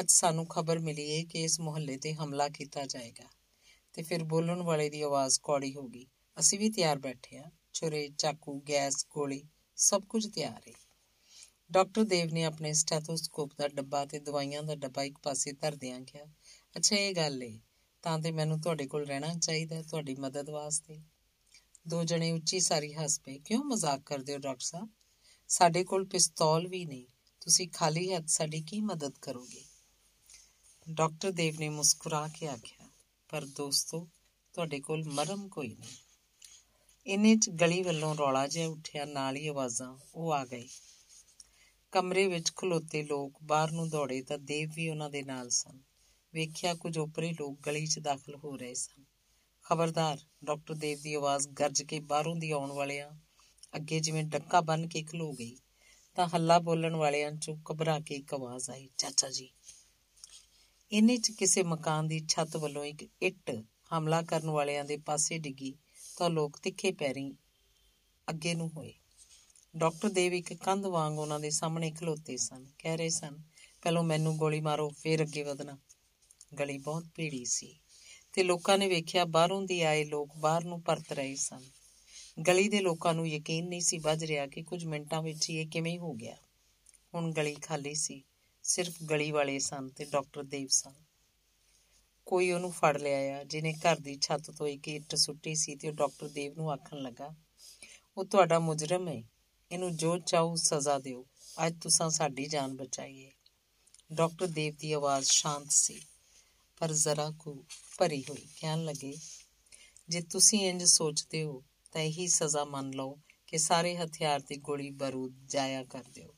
ਅੱਜ ਸਾਨੂੰ ਖਬਰ ਮਿਲੀ ਹੈ ਕਿ ਇਸ ਮੁਹੱਲੇ ਤੇ ਹਮਲਾ ਕੀਤਾ ਜਾਏਗਾ। ਤੇ ਫਿਰ ਬੋਲਣ ਵਾਲੇ ਦੀ ਆਵਾਜ਼ ਕੌੜੀ ਹੋ ਗਈ, ਅਸੀਂ ਵੀ ਤਿਆਰ ਬੈਠੇ ਆ। ਛੁਰੇ ਚਾਕੂ, ਗੈਸ, ਗੋਲੀ, ਸਭ ਕੁਝ ਤਿਆਰ ਹੈ ਡਾਕਟਰ ਦੇਵ ਨੇ ਆਪਣੇ ਸਟੈਥੋਸਕੋਪ ਦਾ ਡੱਬਾ ਤੇ ਦਵਾਈਆਂ ਦਾ ਡੱਬਾ ਇੱਕ ਪਾਸੇ ਧਰਦਿਆਂ ਕਿਹਾ, ਅੱਛਾ, ਇਹ ਗੱਲ ਏ, ਤਾਂ ਤੇ ਮੈਨੂੰ ਤੁਹਾਡੇ ਕੋਲ ਰਹਿਣਾ ਚਾਹੀਦਾ ਤੁਹਾਡੀ ਮਦਦ ਵਾਸਤੇ। ਦੋ ਜਣੇ ਉੱਚੀ ਸਾਰੀ ਹੱਸ ਪਏ, ਕਿਉਂ ਮਜ਼ਾਕ ਕਰਦੇ ਹੋ ਡਾਕਟਰ ਸਾਹਿਬ? ਸਾਡੇ ਕੋਲ ਪਿਸਤੌਲ ਵੀ ਨਹੀਂ, ਤੁਸੀਂ ਖਾਲੀ ਹੱਥ ਸਾਡੀ ਕੀ ਮਦਦ ਕਰੋਗੇ? ਡਾਕਟਰ ਦੇਵ ਨੇ ਮੁਸਕਰਾ ਕੇ ਆਖਿਆ, ਪਰ ਦੋਸਤੋ, ਤੁਹਾਡੇ ਕੋਲ ਮਰਮ ਕੋਈ ਨਹੀਂ। ਇੰਨੇ ਚ ਗਲੀ ਵੱਲੋਂ ਰੌਲਾ ਜਿਹਾ ਉੱਠਿਆ, ਨਾਲ ਹੀ ਆਵਾਜ਼ਾਂ, ਉਹ ਆ ਗਈ। ਕਮਰੇ ਵਿੱਚ ਖਲੋਤੇ ਲੋਕ ਬਾਹਰ ਨੂੰ ਦੌੜੇ ਤਾਂ ਦੇਵ ਵੀ ਉਹਨਾਂ ਦੇ ਨਾਲ ਸਨ। ਵੇਖਿਆ ਕੁਝ ਉਪਰੇ ਲੋਕ ਗਲੀ 'ਚ ਦਾਖਲ ਹੋ ਰਹੇ ਸਨ। ਖਬਰਦਾਰ, ਡਾਕਟਰ ਦੇਵ ਦੀ ਆਵਾਜ਼ ਗਰਜ ਕੇ ਬਾਹਰੋਂ ਦੀ ਆਉਣ ਵਾਲਿਆਂ ਅੱਗੇ ਜਿਵੇਂ ਡੱਕਾ ਬੰਨ ਕੇ ਖਲੋ ਗਈ, ਤਾਂ ਹੱਲਾ ਬੋਲਣ ਵਾਲਿਆਂ 'ਚੋਂ ਘਬਰਾ ਕੇ ਇੱਕ ਆਵਾਜ਼ ਆਈ, ਚਾਚਾ ਜੀ ਇੰਨੇ 'ਚ ਕਿਸੇ ਮਕਾਨ ਦੀ ਛੱਤ ਵੱਲੋਂ ਇੱਕ ਇੱਟ ਹਮਲਾ ਕਰਨ ਵਾਲਿਆਂ ਦੇ ਪਾਸੇ ਡਿੱਗੀ ਤਾਂ ਲੋਕ ਤਿੱਖੇ ਪੈਰੀਂ ਅੱਗੇ ਨੂੰ ਹੋਏ। ਡਾਕਟਰ ਦੇਵ ਇੱਕ ਕੰਧ ਵਾਂਗ ਉਹਨਾਂ ਦੇ ਸਾਹਮਣੇ ਖਲੋਤੇ ਸਨ, ਕਹਿ ਰਹੇ ਸਨ, ਪਹਿਲਾਂ ਮੈਨੂੰ ਗੋਲੀ ਮਾਰੋ, ਫਿਰ ਅੱਗੇ ਵਧਣਾ। ਗਲੀ ਬਹੁਤ ਭੀੜੀ ਸੀ ਤੇ ਲੋਕਾਂ ਨੇ ਵੇਖਿਆ ਬਾਹਰੋਂ ਦੀ ਆਏ ਲੋਕ ਬਾਹਰ ਨੂੰ ਪਰਤ ਰਹੇ ਸਨ। ਗਲੀ ਦੇ ਲੋਕਾਂ ਨੂੰ ਯਕੀਨ ਨਹੀਂ ਸੀ ਵੱਜ ਰਿਹਾ ਕਿ ਕੁਝ ਮਿੰਟਾਂ ਵਿੱਚ ਹੀ ਇਹ ਕਿਵੇਂ ਹੋ ਗਿਆ। ਹੁਣ ਗਲੀ ਖਾਲੀ ਸੀ, ਸਿਰਫ ਗਲੀ ਵਾਲੇ ਸਨ ਤੇ ਡਾਕਟਰ ਦੇਵ ਸਨ। ਕੋਈ ਉਹਨੂੰ ਫੜ ਲਿਆ ਜਿਹਨੇ ਘਰ ਦੀ ਛੱਤ ਤੋਂ ਇੱਕ ਇੱਟ ਸੁੱਟੀ ਸੀ ਤੇ ਉਹ ਡਾਕਟਰ ਦੇਵ ਨੂੰ ਆਖਣ ਲੱਗਾ, ਉਹ ਤੁਹਾਡਾ ਮੁਜਰਮ ਹੈ ਇਹਨੂੰ ਜੋ ਚਾਹੋ ਸਜ਼ਾ ਦਿਓ। ਅੱਜ ਤੁਸੀਂ ਸਾਡੀ ਜਾਨ ਬਚਾਈਏ। ਡਾਕਟਰ ਦੇਵ ਦੀ ਆਵਾਜ਼ ਸ਼ਾਂਤ ਸੀ, ਪਰ ਜ਼ਰਾ ਕੁ ਭਰੀ ਹੋਈ। ਕਹਿਣ ਲੱਗੇ, ਜੇ ਤੁਸੀਂ ਇੰਜ ਸੋਚਦੇ ਹੋ, ਤਾਂ ਇਹੀ ਸਜ਼ਾ ਮੰਨ ਲਓ ਕਿ ਸਾਰੇ ਹਥਿਆਰ ਤੇ ਗੋਲੀ ਬਾਰੂਦ ਜਾਇਆ ਕਰ ਦਿਓ।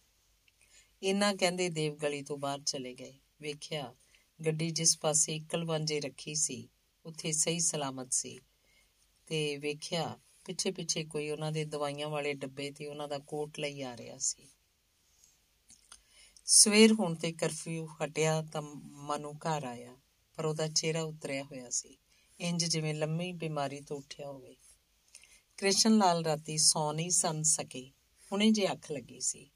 ਇਨਾ ਕਹਿੰਦੇ ਦੇਵ ਗਲੀ ਤੋਂ ਬਾਹਰ ਚਲੇ ਗਏ। ਵੇਖਿਆ, ਗੱਡੀ ਜਿਸ ਪਾਸੇ ਇਕਲ ਵਾਂਝੇ ਰੱਖੀ ਸੀ, ਉੱਥੇ ਸਹੀ ਸਲਾਮਤ ਸੀ। ਤੇ ਵੇਖਿਆ ਪਿੱਛੇ ਪਿੱਛੇ ਕੋਈ ਉਹਨਾਂ ਦੇ ਦਵਾਈਆਂ ਵਾਲੇ ਡੱਬੇ ਤੇ ਉਹਨਾਂ ਦਾ ਕੋਟ ਲਈ ਆ ਰਿਹਾ ਸੀ। ਸਵੇਰ ਹੋਣ ਤੇ ਕਰਫਿਊ ਹਟਿਆ ਤਾਂ ਮਨੂ ਘਰ ਆਇਆ, ਪਰ ਉਹਦਾ ਚਿਹਰਾ ਉਤਰਿਆ ਹੋਇਆ ਸੀ। ਇੰਜ ਜਿਵੇਂ ਲੰਮੀ ਬਿਮਾਰੀ ਤੋਂ ਉੱਠਿਆ ਹੋਵੇ। ਕ੍ਰਿਸ਼ਨ ਲਾਲ ਰਾਤੀ ਸੌ ਨਹੀਂ ਸੰਨ ਸਕੇ। ਹੁਣੇ ਜੇ ਅੱਖ ਲੱਗੀ ਸੀ,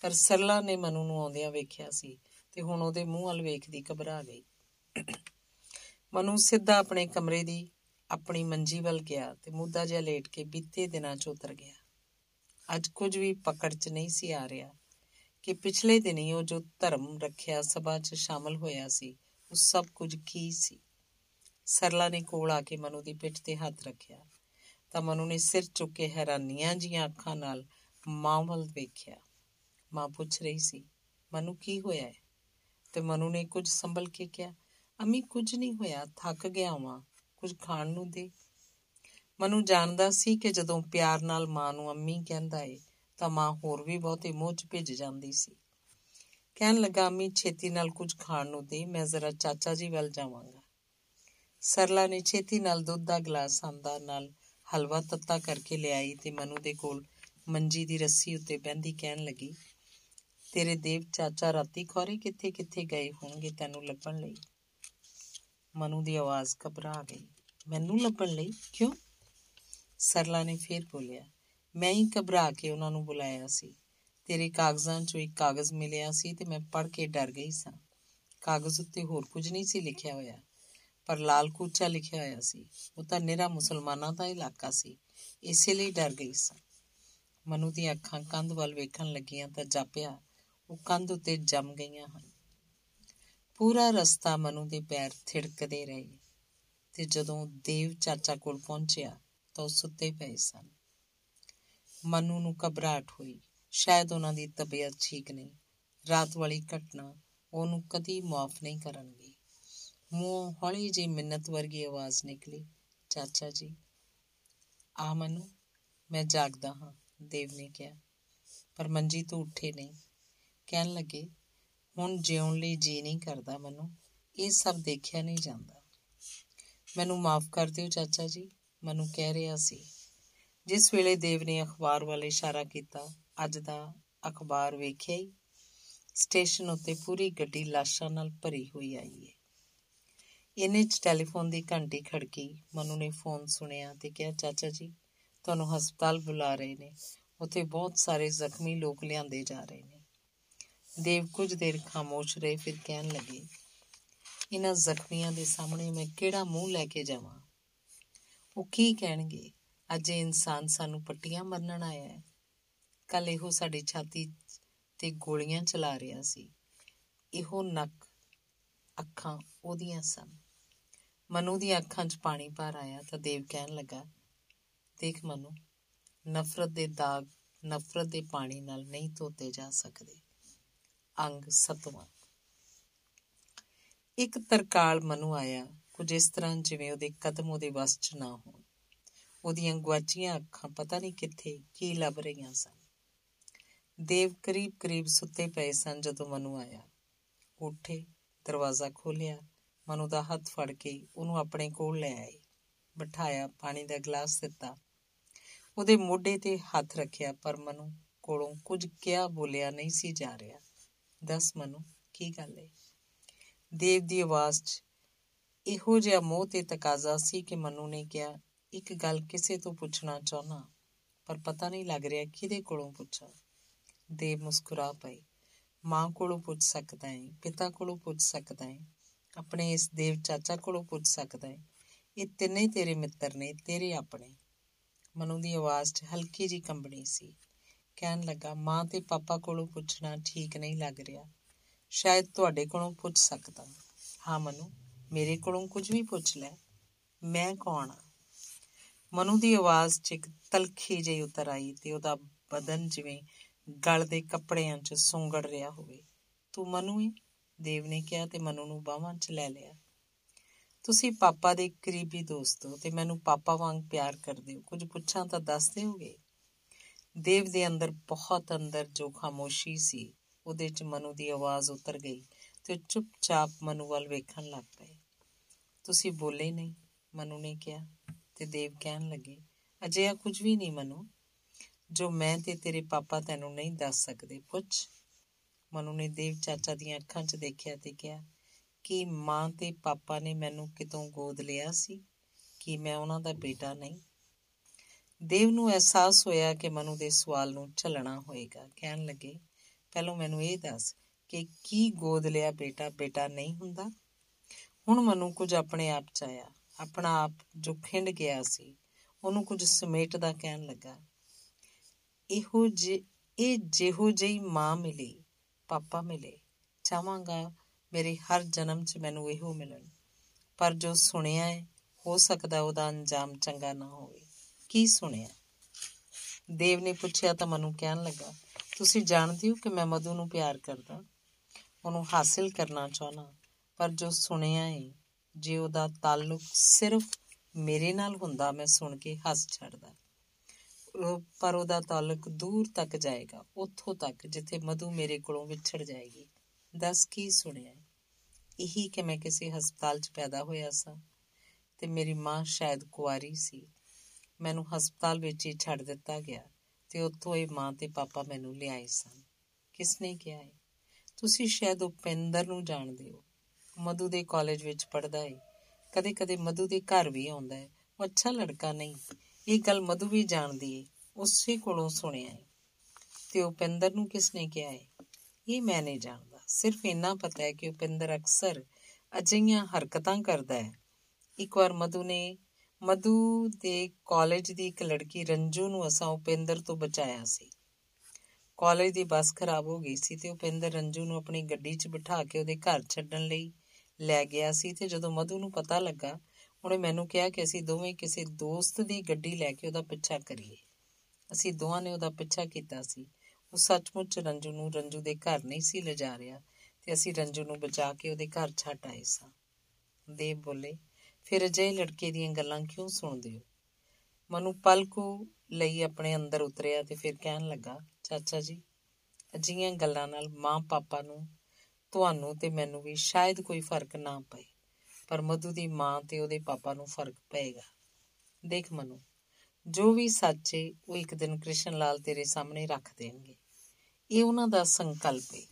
ਪਰ ਸਰਲਾ ਨੇ ਮਨੂ ਨੂੰ ਆਉਂਦਿਆਂ ਵੇਖਿਆ ਸੀ ਤੇ ਹੁਣ ਉਹਦੇ ਮੂੰਹ ਵੱਲ ਵੇਖਦੀ ਘਬਰਾ ਗਈ। ਮਨੂ ਸਿੱਧਾ ਆਪਣੇ ਕਮਰੇ ਦੀ ਆਪਣੀ ਮੰਜੀ ਵੱਲ ਗਿਆ ਤੇ ਮੁੱਦਾ ਜਿਹਾ ਲੇਟ ਕੇ ਬੀਤੇ ਦਿਨਾਂ 'ਚ ਉਤਰ ਗਿਆ। ਅੱਜ ਕੁਝ ਵੀ ਪਕੜ 'ਚ ਨਹੀਂ ਸੀ ਆ ਰਿਹਾ ਕਿ ਪਿਛਲੇ ਦਿਨੀ ਉਹ ਜੋ ਧਰਮ ਰੱਖਿਆ ਸਭਾ 'ਚ ਸ਼ਾਮਲ ਹੋਇਆ ਸੀ, ਉਹ ਸਭ ਕੁਝ ਕੀ ਸੀ? ਸਰਲਾ ਨੇ ਕੋਲ ਆ ਕੇ ਮਨੂ ਦੀ ਪਿੱਠ ਤੇ ਹੱਥ ਰੱਖਿਆ ਤਾਂ ਮਨੂ ਨੇ ਸਿਰ ਚੁੱਕ ਕੇ ਹੈਰਾਨੀਆਂ ਜੀਆਂ ਅੱਖਾਂ ਨਾਲ ਮਾਂ ਵੱਲ ਵੇਖਿਆ। ਮਾਂ ਪੁੱਛ ਰਹੀ ਸੀ, ਮਨੂ, ਕੀ ਹੋਇਆ ਹੈ? ਤੇ ਮਨੂ ਨੇ ਕੁਝ ਸੰਭਲ ਕੇ ਕਿਹਾ, ਅਮੀ, ਕੁਝ ਨਹੀਂ ਹੋਇਆ, ਥੱਕ ਗਿਆ ਵਾਂ। ਕੁਝ ਖਾਣ ਨੂੰ ਦੇ। ਮਨੂ ਜਾਣਦਾ ਸੀ ਕਿ ਜਦੋਂ ਪਿਆਰ ਨਾਲ ਮਾਂ ਨੂੰ ਅੰਮੀ ਕਹਿੰਦਾ ਏ, ਤਾਂ ਮਾਂ ਹੋਰ ਵੀ ਬਹੁਤੇ ਮੋਹ 'ਚ ਭਿੱਜ ਜਾਂਦੀ ਸੀ। ਕਹਿਣ ਲੱਗਾ, ਅੰਮੀ, ਛੇਤੀ ਨਾਲ ਕੁਝ ਖਾਣ ਨੂੰ ਦੇ, ਮੈਂ ਜ਼ਰਾ ਚਾਚਾ ਜੀ ਵੱਲ ਜਾਵਾਂਗਾ। ਸਰਲਾ ਨੇ ਛੇਤੀ ਨਾਲ ਦੁੱਧ ਦਾ ਗਲਾਸ ਆਂਦਾ ਨਾਲ ਹਲਵਾ ਤੱਤਾ ਕਰਕੇ ਲਿਆਈ ਤੇ ਮਨੂ ਦੇ ਕੋਲ ਮੰਜੀ ਦੀ ਰੱਸੀ ਉੱਤੇ ਬੈੰਦੀ ਕਹਿਣ ਲੱਗੀ, ਤੇਰੇ ਦੇਵ ਚਾਚਾ ਰਾਤੀ ਖੋਰੇ ਕਿੱਥੇ ਕਿੱਥੇ ਗਏ ਹੋਣਗੇ ਤੈਨੂੰ ਲੱਭਣ ਲਈ? ਮਨੂ ਦੀ ਆਵਾਜ਼ ਘਬਰਾ ਗਈ। ਮੈਨੂੰ ਲੱਭਣ ਲਈ? ਕਿਉਂ? ਸਰਲਾ ਨੇ ਫੇਰ ਬੋਲਿਆ, ਮੈਂ ਹੀ ਘਬਰਾ ਕੇ ਉਹਨਾਂ ਨੂੰ ਬੁਲਾਇਆ ਸੀ। ਤੇਰੇ ਕਾਗਜ਼ਾਂ 'ਚੋਂ ਇੱਕ ਕਾਗਜ਼ ਮਿਲਿਆ ਸੀ ਤੇ ਮੈਂ ਪੜ੍ਹ ਕੇ ਡਰ ਗਈ ਸਾਂ। ਕਾਗਜ਼ ਉੱਤੇ ਹੋਰ ਕੁਝ ਨਹੀਂ ਸੀ ਲਿਖਿਆ ਹੋਇਆ, ਪਰ ਲਾਲ ਕੂਚਾ ਲਿਖਿਆ ਹੋਇਆ ਸੀ। ਉਹ ਤਾਂ ਨਿਹਰਾ ਮੁਸਲਮਾਨਾਂ ਦਾ ਇਲਾਕਾ ਸੀ, ਇਸੇ ਲਈ ਡਰ ਗਈ ਸਾਂ। ਮਨੂ ਦੀਆਂ ਅੱਖਾਂ ਕੰਧ ਵੱਲ ਵੇਖਣ ਲੱਗੀਆਂ ਤਾਂ ਜਾਪਿਆ, ਉਹ ਕੰਧ ਉੱਤੇ ਜੰਮ ਗਈਆਂ ਹਨ। ਪੂਰਾ ਰਸਤਾ ਮਨੂ ਦੇ ਪੈਰ ਥਿੜਕਦੇ ਰਹੇ ਤੇ ਜਦੋਂ ਦੇਵ ਚਾਚਾ ਕੋਲ ਪਹੁੰਚਿਆ ਤਾਂ ਉਹ ਸੁੱਤੇ ਪਏ ਸਨ। ਮਨੂ ਨੂੰ ਘਬਰਾਹਟ ਹੋਈ। ਸ਼ਾਇਦ ਉਹਨਾਂ ਦੀ ਤਬੀਅਤ ਠੀਕ ਨਹੀਂ। ਰਾਤ ਵਾਲੀ ਘਟਨਾ ਉਹਨੂੰ ਕਦੀ ਮਾਫ ਨਹੀਂ ਕਰਨਗੀ। ਮੂੰਹ ਹੌਲੀ ਜਿਹੀ ਮਿੰਨਤ ਵਰਗੀ ਆਵਾਜ਼ ਨਿਕਲੀ, ਚਾਚਾ ਜੀ, ਆ ਮਨੂ, ਮੈਂ ਜਾਗਦਾ ਹਾਂ, ਦੇਵ ਨੇ ਕਿਹਾ। ਪਰ ਮੰਜੀ ਤੋਂ ਉੱਠੇ ਨਹੀਂ। ਕਹਿਣ ਲੱਗੇ ਹੁਣ ਜਿਉਣ ਲਈ ਜੀ ਨਹੀਂ ਕਰਦਾ ਮਨੂ, ਇਹ ਸਭ ਦੇਖਿਆ ਨਹੀਂ ਜਾਂਦਾ। ਮੈਨੂੰ ਮਾਫ ਕਰ ਦਿਓ ਚਾਚਾ ਜੀ, ਮਨੂ ਕਹਿ ਰਿਹਾ ਸੀ, ਜਿਸ ਵੇਲੇ ਦੇਵ ਨੇ ਅਖਬਾਰ ਵੱਲ ਇਸ਼ਾਰਾ ਕੀਤਾ, ਅੱਜ ਦਾ ਅਖਬਾਰ ਵੇਖਿਆ ਹੀ, ਸਟੇਸ਼ਨ ਉੱਤੇ ਪੂਰੀ ਗੱਡੀ ਲਾਸ਼ਾਂ ਨਾਲ ਭਰੀ ਹੋਈ ਆਈ ਹੈ ਇਹਨੇ ਚ ਟੈਲੀਫੋਨ ਦੀ ਘੰਟੀ ਖੜਕੀ, ਮਨੂ ਨੇ ਫੋਨ ਸੁਣਿਆ ਤੇ ਕਿਹਾ, ਚਾਚਾ ਜੀ, ਤੁਹਾਨੂੰ ਹਸਪਤਾਲ ਬੁਲਾ ਰਹੇ ਨੇ, ਉੱਥੇ ਬਹੁਤ ਸਾਰੇ ਜ਼ਖਮੀ ਲੋਕ ਲਿਆਂਦੇ ਜਾ ਰਹੇ ਨੇ। ਦੇਵ ਕੁਝ ਦੇਰ ਖਾਮੋਸ਼ ਰਹੇ ਫਿਰ ਕਹਿਣ ਲੱਗੇ ਇਹਨਾਂ ਜ਼ਖਮੀਆਂ ਦੇ ਸਾਹਮਣੇ ਮੈਂ ਕਿਹੜਾ ਮੂੰਹ ਲੈ ਕੇ ਜਾਵਾਂ? ਉਹ ਕੀ ਕਹਿਣਗੇ? ਅੱਜ ਇਹ ਇਨਸਾਨ ਸਾਨੂੰ ਪੱਟੀਆਂ ਮਰਨਣ ਆਇਆ ਹੈ। ਕੱਲ ਇਹੋ ਸਾਡੀ ਛਾਤੀ ਤੇ ਗੋਲੀਆਂ ਚਲਾ ਰਿਹਾ ਸੀ। ਇਹੋ ਨੱਕ, ਅੱਖਾਂ ਉਹਦੀਆਂ ਸਨ। ਮਨੂ ਦੀਆਂ ਅੱਖਾਂ 'ਚ ਪਾਣੀ ਭਰ ਆਇਆ ਤਾਂ ਦੇਵ ਕਹਿਣ ਲੱਗਾ, ਦੇਖ ਮਨੂ, ਨਫ਼ਰਤ ਦੇ ਦਾਗ, ਨਫ਼ਰਤ ਦੇ ਪਾਣੀ ਨਾਲ ਨਹੀਂ ਧੋਤੇ ਜਾ ਸਕਦੇ। ਅੰਗ ਸਤਵਾਂ। ਇੱਕ ਤਰਕਾਲ ਮਨੂ ਆਇਆ, ਕੁਝ ਇਸ ਤਰ੍ਹਾਂ ਜਿਵੇਂ ਉਹਦੇ ਕਦਮ ਉਹਦੇ ਵੱਸ 'ਚ ਨਾ ਹੋਣ। ਉਹਦੀਆਂ ਗਵਾਚੀਆਂ ਅੱਖਾਂ ਪਤਾ ਨਹੀਂ ਕਿੱਥੇ ਕੀ ਲੱਭ ਰਹੀਆਂ ਸਨ। ਦੇਵ ਕਰੀਬ ਕਰੀਬ ਸੁੱਤੇ ਪਏ ਸਨ ਜਦੋਂ ਮਨੂ ਆਇਆ। ਉੱਠੇ, ਦਰਵਾਜ਼ਾ ਖੋਲ੍ਹਿਆ, ਮਨੂ ਦਾ ਹੱਥ ਫੜ ਕੇ ਉਹਨੂੰ ਆਪਣੇ ਕੋਲ ਲੈ ਆਏ। ਬਿਠਾਇਆ, ਪਾਣੀ ਦਾ ਗਲਾਸ ਦਿੱਤਾ। ਉਹਦੇ ਮੋਢੇ ਤੇ ਹੱਥ ਰੱਖਿਆ, ਪਰ ਮਨੂ ਕੋਲੋਂ ਕੁਝ ਕਿਹਾ ਬੋਲਿਆ ਨਹੀਂ ਸੀ ਜਾ ਰਿਹਾ। ਦੱਸ ਮਨੂ, ਕੀ ਗੱਲ ਹੈ ਦੇਵ ਦੀ ਆਵਾਜ਼ 'ਚ ਇਹੋ ਜਿਹਾ ਮੋਹ ਤੇ ਤਕਾਜ਼ਾ ਸੀ ਕਿ ਮਨੂ ਨੇ ਕਿਹਾ, ਇੱਕ ਗੱਲ ਕਿਸੇ ਤੋਂ ਪੁੱਛਣਾ ਚਾਹਨਾ ਪਰ ਪਤਾ ਨਹੀਂ ਲੱਗ ਰਿਹਾ ਕਿਹਦੇ ਕੋਲੋਂ ਪੁੱਛਾਂ। ਦੇਵ ਮੁਸਕਰਾ ਪਈ, ਮਾਂ ਕੋਲੋਂ ਪੁੱਛ ਸਕਦਾ ਹੈ ਪਿਤਾ ਕੋਲੋਂ ਪੁੱਛ ਸਕਦਾ ਹੈ ਆਪਣੇ ਇਸ ਦੇਵ ਚਾਚਾ ਕੋਲੋਂ ਪੁੱਛ ਸਕਦਾ ਹੈ ਇਹ ਤਿੰਨੇ ਤੇਰੇ ਮਿੱਤਰ ਨੇ, ਤੇਰੇ ਆਪਣੇ। ਮਨੂ ਦੀ ਆਵਾਜ਼ 'ਚ ਹਲਕੀ ਜੀ ਕੰਬਣੀ ਸੀ। ਕਹਿਣ ਲੱਗਾ, ਮਾਂ ਤੇ ਪਾਪਾ ਕੋਲੋਂ ਪੁੱਛਣਾ ਠੀਕ ਨਹੀਂ ਲੱਗ ਰਿਹਾ। ਸ਼ਾਇਦ ਤੁਹਾਡੇ ਕੋਲੋਂ ਪੁੱਛ ਸਕਦਾ ਹਾਂ। ਮਨੂ, ਮੇਰੇ ਕੋਲੋਂ ਕੁਝ ਵੀ ਪੁੱਛ ਲੈ। ਮੈਂ ਕੌਣ ਆ? ਮਨੂ ਦੀ ਆਵਾਜ਼ 'ਚ ਇੱਕ ਤਲਖੀ ਜਿਹੀ ਉਤਰ ਆਈ ਤੇ ਉਹਦਾ ਬਦਨ ਜਿਵੇਂ ਗਲ ਦੇ ਕੱਪੜਿਆਂ 'ਚ ਸੁੰਗੜ ਰਿਹਾ ਹੋਵੇ। ਤੂੰ ਮਨੂ ਹੈ ਦੇਵ ਨੇ ਕਿਹਾ ਤੇ ਮਨੂ ਨੂੰ ਬਾਹਾਂ 'ਚ ਲੈ ਲਿਆ। ਤੁਸੀਂ ਪਾਪਾ ਦੇ ਕਰੀਬੀ ਦੋਸਤ ਹੋ ਤੇ ਮੈਨੂੰ ਪਾਪਾ ਵਾਂਗ ਪਿਆਰ ਕਰਦੇ ਹੋ। ਕੁਝ ਪੁੱਛਾਂ ਤਾਂ ਦੱਸ ਦਿਓਗੇ? ਦੇਵ ਦੇ ਅੰਦਰ ਬਹੁਤ ਅੰਦਰ ਜੋ ਖਾਮੋਸ਼ੀ ਸੀ, ਉਹਦੇ 'ਚ ਮਨੂ ਦੀ ਆਵਾਜ਼ ਉਤਰ ਗਈ ਤੇ ਚੁੱਪਚਾਪ ਮਨੂ ਵੱਲ ਵੇਖਣ ਲੱਗ ਪਏ। ਤੁਸੀਂ ਬੋਲੇ ਨਹੀਂ, ਮਨੂ ਨੇ ਕਿਹਾ ਤੇ ਦੇਵ ਕਹਿਣ ਲੱਗੇ। ਅਜਿਹਾ ਕੁਝ ਵੀ ਨਹੀਂ, ਮਨੂ। ਜੋ ਮੈਂ ਤੇ ਤੇਰੇ ਪਾਪਾ ਤੈਨੂੰ ਨਹੀਂ ਦੱਸ ਸਕਦੇ, ਪੁੱਛ। ਮਨੂ ਨੇ ਦੇਵ ਚਾਚਾ ਦੀਆਂ ਅੱਖਾਂ 'ਚ ਦੇਖਿਆ ਤੇ ਕਿਹਾ, ਕਿ ਮਾਂ ਤੇ ਪਾਪਾ ਨੇ ਮੈਨੂੰ ਕਿਤੋਂ ਗੋਦ ਲਿਆ ਸੀ? ਕਿ ਮੈਂ ਉਹਨਾਂ ਦਾ ਬੇਟਾ ਨਹੀਂ? ਦੇਵ ਨੂੰ ਅਹਿਸਾਸ ਹੋਇਆ ਕਿ ਮਨੂ ਦੇ ਸਵਾਲ ਨੂੰ ਝੱਲਣਾ ਹੋਏਗਾ। ਕਹਿਣ ਲੱਗੇ, ਪਹਿਲਾਂ ਮੈਨੂੰ ਇਹ ਦੱਸ ਕਿ ਕੀ ਗੋਦ ਲਿਆ ਬੇਟਾ? ਬੇਟਾ ਨਹੀਂ ਹੁੰਦਾ? ਹੁਣ ਮਨੂੰ ਕੁਝ ਆਪਣੇ ਆਪ ਚ ਆਇਆ। ਆਪਣਾ ਆਪ ਜੋ ਖਿੰਡ ਗਿਆ ਸੀ, ਉਹਨੂੰ ਕੁਝ ਸਮੇਟਦਾ ਕਹਿਣ ਲੱਗਾ, ਇਹੋ ਜੇ, ਇਹ ਜਿਹੋ ਜਿਹੀ ਮਾਂ ਮਿਲੀ, ਪਾਪਾ ਮਿਲੇ, ਚਾਹਾਂਗਾ ਮੇਰੇ ਹਰ ਜਨਮ 'ਚ ਮੈਨੂੰ ਇਹੋ ਮਿਲਣ। ਪਰ ਜੋ ਸੁਣਿਆ ਹੈ ਹੋ ਸਕਦਾ ਉਹਦਾ ਅੰਜਾਮ ਚੰਗਾ ਨਾ ਹੋਵੇ। ਕੀ ਸੁਣਿਆ? ਦੇਵ ਨੇ ਪੁੱਛਿਆ ਤਾਂ ਮਨੂੰ ਕਹਿਣ ਲੱਗਾ, ਤੁਸੀਂ ਜਾਣਦੇ ਹੋ ਕਿ ਮੈਂ ਮਧੂ ਨੂੰ ਪਿਆਰ ਕਰਦਾ? ਉਹਨੂੰ ਹਾਸਿਲ ਕਰਨਾ ਚਾਹਨਾ ਪਰ ਜੋ ਸੁਣਿਆ ਹੈ ਜੇ ਉਹਦਾ ਤਾਲੁਕ ਸਿਰਫ ਮੇਰੇ ਨਾਲ ਹੁੰਦਾ, ਮੈਂ ਸੁਣ ਕੇ ਹੱਸ ਛੱਡਦਾ। ਪਰ ਉਹਦਾ ਤਾਲੁਕ ਦੂਰ ਤੱਕ ਜਾਏਗਾ, ਉੱਥੋਂ ਤੱਕ ਜਿੱਥੇ ਮਧੂ ਮੇਰੇ ਕੋਲੋਂ ਵਿਛੜ ਜਾਏਗੀ। ਦੱਸ ਕੀ ਸੁਣਿਆ ਇਹੀ ਕਿ ਮੈਂ ਕਿਸੇ ਹਸਪਤਾਲ 'ਚ ਪੈਦਾ ਹੋਇਆ ਸਾਂ ਤੇ ਮੇਰੀ ਮਾਂ ਸ਼ਾਇਦ ਕੁਆਰੀ ਸੀ। ਮੈਨੂੰ ਹਸਪਤਾਲ ਵਿੱਚ ਹੀ ਛੱਡ ਦਿੱਤਾ ਗਿਆ ਤੇ ਉੱਥੋਂ ਇਹ ਮਾਂ ਤੇ ਪਾਪਾ ਮੈਨੂੰ ਲਿਆਏ ਸਨ। ਕਿਸ ਨੇ ਕਿਹਾ ਹੈ ਤੁਸੀਂ ਸ਼ਾਇਦ ਉਪਿੰਦਰ ਨੂੰ ਜਾਣਦੇ ਹੋ। ਮਧੂ ਦੇ ਕਾਲਜ ਵਿੱਚ ਪੜਦਾ ਹੈ ਕਦੇ-ਕਦੇ ਮਧੂ ਦੇ ਘਰ ਵੀ ਆਉਂਦਾ ਹੈ ਉਹ ਅੱਛਾ ਲੜਕਾ ਨਹੀਂ। ਇਹ ਗੱਲ ਮਧੂ ਵੀ ਜਾਣਦੀ ਹੈ ਉਸੇ ਕੋਲੋਂ ਸੁਣਿਆ ਹੈ ਤੇ ਉਪਿੰਦਰ ਨੂੰ ਕਿਸ ਨੇ ਕਿਹਾ ਹੈ ਇਹ ਮੈਂ ਨਹੀਂ ਜਾਣਦਾ। ਸਿਰਫ ਇੰਨਾ ਪਤਾ ਹੈ ਕਿ ਉਪਿੰਦਰ ਅਕਸਰ ਅਜਿਹੀਆਂ ਹਰਕਤਾਂ ਕਰਦਾ ਹੈ ਇੱਕ ਵਾਰ ਮਧੂ ਨੇ ਮਧੂ ਦੇ ਕਾਲਜ ਦੀ ਇੱਕ ਲੜਕੀ ਰੰਜੂ ਨੂੰ ਅਸਾਂ ਉਪਿੰਦਰ ਤੋਂ ਬਚਾਇਆ ਸੀ। ਕਾਲਜ ਦੀ ਬੱਸ ਖਰਾਬ ਹੋ ਗਈ ਸੀ ਤੇ ਉਪਿੰਦਰ ਰੰਜੂ ਨੂੰ ਆਪਣੀ ਗੱਡੀ 'ਚ ਬਿਠਾ ਕੇ ਉਹਦੇ ਘਰ ਛੱਡਣ ਲਈ ਲੈ ਗਿਆ ਸੀ ਤੇ ਜਦੋਂ ਮਧੂ ਨੂੰ ਪਤਾ ਲੱਗਾ, ਉਹਨੇ ਮੈਨੂੰ ਕਿਹਾ ਕਿ ਅਸੀਂ ਦੋਵੇਂ ਕਿਸੇ ਦੋਸਤ ਦੀ ਗੱਡੀ ਲੈ ਕੇ ਉਹਦਾ ਪਿੱਛਾ ਕਰੀਏ। ਅਸੀਂ ਦੋਵਾਂ ਨੇ ਉਹਦਾ ਪਿੱਛਾ ਕੀਤਾ ਸੀ। ਉਹ ਸੱਚਮੁੱਚ ਰੰਜੂ ਨੂੰ ਰੰਜੂ ਦੇ ਘਰ ਨਹੀਂ ਸੀ ਲਿਜਾ ਰਿਹਾ ਤੇ ਅਸੀਂ ਰੰਜੂ ਨੂੰ ਬਚਾ ਕੇ ਉਹਦੇ ਘਰ ਛੱਡ ਆਏ ਸਾਂ। ਦੇਵ ਬੋਲੇ ਫਿਰ ਅਜੇ ਲੜਕੇ ਦੀਆਂ ਗੱਲਾਂ ਕਿਉਂ ਸੁਣਦੇ ਹੋ? ਮਨੂ ਪਲਕੂ ਲਈ ਆਪਣੇ ਅੰਦਰ ਉਤਰਿਆ ਤੇ ਫਿਰ ਕਹਿਣ ਲੱਗਾ, ਚਾਚਾ ਜੀ ਅਜੀਆਂ ਗੱਲਾਂ ਨਾਲ ਮਾਂ ਪਾਪਾ ਨੂੰ, ਤੁਹਾਨੂੰ ਤੇ ਮੈਨੂੰ ਵੀ ਸ਼ਾਇਦ ਕੋਈ ਫ਼ਰਕ ਨਾ ਪਏ, ਪਰ ਮਧੂ ਦੀ ਮਾਂ ਤੇ ਉਹਦੇ ਪਾਪਾ ਨੂੰ ਫ਼ਰਕ ਪਏਗਾ। ਦੇਖ ਮਨੂ, ਜੋ ਵੀ ਸੱਚ ਹੈ ਉਹ ਇੱਕ ਦਿਨ ਕ੍ਰਿਸ਼ਨ ਲਾਲ ਤੇਰੇ ਸਾਹਮਣੇ ਰੱਖ ਦੇਣਗੇ। ਇਹ ਉਹਨਾਂ ਦਾ ਸੰਕਲਪ ਹੈ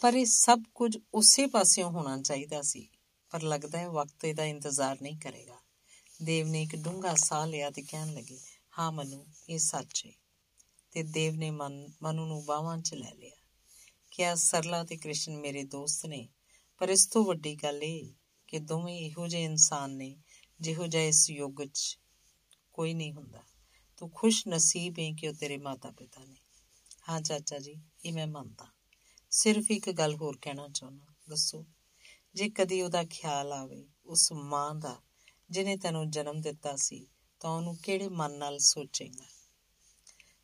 ਪਰ ਇਹ ਸਭ ਕੁਝ ਉਸੇ ਪਾਸਿਓਂ ਹੋਣਾ ਚਾਹੀਦਾ ਸੀ। ਪਰ ਲੱਗਦਾ ਹੈ ਵਕਤ ਇਹਦਾ ਇੰਤਜ਼ਾਰ ਨਹੀਂ ਕਰੇਗਾ। ਦੇਵ ਨੇ ਇੱਕ ਡੂੰਘਾ ਸਾਹ ਲਿਆ ਤੇ ਕਹਿਣ ਲੱਗੇ, ਹਾਂ ਮਨੂ, ਇਹ ਸੱਚ ਹੈ ਤੇ ਦੇਵ ਨੇ ਮਨੂ ਨੂੰ ਬਾਹਾਂ 'ਚ ਲੈ ਲਿਆ। ਕਿਹਾ ਸਰਲਾ ਤੇ ਕ੍ਰਿਸ਼ਨ ਮੇਰੇ ਦੋਸਤ ਨੇ, ਪਰ ਇਸ ਤੋਂ ਵੱਡੀ ਗੱਲ ਇਹ ਕਿ ਦੋਵੇਂ ਇਹੋ ਜਿਹੇ ਇਨਸਾਨ ਨੇ, ਜਿਹੋ ਜਿਹਾ ਇਸ ਯੁੱਗ 'ਚ ਕੋਈ ਨਹੀਂ ਹੁੰਦਾ। ਤੂੰ ਖੁਸ਼ ਨਸੀਬ ਹੈ ਕਿ ਉਹ ਤੇਰੇ ਮਾਤਾ ਪਿਤਾ ਨੇ। ਹਾਂ ਚਾਚਾ ਜੀ, ਇਹ ਮੈਂ ਮੰਨਦਾ। ਸਿਰਫ ਇੱਕ ਗੱਲ ਹੋਰ ਕਹਿਣਾ ਚਾਹੁੰਦਾ, ਦੱਸੋ। ਜੇ ਕਦੀ ਉਹਦਾ ਖਿਆਲ ਆਵੇ, ਉਸ ਮਾਂ ਦਾ ਜਿਨੇ ਤੈਨੂੰ ਜਨਮ ਦਿੱਤਾ ਸੀ, ਤਾਂ ਉਹਨੂੰ ਕਿਹੜੇ ਮਨ ਨਾਲ ਸੋਚੇਗਾ?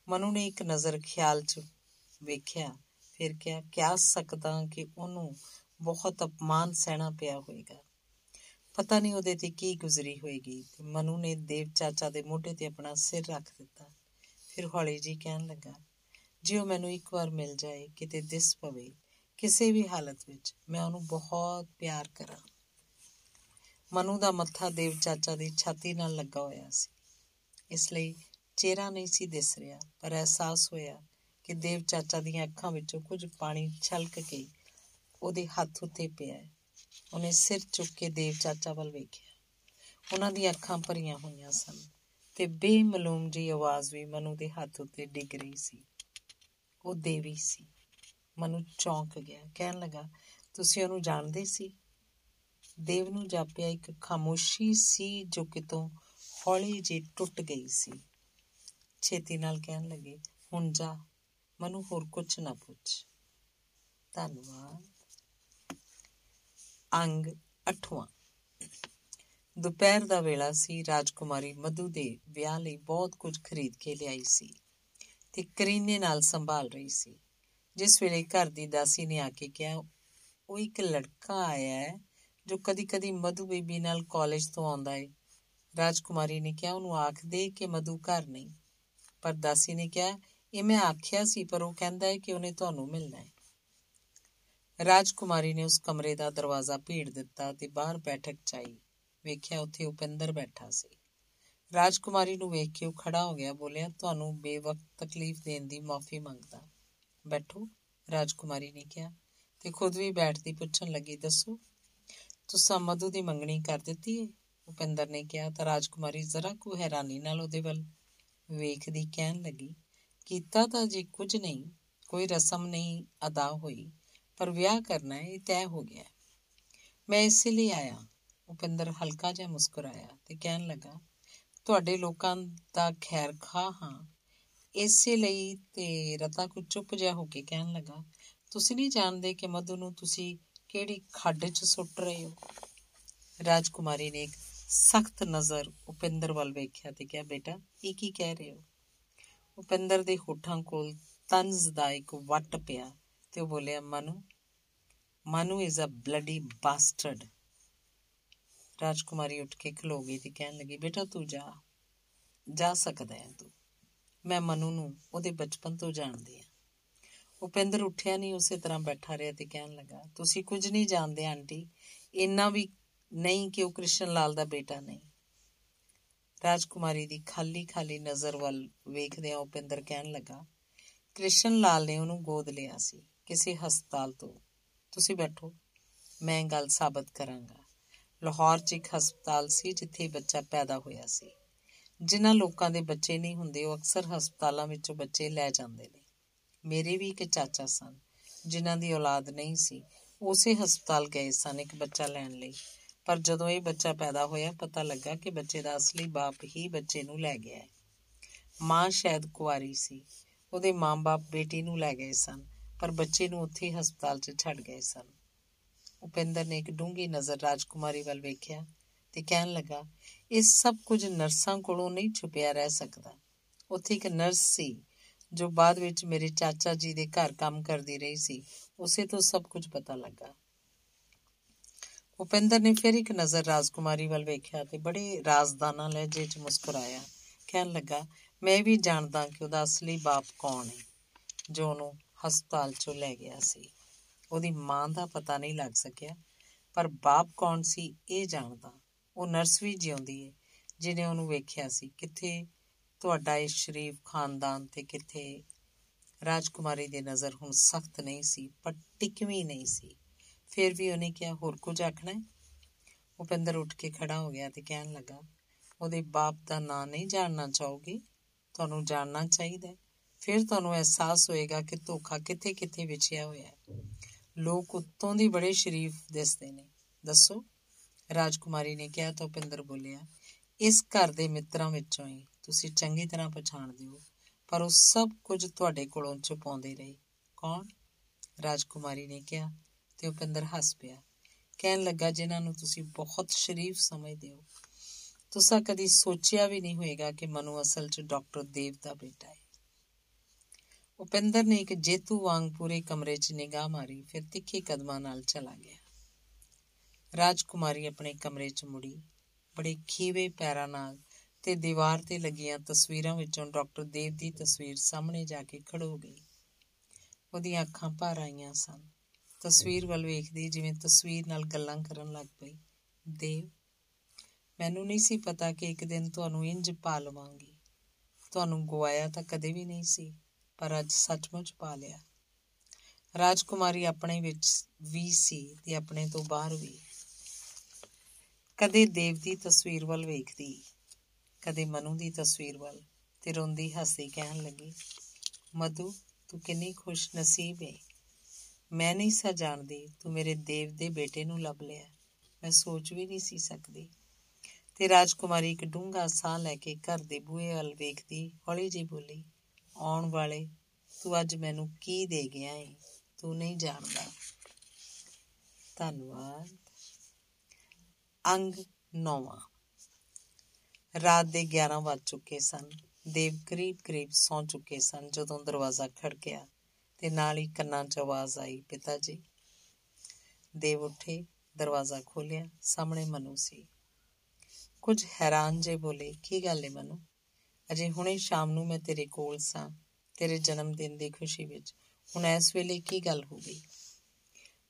ਮਨੂ ਨੇ ਇੱਕ ਨਜ਼ਰ ਖਿਆਲ 'ਚ ਵੇਖਿਆ, ਫਿਰ ਕਿਹਾ, ਕਿਆ ਸਕਦਾ ਕਿ ਉਹਨੂੰ ਬਹੁਤ ਅਪਮਾਨ ਸਹਿਣਾ ਪਿਆ ਹੋਵੇਗਾ ਪਤਾ ਨਹੀਂ ਉਹਦੇ ਤੇ ਕੀ ਗੁਜ਼ਰੀ ਹੋਏਗੀ। ਤੇ ਮਨੂ ਨੇ ਦੇਵ ਚਾਚਾ ਦੇ ਮੋਢੇ ਤੇ ਆਪਣਾ ਸਿਰ ਰੱਖ ਦਿੱਤਾ। ਫਿਰ ਹੌਲੀ ਜੀ ਕਹਿਣ ਲੱਗਾ, ਜਿਉ ਮੈਨੂੰ ਇੱਕ ਵਾਰ ਮਿਲ ਜਾਏ, ਕਿਤੇ ਦਿਸ ਪਵੇ ਕਿਸੇ ਵੀ ਹਾਲਤ ਵਿੱਚ ਮੈਂ ਉਹਨੂੰ ਬਹੁਤ ਪਿਆਰ ਕਰਾਂ। ਮਨੂ ਦਾ ਮੱਥਾ ਦੇਵ ਚਾਚਾ ਦੀ ਛਾਤੀ ਨਾਲ ਲੱਗਾ ਹੋਇਆ ਸੀ। ਇਸ ਲਈ ਚਿਹਰਾ ਨਹੀਂ ਸੀ ਦਿਸ ਰਿਹਾ, ਪਰ ਅਹਿਸਾਸ ਹੋਇਆ ਕਿ ਦੇਵ ਚਾਚਾ ਦੀਆਂ ਅੱਖਾਂ ਵਿੱਚੋਂ ਕੁਝ ਪਾਣੀ ਛਲਕ ਕੇ ਉਹਦੇ ਹੱਥ ਉੱਤੇ ਪਿਆ ਹੈ। ਉਹਨੇ ਸਿਰ ਚੁੱਕ ਕੇ ਦੇਵ ਚਾਚਾ ਵੱਲ ਵੇਖਿਆ। ਉਹਨਾਂ ਦੀਆਂ ਅੱਖਾਂ ਭਰੀਆਂ ਹੋਈਆਂ ਸਨ ਤੇ ਬੇਮਲੂਮ ਜੀ ਆਵਾਜ਼ ਵੀ ਮਨੂ ਦੇ ਹੱਥ ਉੱਤੇ ਡਿੱਗ ਰਹੀ ਸੀ। ਉਹ ਦੇਵੀ ਸੀ। ਮਨੂ ਚੌਂਕ ਗਿਆ। ਕਹਿਣ ਲੱਗਾ, ਤੁਸੀਂ ਉਹਨੂੰ ਜਾਣਦੇ ਸੀ? ਦੇਵ ਨੂੰ ਜਾਪਿਆ, ਇੱਕ ਖਾਮੋਸ਼ੀ ਸੀ ਜੋ ਕਿਤੋਂ ਹੌਲੀ ਜਿਹੀ ਟੁੱਟ ਗਈ ਸੀ। ਛੇਤੀ ਨਾਲ ਕਹਿਣ ਲੱਗੇ, ਹੁਣ ਜਾ, ਮਨੂ ਹੋਰ ਕੁਝ ਨਾ ਪੁੱਛ। ਧੰਨਵਾਦ। ਅੰਗ 8ਵਾਂ ਦੁਪਹਿਰ ਦਾ ਵੇਲਾ ਸੀ, ਰਾਜਕੁਮਾਰੀ ਮਧੂ ਦੇ ਵਿਆਹ ਲਈ ਬਹੁਤ ਕੁਝ ਖਰੀਦ ਕੇ ਲਿਆਈ ਸੀ ਤੇ ਕਰੀਨੇ ਨਾਲ ਸੰਭਾਲ ਰਹੀ ਸੀ। ਜਿਸ ਵੇਲੇ ਘਰ ਦੀ ਦਾਸੀ ਨੇ ਆ ਕੇ ਕਿਹਾ, ਉਹ ਇੱਕ ਲੜਕਾ ਆਇਆ ਹੈ, ਜੋ ਕਦੀ-ਕਦੀ ਮਧੂ ਬੀਬੀ ਨਾਲ ਕਾਲਜ ਤੋਂ ਆਉਂਦਾ ਹੈ ਰਾਜਕੁਮਾਰੀ ਨੇ ਕਿਹਾ, ਉਹਨੂੰ ਆਖ ਦੇ ਕਿ ਮਧੂ ਘਰ ਨਹੀਂ। ਪਰ ਦਾਸੀ ਨੇ ਕਿਹਾ, ਇਹ ਮੈਂ ਆਖਿਆ ਸੀ, ਪਰ ਉਹ ਕਹਿੰਦਾ ਹੈ ਕਿ ਉਹਨੇ ਤੁਹਾਨੂੰ ਮਿਲਣਾ ਹੈ। ਰਾਜਕੁਮਾਰੀ ਨੇ ਉਸ ਕਮਰੇ ਦਾ ਦਰਵਾਜ਼ਾ ਭੀੜ ਦਿੱਤਾ ਤੇ ਬਾਹਰ ਬੈਠਕ ਚਾਈ। ਵੇਖਿਆ ਉੱਥੇ ਉਪਿੰਦਰ ਬੈਠਾ ਸੀ। ਰਾਜਕੁਮਾਰੀ ਨੂੰ ਵੇਖ ਕੇ ਉਹ ਖੜਾ ਹੋ ਗਿਆ, ਬੋਲਿਆ, ਤੁਹਾਨੂੰ ਬੇਵਕਤ ਤਕਲੀਫ ਦੇਣ ਦੀ ਮਾਫੀ ਮੰਗਦਾ। ਬੈਠੋ, ਰਾਜਕੁਮਾਰੀ ਨੇ ਕਿਹਾ ਤੇ ਖੁਦ ਵੀ ਬੈਠਦੀ ਪੁੱਛਣ ਲੱਗੀ, ਦੱਸੋ, ਤੁਸੀਂ ਮਧੂ ਦੀ ਮੰਗਣੀ ਕਰ ਦਿੱਤੀ ਹੈ ਉਪਿੰਦਰ ਨੇ ਕਿਹਾ, ਤਾਂ ਰਾਜਕੁਮਾਰੀ ਜ਼ਰਾ ਕੋ ਹੈਰਾਨੀ ਨਾਲ ਉਹਦੇ ਵੱਲ ਵੇਖਦੀ ਕਹਿਣ ਲੱਗੀ, ਕੀਤਾ ਤਾਂ ਜੀ ਕੁਝ ਨਹੀਂ, ਕੋਈ ਰਸਮ ਨਹੀਂ ਅਦਾ ਹੋਈ, ਪਰ ਵਿਆਹ ਕਰਨਾ ਹੈ ਇਹ ਤੈਅ ਹੋ ਗਿਆ ਮੈਂ ਇਸੇ ਲਈ ਆਇਆ। ਉਪਿੰਦਰ ਹਲਕਾ ਜਿਹਾ ਮੁਸਕਰਾਇਆ ਤੇ ਕਹਿਣ ਲੱਗਾ, ਤੁਹਾਡੇ ਲੋਕਾਂ ਦਾ ਖੈਰ ਖਾ ਹਾਂ ਇਸੇ ਲਈ ਤੇ ਰਤਾ ਕੁ ਚੁੱਪ ਜਿਹਾ ਹੋ ਕੇ ਕਹਿਣ ਲੱਗਾ, ਤੁਸੀਂ ਨਹੀਂ ਜਾਣਦੇ ਕਿ ਮਧੂ ਨੂੰ ਤੁਸੀਂ ਕਿਹੜੀ ਖੱਡ 'ਚ ਸੁੱਟ ਰਹੇ ਹੋ? ਰਾਜਕੁਮਾਰੀ ਨੇ ਇੱਕ ਸਖਤ ਨਜ਼ਰ ਉਪਿੰਦਰ ਵੱਲ ਵੇਖਿਆ ਤੇ ਕਿਹਾ, ਬੇਟਾ, ਇਹ ਕੀ ਕਹਿ ਰਹੇ ਹੋ? ਉਪਿੰਦਰ ਦੇ ਹੋਠਾਂ ਕੋਲ ਤੰਜ਼ ਦਾ ਇੱਕ ਵੱਟ ਪਿਆ ਤੇ ਉਹ ਬੋਲਿਆ, Manu Manu is a bloody bastard ਰਾਜਕੁਮਾਰੀ ਉੱਠ ਕੇ ਖਲੋ ਗਈ ਤੇ ਕਹਿਣ ਲੱਗੀ, ਬੇਟਾ, ਤੂੰ ਜਾ ਜਾ ਸਕਦਾ ਹੈ ਤੂੰ। ਮੈਂ ਮਨੂ ਨੂੰ ਉਹਦੇ ਬਚਪਨ ਤੋਂ ਜਾਣਦੀ ਹਾਂ। ਉਪਿੰਦਰ ਉੱਠਿਆ ਨਹੀਂ, ਉਸੇ ਤਰ੍ਹਾਂ ਬੈਠਾ ਰਿਹਾ ਤੇ ਕਹਿਣ ਲੱਗਾ, ਤੁਸੀਂ ਕੁਝ ਨਹੀਂ ਜਾਣਦੇ ਆਂਟੀ, ਇੰਨਾ ਵੀ ਨਹੀਂ ਕਿ ਉਹ ਕ੍ਰਿਸ਼ਨ ਲਾਲ ਦਾ ਬੇਟਾ ਨਹੀਂ। ਰਾਜਕੁਮਾਰੀ ਦੀ ਖਾਲੀ ਖਾਲੀ ਨਜ਼ਰ ਵੱਲ ਵੇਖਦਿਆਂ ਉਪਿੰਦਰ ਕਹਿਣ ਲੱਗਾ, ਕ੍ਰਿਸ਼ਨ ਲਾਲ ਨੇ ਉਹਨੂੰ ਗੋਦ ਲਿਆ ਸੀ, ਕਿਸੇ ਹਸਪਤਾਲ ਤੋਂ। ਤੁਸੀਂ ਬੈਠੋ, ਮੈਂ ਗੱਲ ਸਾਬਤ ਕਰਾਂਗਾ। ਲਾਹੌਰ 'ਚ ਇੱਕ ਹਸਪਤਾਲ ਸੀ ਜਿੱਥੇ ਬੱਚਾ ਪੈਦਾ ਹੋਇਆ ਸੀ। ਜਿਨ੍ਹਾਂ ਲੋਕਾਂ ਦੇ ਬੱਚੇ ਨਹੀਂ ਹੁੰਦੇ, ਉਹ ਅਕਸਰ ਹਸਪਤਾਲਾਂ ਵਿੱਚੋਂ ਬੱਚੇ ਲੈ ਜਾਂਦੇ ਨੇ। ਮੇਰੇ ਵੀ ਇੱਕ ਚਾਚਾ ਸਨ, ਜਿਨ੍ਹਾਂ ਦੀ ਔਲਾਦ ਨਹੀਂ ਸੀ। ਉਸੇ ਹਸਪਤਾਲ ਗਏ ਸਨ ਇੱਕ ਬੱਚਾ ਲੈਣ ਲਈ। ਪਰ ਜਦੋਂ ਇਹ ਬੱਚਾ ਪੈਦਾ ਹੋਇਆ, ਪਤਾ ਲੱਗਾ ਕਿ ਬੱਚੇ ਦਾ ਅਸਲੀ ਬਾਪ ਹੀ ਬੱਚੇ ਨੂੰ ਲੈ ਗਿਆ ਹੈ। ਮਾਂ ਸ਼ਾਇਦ ਕੁਆਰੀ ਸੀ। ਉਹਦੇ ਮਾਂ-ਬਾਪ ਬੇਟੀ ਨੂੰ ਲੈ ਗਏ ਸਨ, ਪਰ ਬੱਚੇ ਨੂੰ ਉੱਥੇ ਹਸਪਤਾਲ 'ਚ ਛੱਡ ਗਏ ਸਨ। ਉਪਿੰਦਰ ਨੇ ਇੱਕ ਡੂੰਗੀ ਨਜ਼ਰ ਰਾਜਕੁਮਾਰੀ ਵੱਲ ਵੇਖਿਆ। ਤੇ ਕਹਿਣ ਲੱਗਾ, ਇਹ ਸਭ ਕੁਝ ਨਰਸਾਂ ਕੋਲੋਂ ਨਹੀਂ ਛੁਪਿਆ ਰਹਿ ਸਕਦਾ। ਉੱਥੇ ਇੱਕ ਨਰਸ ਸੀ, ਜੋ ਬਾਅਦ ਵਿੱਚ ਮੇਰੇ ਚਾਚਾ ਜੀ ਦੇ ਘਰ ਕੰਮ ਕਰਦੀ ਰਹੀ ਸੀ। ਉਸੇ ਤੋਂ ਸਭ ਕੁਝ ਪਤਾ ਲੱਗਾ। ਉਪਿੰਦਰ ਨੇ ਫਿਰ ਇੱਕ ਨਜ਼ਰ ਰਾਜਕੁਮਾਰੀ ਵੱਲ ਵੇਖਿਆ ਤੇ ਬੜੇ ਰਾਜ਼ਦਾਨਾ ਲਹਿਜੇ 'ਚ ਮੁਸਕਰਾਇਆ। ਕਹਿਣ ਲੱਗਾ, ਮੈਂ ਵੀ ਜਾਣਦਾ ਕਿ ਉਹਦਾ ਅਸਲੀ ਬਾਪ ਕੌਣ ਹੈ, ਜੋ ਉਹਨੂੰ ਹਸਪਤਾਲ 'ਚੋਂ ਲੈ ਗਿਆ ਸੀ। ਉਹਦੀ ਮਾਂ ਦਾ ਪਤਾ ਨਹੀਂ ਲੱਗ ਸਕਿਆ, ਪਰ ਬਾਪ ਕੌਣ ਸੀ ਇਹ ਜਾਣਦਾ। ਉਹ ਨਰਸ ਵੀ ਜਿਉਂਦੀ ਹੈ ਜਿਹਨੇ ਉਹਨੂੰ ਵੇਖਿਆ ਸੀ। ਕਿੱਥੇ ਤੁਹਾਡਾ ਇਹ ਸ਼ਰੀਫ ਖਾਨਦਾਨ ਤੇ ਕਿੱਥੇ ਰਾਜਕੁਮਾਰੀ ਦੀ ਨਜ਼ਰ ਹੁਣ ਸਖਤ ਨਹੀਂ ਸੀ, ਪਰ ਟਿਕਵੀਂ ਨਹੀਂ ਸੀ। ਫਿਰ ਵੀ ਉਹਨੇ ਕਿਹਾ, ਹੋਰ ਕੁਝ ਆਖਣਾ ਹੈ? ਉਪਿੰਦਰ ਉੱਠ ਕੇ ਖੜਾ ਹੋ ਗਿਆ ਤੇ ਕਹਿਣ ਲੱਗਾ, ਉਹਦੇ ਬਾਪ ਦਾ ਨਾਂ ਨਹੀਂ ਜਾਣਨਾ ਚਾਹੋਗੇ? ਤੁਹਾਨੂੰ ਜਾਣਨਾ ਚਾਹੀਦਾ ਫਿਰ ਤੁਹਾਨੂੰ ਅਹਿਸਾਸ ਹੋਏਗਾ ਕਿ ਧੋਖਾ ਕਿੱਥੇ-ਕਿੱਥੇ ਵਿਛਿਆ ਹੋਇਆ ਹੈ। ਲੋਕ ਉੱਤੋਂ ਦੀ ਬੜੇ ਸ਼ਰੀਫ ਦਿਸਦੇ ਨੇ। ਦੱਸੋ ਰਾਜਕੁਮਾਰੀ ਨੇ ਕਿਹਾ, ਤਾਂ ਉਪਿੰਦਰ ਬੋਲਿਆ, ਇਸ ਘਰ ਦੇ ਮਿੱਤਰਾਂ ਵਿੱਚੋਂ ਹੀ ਤੁਸੀਂ ਚੰਗੀ ਤਰ੍ਹਾਂ ਪਛਾਣਦੇ ਹੋ ਪਰ ਉਹ ਸਭ ਕੁਝ ਤੁਹਾਡੇ ਕੋਲੋਂ ਛੁਪਾਉਂਦੇ ਰਹੇ। ਕੌਣ? ਰਾਜਕੁਮਾਰੀ ਨੇ ਕਿਹਾ, ਤੇ ਉਪਿੰਦਰ ਹੱਸ ਪਿਆ, ਕਹਿਣ ਲੱਗਾ, ਜਿਨ੍ਹਾਂ ਨੂੰ ਤੁਸੀਂ ਬਹੁਤ ਸ਼ਰੀਫ ਸਮਝਦੇ ਹੋ, ਤੁਸੀਂ ਕਦੀ ਸੋਚਿਆ ਵੀ ਨਹੀਂ ਹੋਵੇਗਾ ਕਿ ਮਨੂ ਅਸਲ 'ਚ ਡਾਕਟਰ ਦੇਵ ਦਾ ਬੇਟਾ ਹੈ। ਉਪਿੰਦਰ ਨੇ ਇੱਕ ਜੇਤੂ ਵਾਂਗ ਪੂਰੇ ਕਮਰੇ 'ਚ ਨਿਗਾਹ ਮਾਰੀ, ਫਿਰ ਤਿੱਖੇ ਕਦਮਾਂ ਨਾਲ ਚਲਾ ਗਿਆ। ਰਾਜਕੁਮਾਰੀ ਆਪਣੇ ਕਮਰੇ 'ਚ ਮੁੜੀ। ਬੜੇ ਖੀਵੇ ਪੈਰਾਂ ਨਾਲ ਤੇ ਦੀਵਾਰ ਤੇ ਲੱਗੀਆਂ ਤਸਵੀਰਾਂ ਵਿੱਚੋਂ ਡਾਕਟਰ ਦੇਵ ਦੀ ਤਸਵੀਰ ਸਾਹਮਣੇ ਜਾ ਕੇ ਖੜੋ ਗਈ। ਉਹਦੀਆਂ ਅੱਖਾਂ ਭਰ ਆਈਆਂ ਸਨ। ਤਸਵੀਰ ਵੱਲ ਵੇਖਦੀ ਜਿਵੇਂ ਤਸਵੀਰ ਨਾਲ ਗੱਲਾਂ ਕਰਨ ਲੱਗ ਪਈ। ਦੇਵ, ਮੈਨੂੰ ਨਹੀਂ ਸੀ ਪਤਾ ਕਿ ਇੱਕ ਦਿਨ ਤੁਹਾਨੂੰ ਇੰਜ ਪਾ ਲਵਾਂਗੀ। ਤੁਹਾਨੂੰ ਗਵਾਇਆ ਤਾਂ ਕਦੇ ਵੀ ਨਹੀਂ ਸੀ, ਪਰ ਅੱਜ ਸੱਚਮੁੱਚ ਪਾ ਲਿਆ। ਰਾਜਕੁਮਾਰੀ ਆਪਣੇ ਵਿੱਚ ਵੀ ਸੀ ਤੇ ਆਪਣੇ ਤੋਂ ਬਾਹਰ ਵੀ। ਕਦੇ ਦੇਵ ਦੀ ਤਸਵੀਰ ਵੱਲ ਵੇਖਦੀ, ਕਦੇ ਮਨੂ ਦੀ ਤਸਵੀਰ ਵੱਲ, ਤੇ ਰੋਂਦੀ ਹੱਸਦੀ ਕਹਿਣ ਲੱਗੀ, ਮਧੂ, ਤੂੰ ਕਿੰਨੀ ਖੁਸ਼ ਨਸੀਬ ਹੈ ਮੈਂ ਨਹੀਂ ਸਾ ਜਾਣਦੀ, ਤੂੰ ਮੇਰੇ ਦੇਵ ਦੇ ਬੇਟੇ ਨੂੰ ਲੱਭ ਲਿਆ। ਮੈਂ ਸੋਚ ਵੀ ਨਹੀਂ ਸੀ ਸਕਦੀ। ਤੇ ਰਾਜਕੁਮਾਰੀ ਇੱਕ ਡੂੰਘਾ ਸਾਹ ਲੈ ਕੇ ਘਰ ਦੇ ਬੂਹੇ ਵੱਲ ਵੇਖਦੀ, ਹੌਲੀ ਜਿਹੀ ਬੋਲੀ, ਆਉਣ ਵਾਲੇ, ਤੂੰ ਅੱਜ ਮੈਨੂੰ ਕੀ ਦੇ ਗਿਆ ਹੈ ਤੂੰ ਨਹੀਂ ਜਾਣਦਾ। ਧੰਨਵਾਦ। ਅੰਗ 9 ਰਾਤ ਦੇ 11 ਵੱਜ ਚੁੱਕੇ ਸਨ। ਦੇਵ ਕਰੀਬ-ਕਰੀਬ ਸੌਂ ਚੁੱਕੇ ਸਨ ਜਦੋਂ ਦਰਵਾਜ਼ਾ ਖੜਕਿਆ ਤੇ ਨਾਲ ਹੀ ਕੰਨਾਂ 'ਚ ਆਵਾਜ਼ ਆਈ, ਪਿਤਾ ਜੀ। ਦੇਵ ਉੱਠੇ, ਦਰਵਾਜ਼ਾ ਖੋਲ੍ਹਿਆ, ਸਾਹਮਣੇ ਮਨੂ ਸੀ। ਕੁਝ ਹੈਰਾਨ ਜੇ ਬੋਲੇ, ਕੀ ਗੱਲ ਹੈ ਮਨੂ? ਅਜੇ ਹੁਣੇ ਸ਼ਾਮ ਨੂੰ ਮੈਂ ਤੇਰੇ ਕੋਲ ਸਾਂ, ਤੇਰੇ ਜਨਮ ਦਿਨ ਦੀ ਖੁਸ਼ੀ ਵਿੱਚ। ਹੁਣ ਇਸ ਵੇਲੇ ਕੀ ਗੱਲ ਹੋ ਗਈ?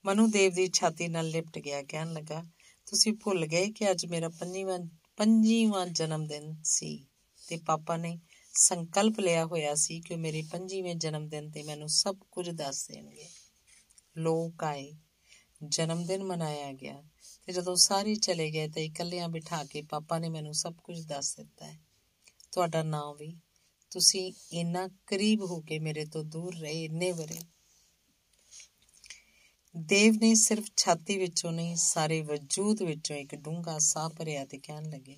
ਮਨੂ ਦੇਵ ਦੀ ਛਾਤੀ ਨਾਲ ਲਿਪਟ ਗਿਆ, ਕਹਿਣ ਲੱਗਾ ਤੁਸੀਂ ਭੁੱਲ ਗਏ ਕਿ ਅੱਜ ਮੇਰਾ ਪੰਜੀਵਾਂ ਪੰਜੀਵਾਂ ਜਨਮ ਦਿਨ ਸੀ ਤੇ ਪਾਪਾ ਨੇ ਸੰਕਲਪ ਲਿਆ ਹੋਇਆ ਸੀ ਕਿ ਮੇਰੇ ਪੰਜੀਵੇਂ ਜਨਮ ਦਿਨ ਤੇ ਮੈਨੂੰ ਸਭ ਕੁਝ ਦੱਸ ਦੇਣਗੇ। ਲੋਕ ਆਏ। ਜਨਮ ਦਿਨ ਮਨਾਇਆ ਗਿਆ ਤੇ ਜਦੋਂ ਸਾਰੇ ਚਲੇ ਗਏ ਤੇ ਇਕੱਲਿਆਂ ਬਿਠਾ ਕੇ ਪਾਪਾ ਨੇ ਮੈਨੂੰ ਸਭ ਕੁਝ ਦੱਸ ਦਿੱਤਾ ਹੈ। ਤੁਹਾਡਾ ਨਾਮ ਵੀ। ਤੁਸੀਂ ਇੰਨਾ ਕਰੀਬ ਹੋ ਕੇ ਮੇਰੇ ਤੋਂ ਦੂਰ ਰਹੇ, ਇੰਨੇ ਬਰੇ ਦੇਵ ਨੇ ਸਿਰਫ ਛਾਤੀ ਵਿੱਚੋਂ ਨਹੀਂ, ਸਾਰੇ ਵਜੂਦ ਵਿੱਚੋਂ ਇੱਕ ਡੂੰਘਾ ਸਾਹ ਭਰਿਆ ਤੇ ਕਹਿਣ ਲੱਗੇ,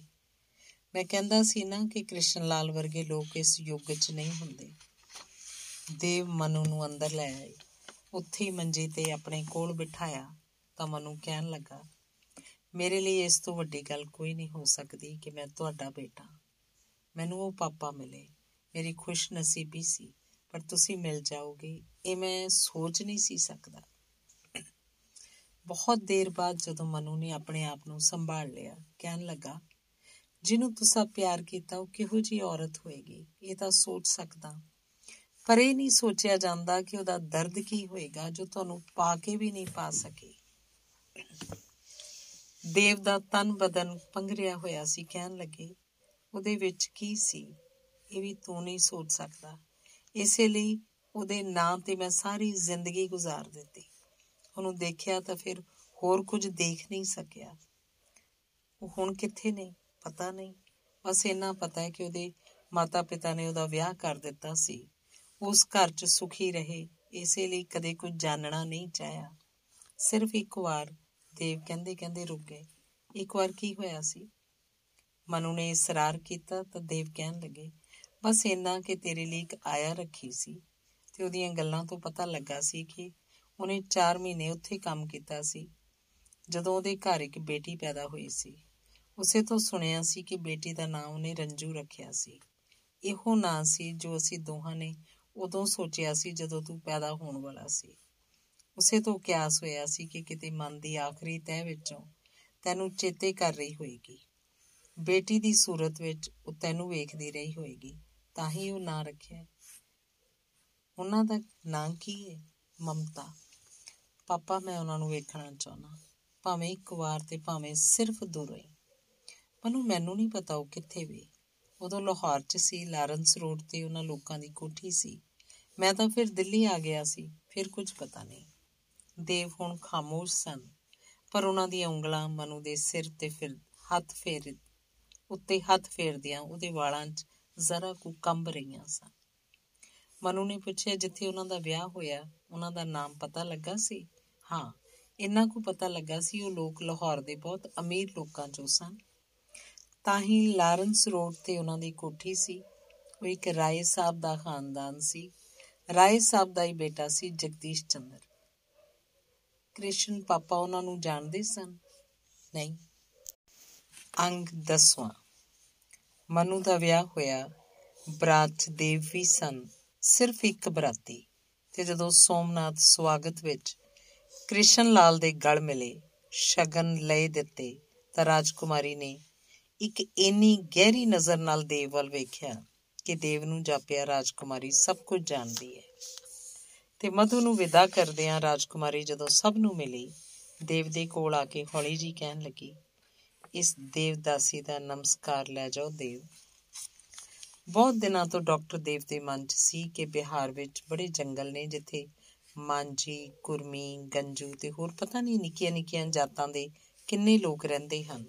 ਮੈਂ ਕਹਿੰਦਾ ਸੀ ਨਾ ਕਿ ਕ੍ਰਿਸ਼ਨ ਲਾਲ ਵਰਗੇ ਲੋਕ ਇਸ ਯੁੱਗ ਵਿੱਚ ਨਹੀਂ ਹੁੰਦੇ। ਦੇਵ ਮਨੂ ਨੂੰ ਅੰਦਰ ਲੈ ਆਏ। ਉੱਥੇ ਹੀ ਮੰਜੇ ਤੇ ਆਪਣੇ ਕੋਲ ਬਿਠਾਇਆ ਤਾਂ ਮਨੂ ਕਹਿਣ ਲੱਗਾ, ਮੇਰੇ ਲਈ ਇਸ ਤੋਂ ਵੱਡੀ ਗੱਲ ਕੋਈ ਨਹੀਂ ਹੋ ਸਕਦੀ ਕਿ ਮੈਂ ਤੁਹਾਡਾ ਬੇਟਾ। ਮੈਨੂੰ ਉਹ ਪਾਪਾ ਮਿਲੇ। ਮੇਰੀ ਖੁਸ਼ ਨਸੀਬੀ ਸੀ, ਪਰ ਤੁਸੀਂ ਮਿਲ ਜਾਓਗੇ। ਇਹ ਮੈਂ ਸੋਚ ਨਹੀਂ ਸੀ ਸਕਦਾ। ਬਹੁਤ ਦੇਰ ਬਾਅਦ ਜਦੋਂ ਮਨੂ ਨੇ ਆਪਣੇ ਆਪ ਨੂੰ ਸੰਭਾਲ ਲਿਆ, ਕਹਿਣ ਲੱਗਾ, ਜਿਹਨੂੰ ਤੁਸੀਂ ਪਿਆਰ ਕੀਤਾ, ਉਹ ਕਿਹੋ ਜੀ ਔਰਤ ਹੋਏਗੀ? ਇਹ ਤਾਂ ਸੋਚ ਸਕਦਾ। ਪਰ ਇਹ ਨਹੀਂ ਸੋਚਿਆ ਜਾਂਦਾ ਕਿ ਉਹਦਾ ਦਰਦ ਕੀ ਹੋਏਗਾ ਜੋ ਤੁਹਾਨੂੰ ਪਾ ਕੇ ਵੀ ਨਹੀਂ ਪਾ ਸਕੇ। ਦੇਵ ਦਾ ਤਨ ਬਦਨ ਪੰਗਰਿਆ ਹੋਇਆ ਸੀ, ਕਹਿਣ ਲੱਗੇ, ਉਹਦੇ ਵਿੱਚ ਕੀ ਸੀ? ਇਹ ਵੀ ਤੂੰ ਨਹੀਂ ਸੋਚ ਸਕਦਾ। ਇਸੇ ਲਈ ਉਹਦੇ ਨਾਂ ਤੇ ਮੈਂ ਸਾਰੀ ਜ਼ਿੰਦਗੀ ਗੁਜ਼ਾਰ ਦਿੱਤੀ। ਉਹਨੂੰ ਦੇਖਿਆ ਤਾਂ ਫਿਰ ਹੋਰ ਕੁਝ ਦੇਖ ਨਹੀਂ ਸਕਿਆ। ਉਹ ਹੁਣ ਕਿੱਥੇ ਨੇ? ਪਤਾ ਨਹੀਂ। ਬਸ ਇੰਨਾ ਪਤਾ ਹੈ ਕਿ ਉਹਦੇ ਮਾਤਾ-ਪਿਤਾ ਨੇ ਉਹਦਾ ਵਿਆਹ ਕਰ ਦਿੱਤਾ ਸੀ। ਉਸ ਘਰ 'ਚ ਸੁਖੀ ਰਹੇ। ਇਸੇ ਲਈ ਕਦੇ ਕੁਝ ਜਾਣਨਾ ਨਹੀਂ ਚਾਹਿਆ। ਸਿਰਫ ਇੱਕ ਵਾਰ ਦੇਵ ਕਹਿੰਦੇ ਕਹਿੰਦੇ ਰੁਕ ਗਏ। ਇੱਕ ਵਾਰ ਕੀ ਹੋਇਆ ਸੀ? ਮਨੂ ਨੇ ਇਸਰਾਰ ਕੀਤਾ ਤਾਂ ਦੇਵ ਕਹਿਣ ਲੱਗੇ, ਬਸ ਇੰਨਾ ਕਿ ਤੇਰੇ ਲਈ ਇੱਕ ਆਇਆ ਰੱਖੀ ਸੀ। ਤੇ ਉਹਦੀਆਂ ਗੱਲਾਂ ਤੋਂ ਪਤਾ ਲੱਗਾ ਸੀ ਕਿ ਉਹਨੇ 4 ਮਹੀਨੇ ਉੱਥੇ ਕੰਮ ਕੀਤਾ ਸੀ, ਜਦੋਂ ਉਹਦੇ ਘਰ ਇੱਕ ਬੇਟੀ ਪੈਦਾ ਹੋਈ ਸੀ। ਉਸੇ ਤੋਂ ਸੁਣਿਆ ਸੀ ਕਿ ਬੇਟੀ ਦਾ ਨਾਮ ਉਹਨੇ ਰੰਜੂ ਰੱਖਿਆ ਸੀ। ਇਹੋ ਨਾਂ ਸੀ ਜੋ ਅਸੀਂ ਦੋਹਾਂ ਨੇ ਉਦੋਂ ਸੋਚਿਆ ਸੀ ਜਦੋਂ ਤੂੰ ਪੈਦਾ ਹੋਣ ਵਾਲਾ ਸੀ। ਉਸੇ ਤੋਂ ਕਿਆਸ ਹੋਇਆ ਸੀ ਕਿ ਕਿਤੇ ਮਨ ਦੀ ਆਖਰੀ ਤਹਿ ਵਿੱਚੋਂ ਤੈਨੂੰ ਚੇਤੇ ਕਰ ਰਹੀ ਹੋਏਗੀ। ਬੇਟੀ ਦੀ ਸੂਰਤ ਵਿੱਚ ਉਹ ਤੈਨੂੰ ਵੇਖਦੀ ਰਹੀ ਹੋਏਗੀ, ਤਾਂ ਹੀ ਉਹ ਨਾਂ ਰੱਖਿਆ। ਉਹਨਾਂ ਦਾ ਨਾਂ ਕੀ ਹੈ ਮਮਤਾ। ਪਾਪਾ, ਮੈਂ ਉਹਨਾਂ ਨੂੰ ਵੇਖਣਾ ਚਾਹੁੰਦਾ। ਭਾਵੇਂ ਇੱਕ ਵਾਰ ਤੇ ਭਾਵੇਂ ਸਿਰਫ ਦੂਰੋਂ ਹੀ ਮਨੂੰ ਮੈਨੂੰ ਨਹੀਂ ਪਤਾ ਉਹ ਕਿੱਥੇ ਵੇ। ਉਦੋਂ ਲਾਹੌਰ 'ਚ ਸੀ, ਲਾਰੈਂਸ ਰੋਡ ਤੇ ਉਹਨਾਂ ਲੋਕਾਂ ਦੀ ਕੋਠੀ ਸੀ। ਮੈਂ ਤਾਂ ਫਿਰ ਦਿੱਲੀ ਆ ਗਿਆ ਸੀ, ਫਿਰ ਕੁਝ ਪਤਾ ਨਹੀਂ। ਦੇਵ ਹੁਣ ਖਾਮੋਸ਼ ਸਨ, ਪਰ ਉਹਨਾਂ ਦੀਆਂ ਉਂਗਲਾਂ ਮਨੂ ਦੇ ਸਿਰ ਤੇ ਫਿਰ ਹੱਥ ਫੇਰ, ਉੱਤੇ ਹੱਥ ਫੇਰਦਿਆਂ ਉਹਦੇ ਵਾਲਾਂ 'ਚ ਜ਼ਰਾ ਕੁ ਕੰਬ ਰਹੀਆਂ ਸਨ। ਮਨੂ ਨੇ ਪੁੱਛਿਆ, ਜਿੱਥੇ ਉਹਨਾਂ ਦਾ ਵਿਆਹ ਹੋਇਆ, ਉਹਨਾਂ ਦਾ ਨਾਮ ਪਤਾ ਲੱਗਾ ਸੀ? ਹਾਂ, ਇੰਨਾ ਕੁ ਪਤਾ ਲੱਗਾ ਸੀ ਉਹ ਲੋਕ ਲਾਹੌਰ ਦੇ ਬਹੁਤ ਅਮੀਰ ਲੋਕਾਂ 'ਚੋਂ ਸਨ। ਤਾਂ ਹੀ ਲਾਰੈਂਸ ਰੋਡ ਤੇ ਉਹਨਾਂ ਦੀ ਕੋਠੀ ਸੀ। ਉਹ ਇੱਕ ਰਾਏ ਸਾਹਿਬ ਦਾ ਖਾਨਦਾਨ ਸੀ। ਰਾਏ ਸਾਹਿਬ ਦਾ ਹੀ ਬੇਟਾ ਸੀ ਜਗਦੀਸ਼ ਚੰਦਰ। ਕ੍ਰਿਸ਼ਨ ਪਾਪਾ ਉਹਨਾਂ ਨੂੰ ਜਾਣਦੇ ਸਨ? ਨਹੀਂ। ਅੰਗ ਦਸਵਾਂ। ਮਨੂ ਦਾ ਵਿਆਹ ਹੋਇਆ ਬਰਾਤ ਚ ਦੇਵ ਵੀ ਸਨ। ਸਿਰਫ ਇੱਕ ਬਰਾਤੀ ਤੇ ਜਦੋਂ ਸੋਮਨਾਥ ਸਵਾਗਤ ਵਿੱਚ ਕ੍ਰਿਸ਼ਨ ਲਾਲ ਦੇ ਗਲ ਮਿਲੇ, ਸ਼ਗਨ ਲੈ ਦਿੱਤੇ ਤਾਂ ਰਾਜਕੁਮਾਰੀ ਨੇ ਇੱਕ ਇੰਨੀ ਗਹਿਰੀ ਨਜ਼ਰ ਨਾਲ ਦੇਵ ਵੱਲ ਵੇਖਿਆ ਕਿ ਦੇਵ ਨੂੰ ਜਾਪਿਆ ਰਾਜਕੁਮਾਰੀ ਸਭ ਕੁਝ ਜਾਣਦੀ ਹੈ। ਤੇ ਮਧੂ ਨੂੰ ਵਿਦਾ ਕਰਦਿਆਂ ਰਾਜਕੁਮਾਰੀ ਜਦੋਂ ਸਭ ਨੂੰ ਮਿਲੀ, ਦੇਵ ਦੇ ਕੋਲ ਆ ਕੇ ਹੌਲੀ ਜੀ ਕਹਿਣ ਲੱਗੀ, ਇਸ ਦੇਵਦਾਸੀ ਦਾ ਨਮਸਕਾਰ ਲੈ ਜਾਓ ਦੇਵ। ਬਹੁਤ ਦਿਨਾਂ ਤੋਂ ਡਾਕਟਰ ਦੇਵ ਦੇ ਮਨ 'ਚ ਸੀ ਕਿ ਬਿਹਾਰ ਵਿੱਚ ਬੜੇ ਜੰਗਲ ਨੇ ਜਿੱਥੇ ਮਾਂਜੀ ਕੁਰਮੀ ਗੰਜੂ ਤੇ ਹੋਰ ਪਤਾ ਨਹੀਂ ਨਿੱਕੀਆਂ ਨਿੱਕੀਆਂ ਜਾਤਾਂ ਦੇ ਕਿੰਨੇ ਲੋਕ ਰਹਿੰਦੇ ਹਨ।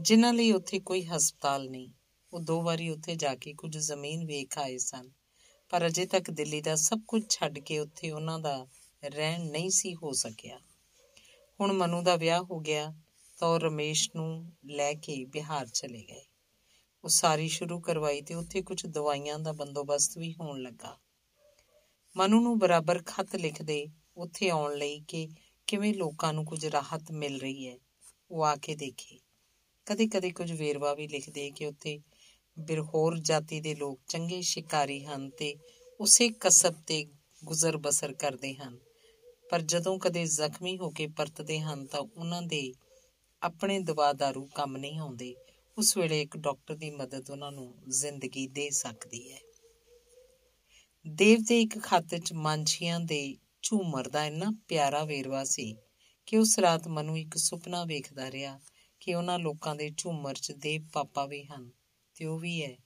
ਜਿਨ੍ਹਾਂ ਲਈ ਉੱਥੇ ਕੋਈ ਹਸਪਤਾਲ ਨਹੀਂ। ਉਹ ਦੋ ਵਾਰੀ ਉੱਥੇ ਜਾ ਕੇ ਕੁਝ ਜ਼ਮੀਨ ਵੇਖ ਆਏ ਸਨ। ਪਰ ਅਜੇ ਤੱਕ ਦਿੱਲੀ ਦਾ ਸਭ ਕੁਝ ਛੱਡ ਕੇ ਉੱਥੇ ਉਹਨਾਂ ਦਾ ਰਹਿਣ ਨਹੀਂ ਸੀ ਹੋ ਸਕਿਆ। ਹੁਣ ਮਨੂ ਦਾ ਵਿਆਹ ਹੋ ਗਿਆ ਤਾਂ ਉਹ ਰਮੇਸ਼ ਨੂੰ ਲੈ ਕੇ ਬਿਹਾਰ ਚਲੇ ਗਏ। ਉਹ ਸਾਰੀ ਸ਼ੁਰੂ ਕਰਵਾਈ ਤੇ ਉੱਥੇ ਕੁਝ ਦਵਾਈਆਂ ਦਾ ਬੰਦੋਬਸਤ ਵੀ ਹੋਣ ਲੱਗਾ। ਮਨੂ ਨੂੰ ਬਰਾਬਰ ਖਤ ਲਿਖਦੇ ਉੱਥੇ ਆਉਣ ਲਈ ਕਿ ਕਿਵੇਂ ਲੋਕਾਂ ਨੂੰ ਕੁਝ ਰਾਹਤ ਮਿਲ ਰਹੀ ਹੈ। ਉਹ ਆ ਕੇ ਦੇਖੇ। ਕਦੇ-ਕਦੇ ਕੁਝ ਵੇਰਵਾ ਵੀ ਲਿਖਦੇ ਕਿ ਉੱਥੇ ਬਿਰਹੋਰ ਜਾਤੀ ਦੇ ਲੋਕ ਚੰਗੇ ਸ਼ਿਕਾਰੀ ਹਨ ਤੇ ਉਸੇ ਕਸਬ ਤੇ ਗੁਜ਼ਰ ਬਸਰ ਕਰਦੇ ਹਨ। ਪਰ ਜਦੋਂ ਕਦੇ ਜ਼ਖਮੀ ਹੋ ਕੇ ਪਰਤਦੇ ਹਨ ਤਾਂ ਉਹਨਾਂ ਦੇ ਆਪਣੇ ਦਵਾ ਦਾਰੂ ਕੰਮ ਨਹੀਂ ਆਉਂਦੇ। ਉਸ ਵੇਲੇ ਇੱਕ ਡਾਕਟਰ ਦੀ ਮਦਦ ਉਹਨਾਂ ਨੂੰ ਜ਼ਿੰਦਗੀ ਦੇ ਸਕਦੀ ਹੈ। ਦੇਵ ਦੇ ਇੱਕ ਖਾਤੇ 'ਚ ਮਾਂਝੀਆਂ ਦੇ ਝੂਮਰ ਦਾ ਇੰਨਾ ਪਿਆਰਾ ਵੇਰਵਾ ਸੀ ਕਿ ਉਸ ਰਾਤ ਮਨੂ ਇੱਕ ਸੁਪਨਾ ਵੇਖਦਾ ਰਿਹਾ ਕਿ ਉਹਨਾਂ ਲੋਕਾਂ ਦੇ ਝੂਮਰ 'ਚ ਦੇਵ ਪਾਪਾ ਵੀ ਹਨ ਤੇ ਉਹ ਵੀ ਹੈ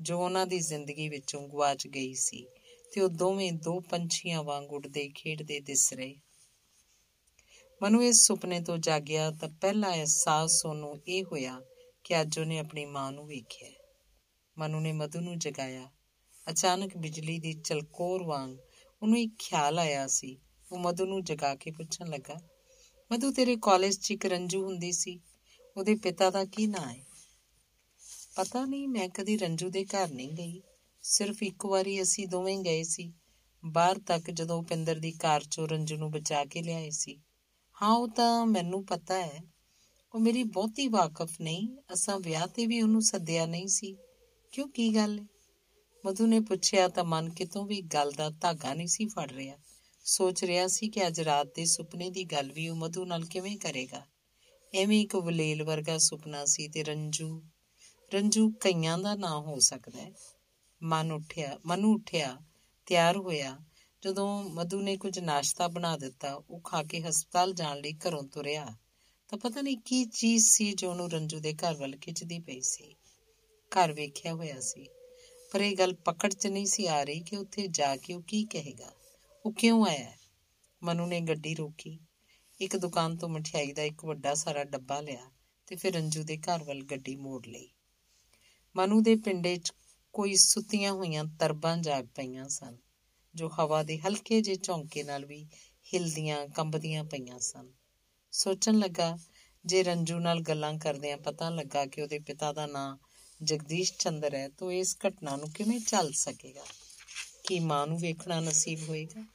ਜੋ ਉਹਨਾਂ ਦੀ ਜ਼ਿੰਦਗੀ ਵਿੱਚੋਂ ਗਵਾਚ ਗਈ ਸੀ ਤੇ ਉਹ ਦੋਵੇਂ ਦੋ ਪੰਛੀਆਂ ਵਾਂਗ ਉੱਡਦੇ, ਖੇਡਦੇ, ਦਿਸ ਰਹੇ। ਮਨੂ ਇਸ ਸੁਪਨੇ ਤੋਂ ਜਾਗਿਆ ਤਾਂ ਪਹਿਲਾ ਅਹਿਸਾਸ ਉਹਨੂੰ ਇਹ ਹੋਇਆ ਕਿ ਅੱਜ ਉਹਨੇ ਆਪਣੀ ਮਾਂ ਨੂੰ ਵੇਖਿਆ। ਮਨੂ ਨੇ ਮਧੂ ਨੂੰ ਜਗਾਇਆ ਅਚਾਨਕ ਬਿਜਲੀ ਦੀ ਚਲਕੋਰ ਵਾਂਗ ਉਹਨੂੰ ਇੱਕ ਖਿਆਲ ਆਇਆ ਸੀ। ਉਹ ਮਧੂ ਨੂੰ ਜਗਾ ਕੇ ਪੁੱਛਣ ਲੱਗਾ, ਮਧੂ, ਤੇਰੇ ਕਾਲਜ 'ਚ ਇੱਕ ਰੰਜੂ ਹੁੰਦੀ ਸੀ। ਉਹਦੇ ਪਿਤਾ ਦਾ ਕੀ ਨਾਂ ਹੈ ਪਤਾ ਨਹੀਂ, ਮੈਂ ਕਦੀ ਰੰਜੂ ਦੇ ਘਰ ਨਹੀਂ ਗਈ। ਸਿਰਫ ਇੱਕ ਵਾਰੀ ਅਸੀਂ ਦੋਵੇਂ ਗਏ ਸੀ। ਬਾਹਰ ਤੱਕ ਜਦੋਂ ਪਿੰਦਰ ਦੀ ਕਾਰ ਚੋਂ ਰੰਜੂ ਨੂੰ ਬਚਾ ਕੇ ਲਿਆਏ ਸੀ। ਹਾਂ, ਉਹ ਤਾਂ ਮੈਨੂੰ ਪਤਾ ਹੈ ਉਹ ਮੇਰੀ ਬਹੁਤੀ ਵਾਕਫ ਨਹੀਂ, ਅਸਾਂ ਵਿਆਹ ਤੇ ਵੀ ਉਹਨੂੰ ਸੱਦਿਆ ਨਹੀਂ ਸੀ। ਕਿਉਂ, ਕੀ ਗੱਲ ਹੈ ਮਧੂ ਨੇ ਪੁੱਛਿਆ ਤਾਂ ਮਨ ਕਿਤੋਂ ਵੀ ਗੱਲ ਦਾ ਧਾਗਾ ਨਹੀਂ ਸੀ ਫੜ ਰਿਹਾ। ਸੋਚ ਰਿਹਾ ਸੀ ਕਿ ਅੱਜ ਰਾਤ ਦੇ ਸੁਪਨੇ ਦੀ ਗੱਲ ਵੀ ਉਹ ਮਧੂ ਨਾਲ ਕਿਵੇਂ ਕਰੇਗਾ। ਐਵੇਂ ਇੱਕ ਵਲੇਲ ਵਰਗਾ ਸੁਪਨਾ ਸੀ ਤੇ ਰੰਜੂ ਰੰਜੂ ਕਈਆਂ ਦਾ ਨਾਂ ਹੋ ਸਕਦਾ ਹੈ। ਮਨ ਉੱਠਿਆ, ਮਨੂ ਉੱਠਿਆ, ਤਿਆਰ ਹੋਇਆ। ਜਦੋਂ ਮਧੂ ਨੇ ਕੁਝ ਨਾਸ਼ਤਾ ਬਣਾ ਦਿੱਤਾ, ਉਹ ਖਾ ਕੇ ਹਸਪਤਾਲ ਜਾਣ ਲਈ ਘਰੋਂ ਤੁਰਿਆ। ਤਾਂ ਪਤਾ ਨਹੀਂ ਕੀ ਚੀਜ਼ ਸੀ ਜੋ ਉਹਨੂੰ ਰੰਜੂ ਦੇ ਘਰ ਵੱਲ ਖਿੱਚਦੀ ਪਈ ਸੀ। ਘਰ ਵੇਖਿਆ ਹੋਇਆ ਸੀ। ਪਰ ਇਹ ਗੱਲ ਪਕੜ 'ਚ ਨਹੀਂ ਸੀ ਆ ਰਹੀ ਕਿ ਉੱਥੇ ਜਾ ਕੇ ਉਹ ਕੀ ਕਹੇਗਾ। ਉਹ ਕਿਉਂ ਆਇਆ? ਮਨੂ ਨੇ ਗੱਡੀ ਰੋਕੀ। ਇੱਕ ਦੁਕਾਨ ਤੋਂ ਮਠਿਆਈ ਦਾ ਇੱਕ ਵੱਡਾ ਸਾਰਾ ਡੱਬਾ ਲਿਆ ਤੇ ਫਿਰ ਰੰਜੂ ਦੇ ਘਰ ਵੱਲ ਗੱਡੀ ਮੋੜ ਲਈ। ਮਨੂ ਦੇ ਪਿੰਡੇ 'ਚ ਕੋਈ ਸੁੱਤੀਆਂ ਹੋਈਆਂ ਤਰਬਾਂ ਜਾਗ ਪਈਆਂ ਸਨ, ਜੋ ਹਵਾ ਦੇ ਹਲਕੇ ਜਿਹੇ ਝੌਂਕੇ ਨਾਲ ਵੀ ਹਿਲਦੀਆਂ ਕੰਬਦੀਆਂ ਪਈਆਂ ਸਨ। ਸੋਚਣ ਲੱਗਾ, ਜੇ ਰੰਜੂ ਨਾਲ ਗੱਲਾਂ ਕਰਦਿਆਂ ਪਤਾ ਲੱਗਾ ਕਿ ਉਹਦੇ ਪਿਤਾ ਦਾ ਨਾਂ ਜਗਦੀਸ਼ ਚੰਦਰ ਹੈ, ਤਾਂ ਇਸ ਘਟਨਾ ਨੂੰ ਕਿਵੇਂ ਚੱਲ ਸਕੇਗਾ? ਕੀ ਮਾਂ ਨੂੰ ਵੇਖਣਾ ਨਸੀਬ ਹੋਏਗਾ?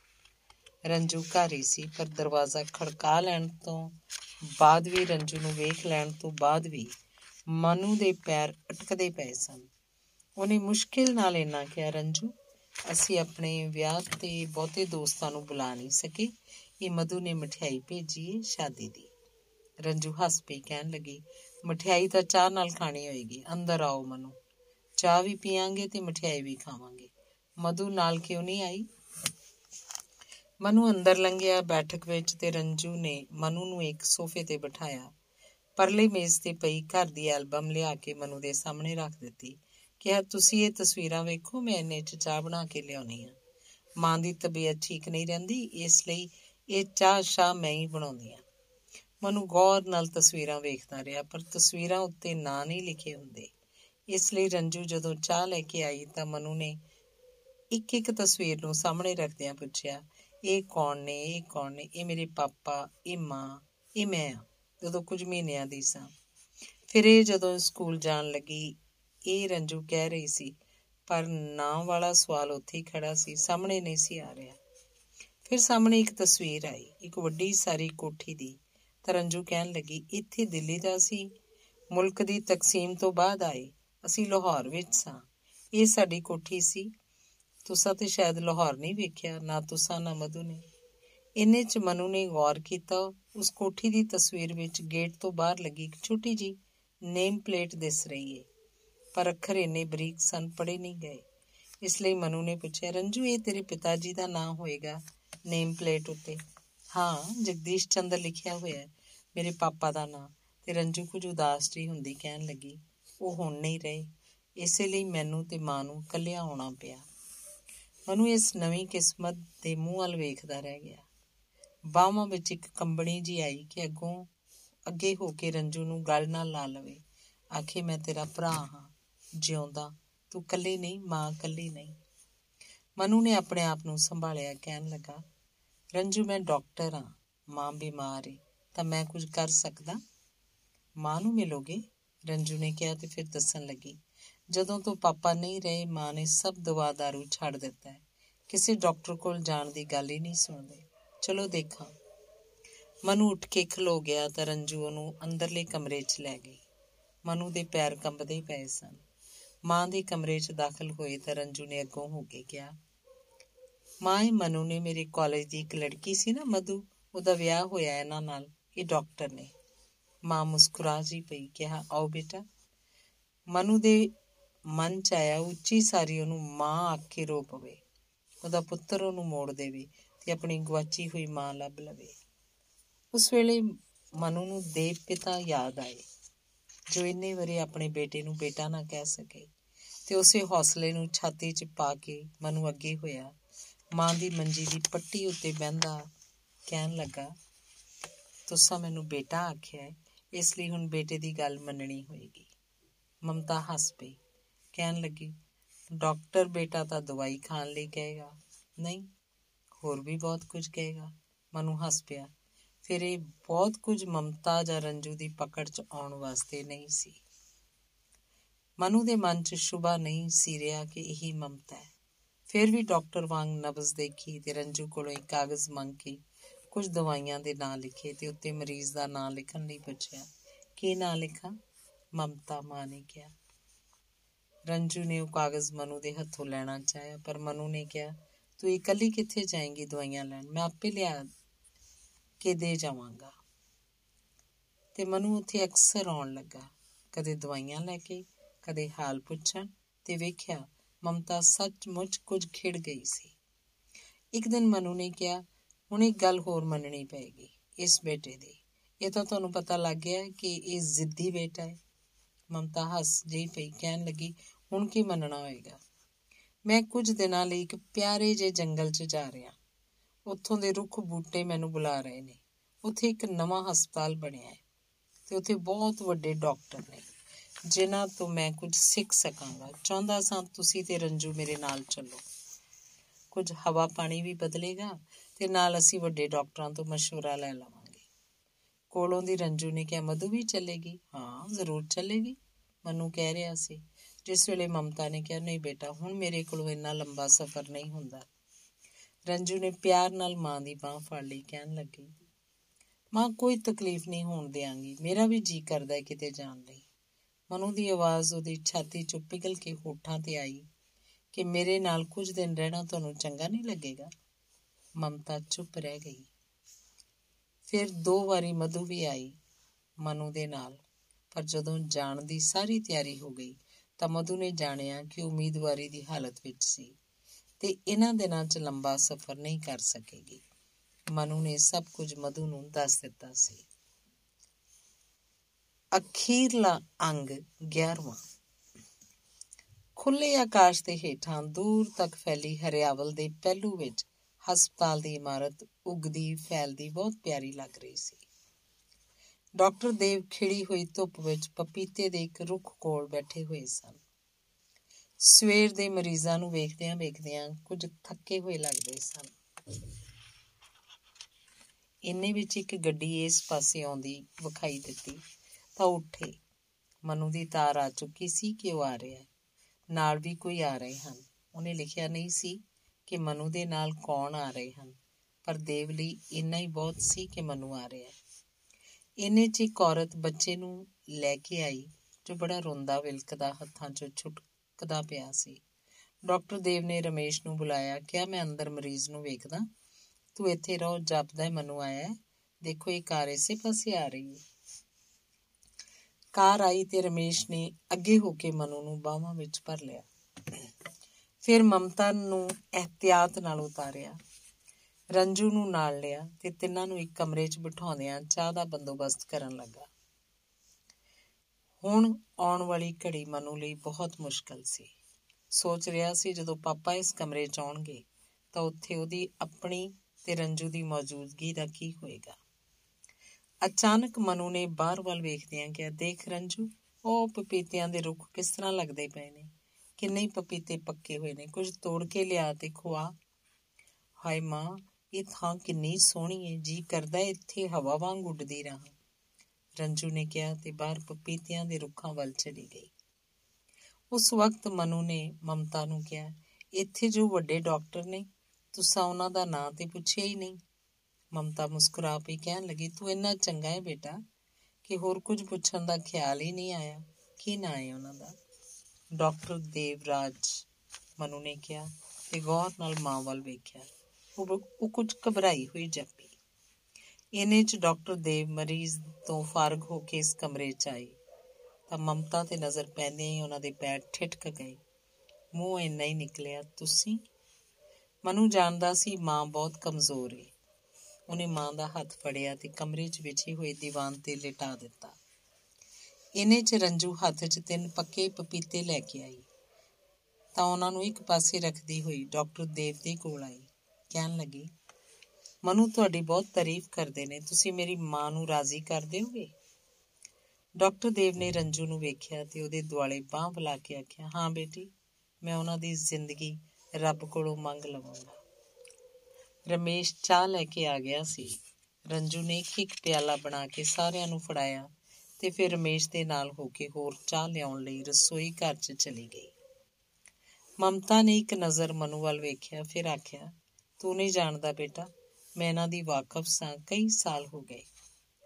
ਰੰਜੂ ਘਰ ਹੀ ਸੀ, ਪਰ ਦਰਵਾਜ਼ਾ ਖੜਕਾ ਲੈਣ ਤੋਂ ਬਾਅਦ ਵੀ, ਰੰਜੂ ਨੂੰ ਵੇਖ ਲੈਣ ਤੋਂ ਬਾਅਦ ਵੀ ਮਨੂ ਦੇ ਪੈਰ ਅਟਕਦੇ ਪਏ ਸਨ। ਉਹਨੇ ਮੁਸ਼ਕਿਲ ਨਾਲ ਇਹਨਾਂ ਕਿਹਾ, ਰੰਜੂ, ਅਸੀਂ ਆਪਣੇ ਵਿਆਹ ਤੇ ਬਹੁਤੇ ਦੋਸਤਾਂ ਨੂੰ ਬੁਲਾ ਨਹੀਂ ਸਕੇ। ਇਹ ਮਧੂ ਨੇ ਮਠਿਆਈ ਭੇਜੀ ਹੈ ਸ਼ਾਦੀ ਦੀ। ਰੰਜੂ ਹੱਸ ਪਈ, ਕਹਿਣ ਲੱਗੀ ਮਠਿਆਈ ਤਾਂ ਚਾਹ ਨਾਲ ਖਾਣੀ ਹੋਏਗੀ, ਅੰਦਰ ਆਓ ਮਨੂ। ਚਾਹ ਵੀ ਪੀਾਂਗੇ ਤੇ ਮਠਿਆਈ ਵੀ ਖਾਵਾਂਗੇ। ਮਧੂ ਨਾਲ ਕਿਉਂ ਨਹੀਂ ਆਈ? ਮਨੂ ਅੰਦਰ ਲੰਘਿਆ ਬੈਠਕ ਵਿੱਚ ਤੇ ਰੰਜੂ ਨੇ ਮਨੂ ਨੂੰ ਇੱਕ ਸੋਫੇ ਤੇ ਬਿਠਾਇਆ। ਪਰਲੇ ਮੇਜ਼ ਤੇ ਪਈ ਘਰ ਦੀ ਐਲਬਮ ਲਿਆ ਕੇ ਮਨੂ ਦੇ ਸਾਹਮਣੇ ਰੱਖ ਦਿੱਤੀ। ਕਿਹਾ, ਤੁਸੀਂ ਇਹ ਤਸਵੀਰਾਂ ਵੇਖੋ, ਮੈਂ ਇਹਨੇ ਚ ਚਾਹ ਬਣਾ ਕੇ ਲਿਆਉਣੀ ਆ। ਮਾਂ ਦੀ ਤਬੀਅਤ ਠੀਕ ਨਹੀਂ ਰਹਿੰਦੀ, ਇਸ ਲਈ ਇਹ ਚਾਹ ਸ਼ਾ ਮੈਂ ਹੀ ਬਣਾਉਂਦੀ ਆ। ਮਨੂ ਗੌਰ ਨਾਲ ਤਸਵੀਰਾਂ ਵੇਖਦਾ ਰਿਹਾ, ਪਰ ਤਸਵੀਰਾਂ ਉੱਤੇ ਨਾਂ ਨਹੀਂ ਲਿਖੇ ਹੁੰਦੇ। ਇਸ ਲਈ ਰੰਜੂ ਜਦੋਂ ਚਾਹ ਲੈ ਕੇ ਆਈ ਤਾਂ ਮਨੂ ਨੇ ਇੱਕ ਇੱਕ ਤਸਵੀਰ ਨੂੰ ਸਾਹਮਣੇ ਰੱਖਦਿਆਂ ਪੁੱਛਿਆ, ਇਹ ਕੌਣ ਨੇ? ਇਹ ਕੌਣ ਨੇ? ਇਹ ਮੇਰੇ ਪਾਪਾ, ਇਹ ਮਾਂ, ਇਹ ਮੈਂ ਜਦੋਂ ਕੁਝ ਮਹੀਨਿਆਂ ਦੀ ਸਾਂ। ਫਿਰ ਇਹ ਜਦੋਂ ਸਕੂਲ ਜਾਣ ਲੱਗੀ, ਇਹ ਰੰਜੂ ਕਹਿ ਰਹੀ ਸੀ, ਪਰ ਨਾਂ ਵਾਲਾ ਸਵਾਲ ਉੱਥੇ ਹੀ ਖੜਾ ਸੀ, ਸਾਹਮਣੇ ਨਹੀਂ ਸੀ ਆ ਰਿਹਾ। ਫਿਰ ਸਾਹਮਣੇ ਇੱਕ ਤਸਵੀਰ ਆਈ, ਇੱਕ ਵੱਡੀ ਸਾਰੀ ਕੋਠੀ ਦੀ। ਤਾਂ ਰੰਜੂ ਕਹਿਣ ਲੱਗੀ, ਇੱਥੇ ਦਿੱਲੀ ਦਾ ਸੀ। ਮੁਲਕ ਦੀ ਤਕਸੀਮ ਤੋਂ ਬਾਅਦ ਆਏ। ਅਸੀਂ ਲਾਹੌਰ ਵਿੱਚ ਸਾਂ। ਇਹ ਸਾਡੀ ਕੋਠੀ ਸੀ। ਤੁਸਾਂ ਤੇ ਸ਼ਾਇਦ ਲਾਹੌਰ ਨਹੀਂ ਵੇਖਿਆ, ਨਾ ਤੁਸਾਂ, ਨਾ ਮਧੂ ਨੇ। ਇੰਨੇ ਚ ਮਨੂ ਨੇ ਗੌਰ ਕੀਤਾ। ਉਸ ਕੋਠੀ ਦੀ ਤਸਵੀਰ ਵਿੱਚ ਗੇਟ ਤੋਂ ਬਾਹਰ ਲੱਗੀ ਇੱਕ ਛੋਟੀ ਜੀ ਨੇਮ ਪਲੇਟ ਦਿਸ ਰਹੀ ਹੈ ਪਰ ਅੱਖਰ ਇੰਨੇ ਬਰੀਕ ਸਨ ਪੜੇ ਨਹੀਂ ਗਏ। ਇਸ ਲਈ ਮਨੂ ਨੇ ਪੁੱਛਿਆ, ਰੰਜੂ, ਇਹ ਤੇਰੇ ਪਿਤਾ ਜੀ ਦਾ ਨਾਮ ਹੋਏਗਾ ਨੇਮ ਪਲੇਟ ਉੱਤੇ? ਹਾਂ, ਜਗਦੀਸ਼ ਚੰਦਰ ਲਿਖਿਆ ਹੋਇਆ ਹੈ। ਮੇਰੇ ਪਾਪਾ ਦਾ ਨਾਮ ਤੇ ਰੰਜੂ ਕੁਝ ਉਦਾਸ ਜੀ ਹੁੰਦੀ ਕਹਿਣ ਲੱਗੀ, ਉਹ ਹੁਣ ਨਹੀਂ ਰਹੇ। ਇਸੇ ਲਈ ਮੈਨੂੰ ਤੇ ਮਾਂ ਨੂੰ ਕੱਲਿਆ ਆਉਣਾ ਪਿਆ। ਮਨੂ ਇਸ ਨਵੀਂ ਕਿਸਮਤ ਦੇ ਮੂੰਹ ਵੱਲ ਵੇਖਦਾ ਰਹਿ ਗਿਆ। ਬਾਹਾਂ ਵਿੱਚ ਇੱਕ ਕੰਬਣੀ ਜੀ ਆਈ ਕਿ ਅੱਗੋਂ ਅੱਗੇ ਹੋ ਕੇ ਰੰਜੂ ਨੂੰ ਗਲ ਨਾਲ ਲਾ ਲਵੇ। ਆਖੇ, ਮੈਂ ਤੇਰਾ ਭਰਾ ਹਾਂ। ਜਿਉਂਦਾ। ਤੂੰ ਕੱਲੀ ਨਹੀਂ, ਮਾਂ ਕੱਲੀ ਨਹੀਂ। ਮਨੂ ਨੇ ਆਪਣੇ ਆਪ ਨੂੰ ਸੰਭਾਲਿਆ ਕਹਿਣ ਲੱਗਾ, ਰੰਜੂ, ਮੈਂ ਡਾਕਟਰ ਹਾਂ। ਮਾਂ ਬਿਮਾਰ ਹੈ ਤਾਂ ਮੈਂ ਕੁਝ ਕਰ ਸਕਦਾ। ਮਾਂ ਨੂੰ ਮਿਲੋਗੇ? ਰੰਜੂ ਨੇ ਕਿਹਾ ਤੇ ਫਿਰ ਦੱਸਣ ਲੱਗੀ। ਜਦੋਂ ਤੋਂ ਪਾਪਾ ਨਹੀਂ ਰਹੇ, ਮਾਂ ਨੇ ਸਭ ਦਵਾ ਦਾਰੂ ਛੱਡ ਦਿੱਤਾ ਹੈ। ਕਿਸੇ ਡਾਕਟਰ ਕੋਲ ਜਾਣ ਦੀ ਗੱਲ ਹੀ ਨਹੀਂ ਸੁਣਦੇ। ਚਲੋ ਦੇਖਾਂ। ਮਨੂ ਉੱਠ ਕੇ ਖਲੋ ਗਿਆ ਤਾਂ ਰੰਜੂ ਉਹਨੂੰ ਅੰਦਰਲੇ ਕਮਰੇ 'ਚ ਲੈ ਗਈ। ਮਨੂ ਦੇ ਪੈਰ ਕੰਬਦੇ ਪਏ ਸਨ। ਮਾਂ ਦੇ ਕਮਰੇ 'ਚ ਦਾਖਲ ਹੋਏ ਤਾਂ ਰੰਜੂ ਨੇ ਅੱਗੋਂ ਹੋ ਕੇ ਕਿਹਾ, ਮਾਂ ਹੀ ਮਨੂ ਨੇ ਮੇਰੇ ਕਾਲਜ ਦੀ ਇੱਕ ਲੜਕੀ ਸੀ ਨਾ, ਮਧੂ। ਉਹਦਾ ਵਿਆਹ ਹੋਇਆ ਇਹਨਾਂ ਨਾਲ। ਇਹ ਡਾਕਟਰ ਨੇ ਮਾਂ ਮੁਸਕਰਾ ਜੀ ਪਈ ਕਿਹਾ, ਆਓ ਬੇਟਾ। ਮਨੂ ਦੇ ਮਨ ਚ ਆਇਆ, ਉੱਚੀ ਸਾਰੀ ਉਹਨੂੰ ਮਾਂ ਆਖ ਕੇ ਰੋ ਪਵੇ। ਉਹਦਾ ਪੁੱਤਰ ਉਹਨੂੰ ਮੋੜ ਦੇਵੇ ਤੇ ਆਪਣੀ ਗਵਾਚੀ ਹੋਈ ਮਾਂ ਲੱਭ ਲਵੇ। ਉਸ ਵੇਲੇ ਮਨੂ ਨੂੰ ਦੇਵ ਪਿਤਾ ਯਾਦ ਆਏ, ਜੋ ਇੰਨੇ ਵਰੇ ਆਪਣੇ ਬੇਟੇ ਨੂੰ ਬੇਟਾ ਨਾ ਕਹਿ ਸਕੇ ਤੇ ਉਸੇ ਹੌਸਲੇ ਨੂੰ ਛਾਤੀ 'ਚ ਪਾ ਕੇ ਮਨੂ ਅੱਗੇ ਹੋਇਆ। ਮਾਂ ਦੀ ਮੰਜੀ ਦੀ ਪੱਟੀ ਉੱਤੇ ਬੈੰਦਾ ਕਹਿਣ ਲੱਗਾ ਤੁਸੀਂ ਮੈਨੂੰ ਬੇਟਾ ਆਖਿਆ ਇਸ ਲਈ ਹੁਣ ਬੇਟੇ ਦੀ ਗੱਲ ਮੰਨਣੀ ਹੋਏਗੀ। ਮਮਤਾ ਹੱਸ ਪਈ, ਕਹਿਣ ਲੱਗੀ, ਡਾਕਟਰ ਬੇਟਾ ਤਾਂ ਦਵਾਈ ਖਾਣ ਲਈ ਕਹੇਗਾ। ਨਹੀਂ, ਹੋਰ ਵੀ ਬਹੁਤ ਕੁਝ ਕਹੇਗਾ। ਮਨੂ ਹੱਸ ਪਿਆ। ਫਿਰ ਇਹ ਬਹੁਤ ਕੁਝ ਮਮਤਾ ਜਾਂ ਰੰਜੂ ਦੀ ਪਕੜ 'ਚ ਆਉਣ ਵਾਸਤੇ ਨਹੀਂ ਸੀ? ਮਨੂ ਦੇ ਮਨ 'ਚ ਸ਼ੁਭਾ ਨਹੀਂ ਸੀ ਰਿਹਾ ਕਿ ਇਹੀ ਮਮਤਾ ਹੈ। ਫਿਰ ਵੀ ਡਾਕਟਰ ਵਾਂਗ ਨਬਜ਼ ਦੇਖੀ ਤੇ ਰੰਜੂ ਕੋਲੋਂ ਇੱਕ ਕਾਗਜ਼ ਮੰਗ ਕੇ ਕੁਝ ਦਵਾਈਆਂ ਦੇ ਨਾਂ ਲਿਖੇ ਤੇ ਉੱਤੇ ਮਰੀਜ਼ ਦਾ ਨਾਂ ਲਿਖਣ ਲਈ ਪੁੱਛਿਆ। ਕੀ ਨਾਂ ਲਿਖਾਂ? ਮਮਤਾ ਮਾਂ ਨੇ ਕਿਹਾ। ਰੰਜੂ ਨੇ ਉਹ ਕਾਗਜ਼ ਮਨੂ ਦੇ ਹੱਥੋਂ ਲੈਣਾ ਚਾਹਿਆ, ਪਰ ਮਨੂ ਨੇ ਕਿਹਾ, ਤੂੰ ਇਕੱਲੀ ਕਿੱਥੇ ਜਾਏਂਗੀ ਦਵਾਈਆਂ ਲੈਣ? ਮੈਂ ਆਪੇ ਲਿਆ ਕੇ ਦੇ ਜਾਵਾਂਗਾ। ਤੇ ਮਨੂ ਉੱਥੇ ਅਕਸਰ ਆਉਣ ਲੱਗਾ। ਕਦੇ ਦਵਾਈਆਂ ਲੈ ਕੇ, ਕਦੇ ਹਾਲ ਪੁੱਛਣ ਤੇ ਵੇਖਿਆ ਮਮਤਾ ਸੱਚਮੁੱਚ ਕੁਝ ਖਿੜ ਗਈ ਸੀ। ਇੱਕ ਦਿਨ ਮਨੂ ਨੇ ਕਿਹਾ ਹੁਣ ਇੱਕ ਗੱਲ ਹੋਰ ਮੰਨਣੀ ਪਏਗੀ ਇਸ ਬੇਟੇ ਦੀ। ਇਹ ਤਾਂ ਤੁਹਾਨੂੰ ਪਤਾ ਲੱਗ ਗਿਆ ਕਿ ਇਹ ਜ਼ਿੱਦੀ ਬੇਟਾ ਹੈ। ਮਮਤਾ ਹੱਸ ਜਿਹੀ ਪਈ, ਕਹਿਣ ਲੱਗੀ, ਹੁਣ ਕੀ ਮੰਨਣਾ ਹੋਏਗਾ? ਮੈਂ ਕੁਝ ਦਿਨਾਂ ਲਈ ਇੱਕ ਪਿਆਰੇ ਜਿਹੇ ਜੰਗਲ 'ਚ ਜਾ ਰਿਹਾ। ਉੱਥੋਂ ਦੇ ਰੁੱਖ ਬੂਟੇ ਮੈਨੂੰ ਬੁਲਾ ਰਹੇ ਨੇ। ਉੱਥੇ ਇੱਕ ਨਵਾਂ ਹਸਪਤਾਲ ਬਣਿਆ ਹੈ ਤੇ ਉੱਥੇ ਬਹੁਤ ਵੱਡੇ ਡਾਕਟਰ ਨੇ, ਜਿਨ੍ਹਾਂ ਤੋਂ ਮੈਂ ਕੁਝ ਸਿੱਖ ਸਕਾਂਗਾ। ਚਾਹੁੰਦਾ ਸਾਂ ਤੁਸੀਂ ਤੇ ਰੰਜੂ ਮੇਰੇ ਨਾਲ ਚੱਲੋ। ਕੁਝ ਹਵਾ ਪਾਣੀ ਵੀ ਬਦਲੇਗਾ ਤੇ ਨਾਲ ਅਸੀਂ ਵੱਡੇ ਡਾਕਟਰਾਂ ਤੋਂ مشورہ ਲੈ ਲਵਾਂਗੇ ਕੋਲੋਂ ਦੀ ਰੰਜੂ ਨੇ ਕਿਹਾ ਮਧੂ ਵੀ ਚੱਲੇਗੀ ਹਾਂ ਜ਼ਰੂਰ ਚੱਲੇਗੀ ਮਨੂ ਕਹਿ ਰਿਹਾ ਸੀ ਜਿਸ ਵੇਲੇ ਮਮਤਾ ਨੇ ਕਿਹਾ ਨਹੀਂ ਬੇਟਾ ਹੁਣ ਮੇਰੇ ਕੋਲੋਂ ਇੰਨਾ ਲੰਬਾ ਸਫ਼ਰ ਨਹੀਂ ਹੁੰਦਾ ਰੰਜੂ ਨੇ ਪਿਆਰ ਨਾਲ ਮਾਂ ਦੀ ਬਾਹ ਫੜ ਲਈ ਕਹਿਣ ਲੱਗੀ ਮਾਂ ਕੋਈ ਤਕਲੀਫ ਨਹੀਂ ਹੋਣ ਦੇਾਂਗੀ ਮੇਰਾ ਵੀ ਜੀ ਕਰਦਾ ਹੈ ਕਿਤੇ ਜਾਣ ਲਈ ਮਨੂ ਦੀ ਆਵਾਜ਼ ਉਹਦੀ ਛਾਤੀ 'ਚੋਂ ਪਿਘਲ ਕੇ ਹੋਠਾਂ ਤੇ ਆਈ ਕਿ ਮੇਰੇ ਨਾਲ ਕੁਝ ਦਿਨ ਰਹਿਣਾ ਤੁਹਾਨੂੰ ਚੰਗਾ ਨਹੀਂ ਲੱਗੇਗਾ ਮਮਤਾ ਚੁੱਪ ਰਹਿ ਗਈ। ਫਿਰ ਦੋ ਵਾਰੀ ਮਧੂ ਵੀ ਆਈ ਮਨੂ ਦੇ ਨਾਲ, ਪਰ ਜਦੋਂ ਜਾਣ ਦੀ ਸਾਰੀ ਤਿਆਰੀ ਹੋ ਗਈ ਤਾਂ ਮਧੂ ਨੇ ਜਾਣਿਆ ਕਿ ਉਮੀਦਵਾਰੀ ਦੀ ਹਾਲਤ ਵਿੱਚ ਸੀ ਤੇ ਇਹਨਾਂ ਦਿਨਾਂ 'ਚ ਲੰਬਾ ਸਫ਼ਰ ਨਹੀਂ ਕਰ ਸਕੇਗੀ। ਮਨੂ ਨੇ ਸਭ ਕੁਝ ਮਧੂ ਨੂੰ ਦੱਸ ਦਿੱਤਾ ਸੀ। ਅਖੀਰਲਾ ਅੰਗ 11ਵਾਂ ਖੁੱਲੇ ਆਕਾਸ਼ ਦੇ ਹੇਠਾਂ ਦੂਰ ਤੱਕ ਫੈਲੀ ਹਰਿਆਵਲ ਦੇ ਪਹਿਲੂ ਵਿੱਚ ਹਸਪਤਾਲ ਦੀ ਇਮਾਰਤ ਉਗਦੀ, ਫੈਲਦੀ ਬਹੁਤ ਪਿਆਰੀ ਲੱਗ ਰਹੀ ਸੀ। ਡਾਕਟਰ ਦੇਵ ਖਿੜੀ ਹੋਈ ਧੁੱਪ ਵਿੱਚ ਪਪੀਤੇ ਦੇ ਇੱਕ ਰੁੱਖ ਕੋਲ ਬੈਠੇ ਹੋਏ ਸਨ। ਸਵੇਰ ਦੇ ਮਰੀਜ਼ਾਂ ਨੂੰ ਵੇਖਦਿਆਂ ਵੇਖਦਿਆਂ ਕੁਝ ਥੱਕੇ ਹੋਏ ਲੱਗਦੇ ਸਨ। ਇੰਨੇ ਵਿੱਚ ਇੱਕ ਗੱਡੀ ਇਸ ਪਾਸੇ ਆਉਂਦੀ ਵਿਖਾਈ ਦਿੱਤੀ, ਤਾਂ ਉੱਠੇ। ਮਨੂ ਦੀ ਤਾਰ ਆ ਚੁੱਕੀ ਸੀ ਕਿ ਉਹ ਆ ਰਿਹਾ ਹੈ। ਨਾਲ ਵੀ ਕੋਈ ਆ ਰਹੇ ਹਨ। ਉਹਨੇ ਲਿਖਿਆ, ਨਹੀਂ ਸੀ। ਕਿ ਮਨੂ ਦੇ ਨਾਲ ਕੌਣ ਆ ਰਹੇ ਹਨ। ਪਰ ਦੇਵ ਲਈ ਇੰਨਾ ਹੀ ਬਹੁਤ ਸੀ ਕਿ ਮਨੂ ਆ ਰਿਹਾ ਹੈ। ਇੰਨੇ 'ਚ ਇੱਕ ਔਰਤ ਬੱਚੇ ਨੂੰ ਲੈ ਕੇ ਆਈ, ਜੋ ਬੜਾ ਰੋਂਦਾ ਵਿਲਕਦਾ ਹੱਥਾਂ 'ਚੋਂ ਛੁਟਕਦਾ ਪਿਆ ਸੀ। ਡਾਕਟਰ ਦੇਵ ਨੇ ਰਮੇਸ਼ ਨੂੰ ਬੁਲਾਇਆ, ਕਿਹਾ, ਮੈਂ ਅੰਦਰ ਮਰੀਜ਼ ਨੂੰ ਵੇਖਦਾ। ਤੂੰ ਇੱਥੇ ਰਹੋ, ਜਪਦਾ ਮਨੂ ਆਇਆ ਦੇਖੋ, ਇਹ ਕਾਰ ਇਸੇ ਪਾਸੇ ਆ ਰਹੀ ਹੈ। ਕਾਰ ਆਈ ਤੇ ਰਮੇਸ਼ ਨੇ ਅੱਗੇ ਹੋ ਕੇ ਮਨੂ ਨੂੰ ਬਾਹਾਂ ਵਿੱਚ ਭਰ ਲਿਆ। ਫਿਰ ਮਮਤਾ ਨੂੰ ਇhtiyat ਨਾਲ ਉਤਾਰਿਆ। ਰੰਜੂ ਨੂੰ ਨਾਲ ਲਿਆ ਤੇ ਤਿੰਨਾਂ ਨੂੰ ਇੱਕ ਕਮਰੇ 'ਚ ਬਿਠਾਉਂਦਿਆਂ ਚਾਹ ਦਾ ਬੰਦੋਬਸਤ ਕਰਨ ਲੱਗਾ। ਹੁਣ ਆਉਣ ਵਾਲੀ ਘੜੀ ਮਨੂ ਲਈ ਬਹੁਤ ਮੁਸ਼ਕਲ ਸੀ। ਸੋਚ ਰਿਹਾ ਸੀ ਜਦੋਂ ਪਾਪਾ ਇਸ ਕਮਰੇ 'ਚ ਆਉਣਗੇ ਤਾਂ ਉੱਥੇ ਉਹਦੀ ਆਪਣੀ ਤੇ ਰੰਜੂ ਦੀ ਮੌਜੂਦਗੀ ਦਾ ਕੀ ਹੋਏਗਾ। ਅਚਾਨਕ ਮਨੂ ਨੇ ਬਾਹਰ ਵੱਲ ਵੇਖਦਿਆਂ ਕਿਹਾ, ਦੇਖ ਰੰਜੂ, ਉਹ ਪਪੀਤਿਆਂ ਦੇ ਰੁੱਖ ਕਿਸ ਤਰ੍ਹਾਂ ਲੱਗਦੇ ਪਏ ਨੇ? ਕਿੰਨੇ ਹੀ ਪਪੀਤੇ ਪੱਕੇ ਹੋਏ ਨੇ। ਕੁਝ ਤੋੜ ਕੇ ਲਿਆ ਤੇ ਖਵਾ ਹਾਏ ਮਾਂ, ਇਹ ਥਾਂ ਕਿੰਨੀ ਸੋਹਣੀ ਹੈ ਜੀ ਕਰਦਾ ਇੱਥੇ ਹਵਾ ਵਾਂਗ ਉੱਡਦੀ ਰਹਾਂ। ਰੰਜੂ ਨੇ ਕਿਹਾ ਤੇ ਬਾਹਰ ਪਪੀਤਿਆਂ ਦੇ ਰੁੱਖਾਂ ਵੱਲ ਚਲੀ ਗਈ। ਉਸ ਵਕਤ ਮਨੂ ਨੇ ਮਮਤਾ ਨੂੰ ਕਿਹਾ, ਇੱਥੇ ਜੋ ਵੱਡੇ ਡਾਕਟਰ ਨੇ, ਤੁਸੀਂ ਉਹਨਾਂ ਦਾ ਨਾਂ ਤੇ ਪੁੱਛਿਆ ਹੀ ਨਹੀਂ? ਮਮਤਾ ਮੁਸਕਰਾ ਕੇ ਕਹਿਣ ਲੱਗੀ, ਤੂੰ ਇੰਨਾ ਚੰਗਾ ਹੈ ਬੇਟਾ, ਕਿ ਹੋਰ ਕੁਝ ਪੁੱਛਣ ਦਾ ਖਿਆਲ ਹੀ ਨਹੀਂ ਆਇਆ। ਕੀ ਨਾਂ ਹੈ ਉਹਨਾਂ ਦਾ? ਡਾਕਟਰ ਦੇਵਰਾਜ ਮਨੂ ਨੇ ਕਿਹਾ ਤੇ ਗੌਰ ਨਾਲ ਮਾਂ ਵੱਲ ਵੇਖਿਆ। ਉਹ ਉਹ ਕੁਝ ਘਬਰਾਈ ਹੋਈ ਜਾਪੀ ਇਹਨੇ ਚ ਡਾਕਟਰ ਦੇਵ ਮਰੀਜ਼ ਤੋਂ ਫਾਰਗ ਹੋ ਕੇ ਇਸ ਕਮਰੇ 'ਚ ਆਈ ਤਾਂ ਮਮਤਾ ਤੇ ਨਜ਼ਰ ਪੈਂਦੇ ਹੀ ਉਹਨਾਂ ਦੇ ਪੈਰ ਠਿਠਕ ਗਏ। ਮੂੰਹ ਇੰਨਾ ਹੀ ਨਿਕਲਿਆ, ਤੁਸੀਂ? ਮਨੂ ਜਾਣਦਾ ਸੀ ਮਾਂ ਬਹੁਤ ਕਮਜ਼ੋਰ ਹੈ ਉਹਨੇ ਮਾਂ ਦਾ ਹੱਥ ਫੜਿਆ ਤੇ ਕਮਰੇ 'ਚ ਵਿਛੇ ਹੋਏ ਦੀਵਾਨ ਤੇ ਲਿਟਾ ਦਿੱਤਾ। ਇਹਨੇ 'ਚ ਰੰਜੂ ਹੱਥ 'ਚ ਤਿੰਨ ਪੱਕੇ ਪਪੀਤੇ ਲੈ ਕੇ ਆਈ। ਤਾਂ ਉਹਨਾਂ ਨੂੰ ਇੱਕ ਪਾਸੇ ਰੱਖਦੀ ਹੋਈ ਡਾਕਟਰ ਦੇਵ ਦੇ ਕੋਲ ਆਈ। ਕਹਿਣ ਲੱਗੀ, ਮਨੂ, ਤੁਹਾਡੀ ਬਹੁਤ ਤਾਰੀਫ ਕਰਦੇ ਨੇ। ਤੁਸੀਂ ਮੇਰੀ ਮਾਂ ਨੂੰ ਰਾਜ਼ੀ ਕਰ ਦਿਓਗੇ? ਡਾਕਟਰ ਦੇਵ ਨੇ ਰੰਜੂ ਨੂੰ ਵੇਖਿਆ ਤੇ ਉਹਦੇ ਦੁਆਲੇ ਬਾਹ ਬੁਲਾ ਕੇ ਆਖਿਆ, ਹਾਂ ਬੇਟੀ, ਮੈਂ ਉਹਨਾਂ ਦੀ ਜ਼ਿੰਦਗੀ ਰੱਬ ਕੋਲੋਂ ਮੰਗ ਲਵਾਂਗਾ। ਰਮੇਸ਼ ਚਾਹ ਲੈ ਕੇ ਆ ਗਿਆ ਸੀ। ਰੰਜੂ ਨੇ ਇੱਕ ਇੱਕ ਪਿਆਲਾ ਬਣਾ ਕੇ ਸਾਰਿਆਂ ਨੂੰ ਫੜਾਇਆ। ਤੇ ਫਿਰ ਰਮੇਸ਼ ਦੇ ਨਾਲ ਹੋ ਕੇ ਹੋਰ ਚਾਹ ਲਿਆਉਣ ਲਈ ਰਸੋਈ ਘਰ 'ਚ ਚਲੀ ਗਈ। ਮਮਤਾ ਨੇ ਇੱਕ ਨਜ਼ਰ ਮਨੂ ਵੱਲ ਵੇਖਿਆ, ਫਿਰ ਆਖਿਆ, ਤੂੰ ਨਹੀਂ ਜਾਣਦਾ ਬੇਟਾ, ਮੈਂ ਇਹਨਾਂ ਦੀ ਵਾਕਫ ਸਾਂ, ਕਈ ਸਾਲ ਹੋ ਗਏ।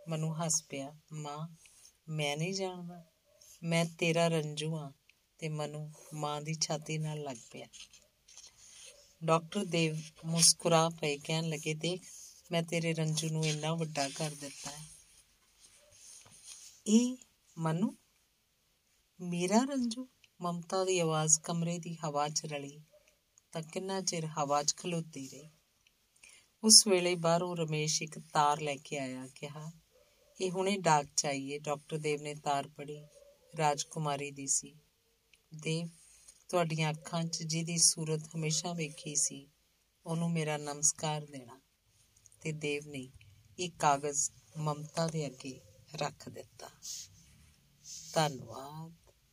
ਮਨੂ ਹੱਸ ਪਿਆ, ਮਾਂ, ਮੈਂ ਨਹੀਂ ਜਾਣਦਾ, ਮੈਂ ਤੇਰਾ ਰੰਜੂ ਆ ਤੇ ਮਨੂ ਮਾਂ ਦੀ ਛਾਤੀ ਨਾਲ ਲੱਗ ਪਿਆ। ਡਾਕਟਰ ਦੇਵ ਮੁਸਕਰਾ ਪਏ, ਕਹਿਣ ਲੱਗੇ, ਦੇਖ, ਮੈਂ ਤੇਰੇ ਰੰਜੂ ਨੂੰ ਇੰਨਾ ਵੱਡਾ ਕਰ ਦਿੱਤਾ ਹੈ। ਇਹ ਮਨੂ, ਮੇਰਾ ਰੰਜੂ, ਮਮਤਾ ਦੀ ਆਵਾਜ਼ ਕਮਰੇ ਦੀ ਹਵਾ 'ਚ ਰਲੀ ਤਾਂ ਕਿੰਨਾ ਚਿਰ ਹਵਾ 'ਚ ਖਲੋਤੀ ਰਹੀ। ਉਸ ਵੇਲੇ ਬਾਹਰੋਂ ਰਮੇਸ਼ ਇੱਕ ਤਾਰ ਲੈ ਕੇ ਆਇਆ, ਕਿਹਾ, ਇਹ ਹੁਣੇ ਡਾਕ ਚਾਹੀਏ ਡਾਕਟਰ ਦੇਵ ਨੇ ਤਾਰ ਪੜੀ ਰਾਜਕੁਮਾਰੀ ਦੀ ਸੀ। ਦੇਵ, ਤੁਹਾਡੀਆਂ ਅੱਖਾਂ 'ਚ ਜਿਹਦੀ ਸੂਰਤ ਹਮੇਸ਼ਾ ਵੇਖੀ ਸੀ, ਉਹਨੂੰ ਮੇਰਾ ਨਮਸਕਾਰ ਦੇਣਾ। ਤੇ ਦੇਵ ਨੇ ਇਹ ਕਾਗਜ਼ ਮਮਤਾ ਦੇ ਅੱਗੇ ਰੱਖ ਦਿੱਤਾ। ਧੰਨਵਾਦ।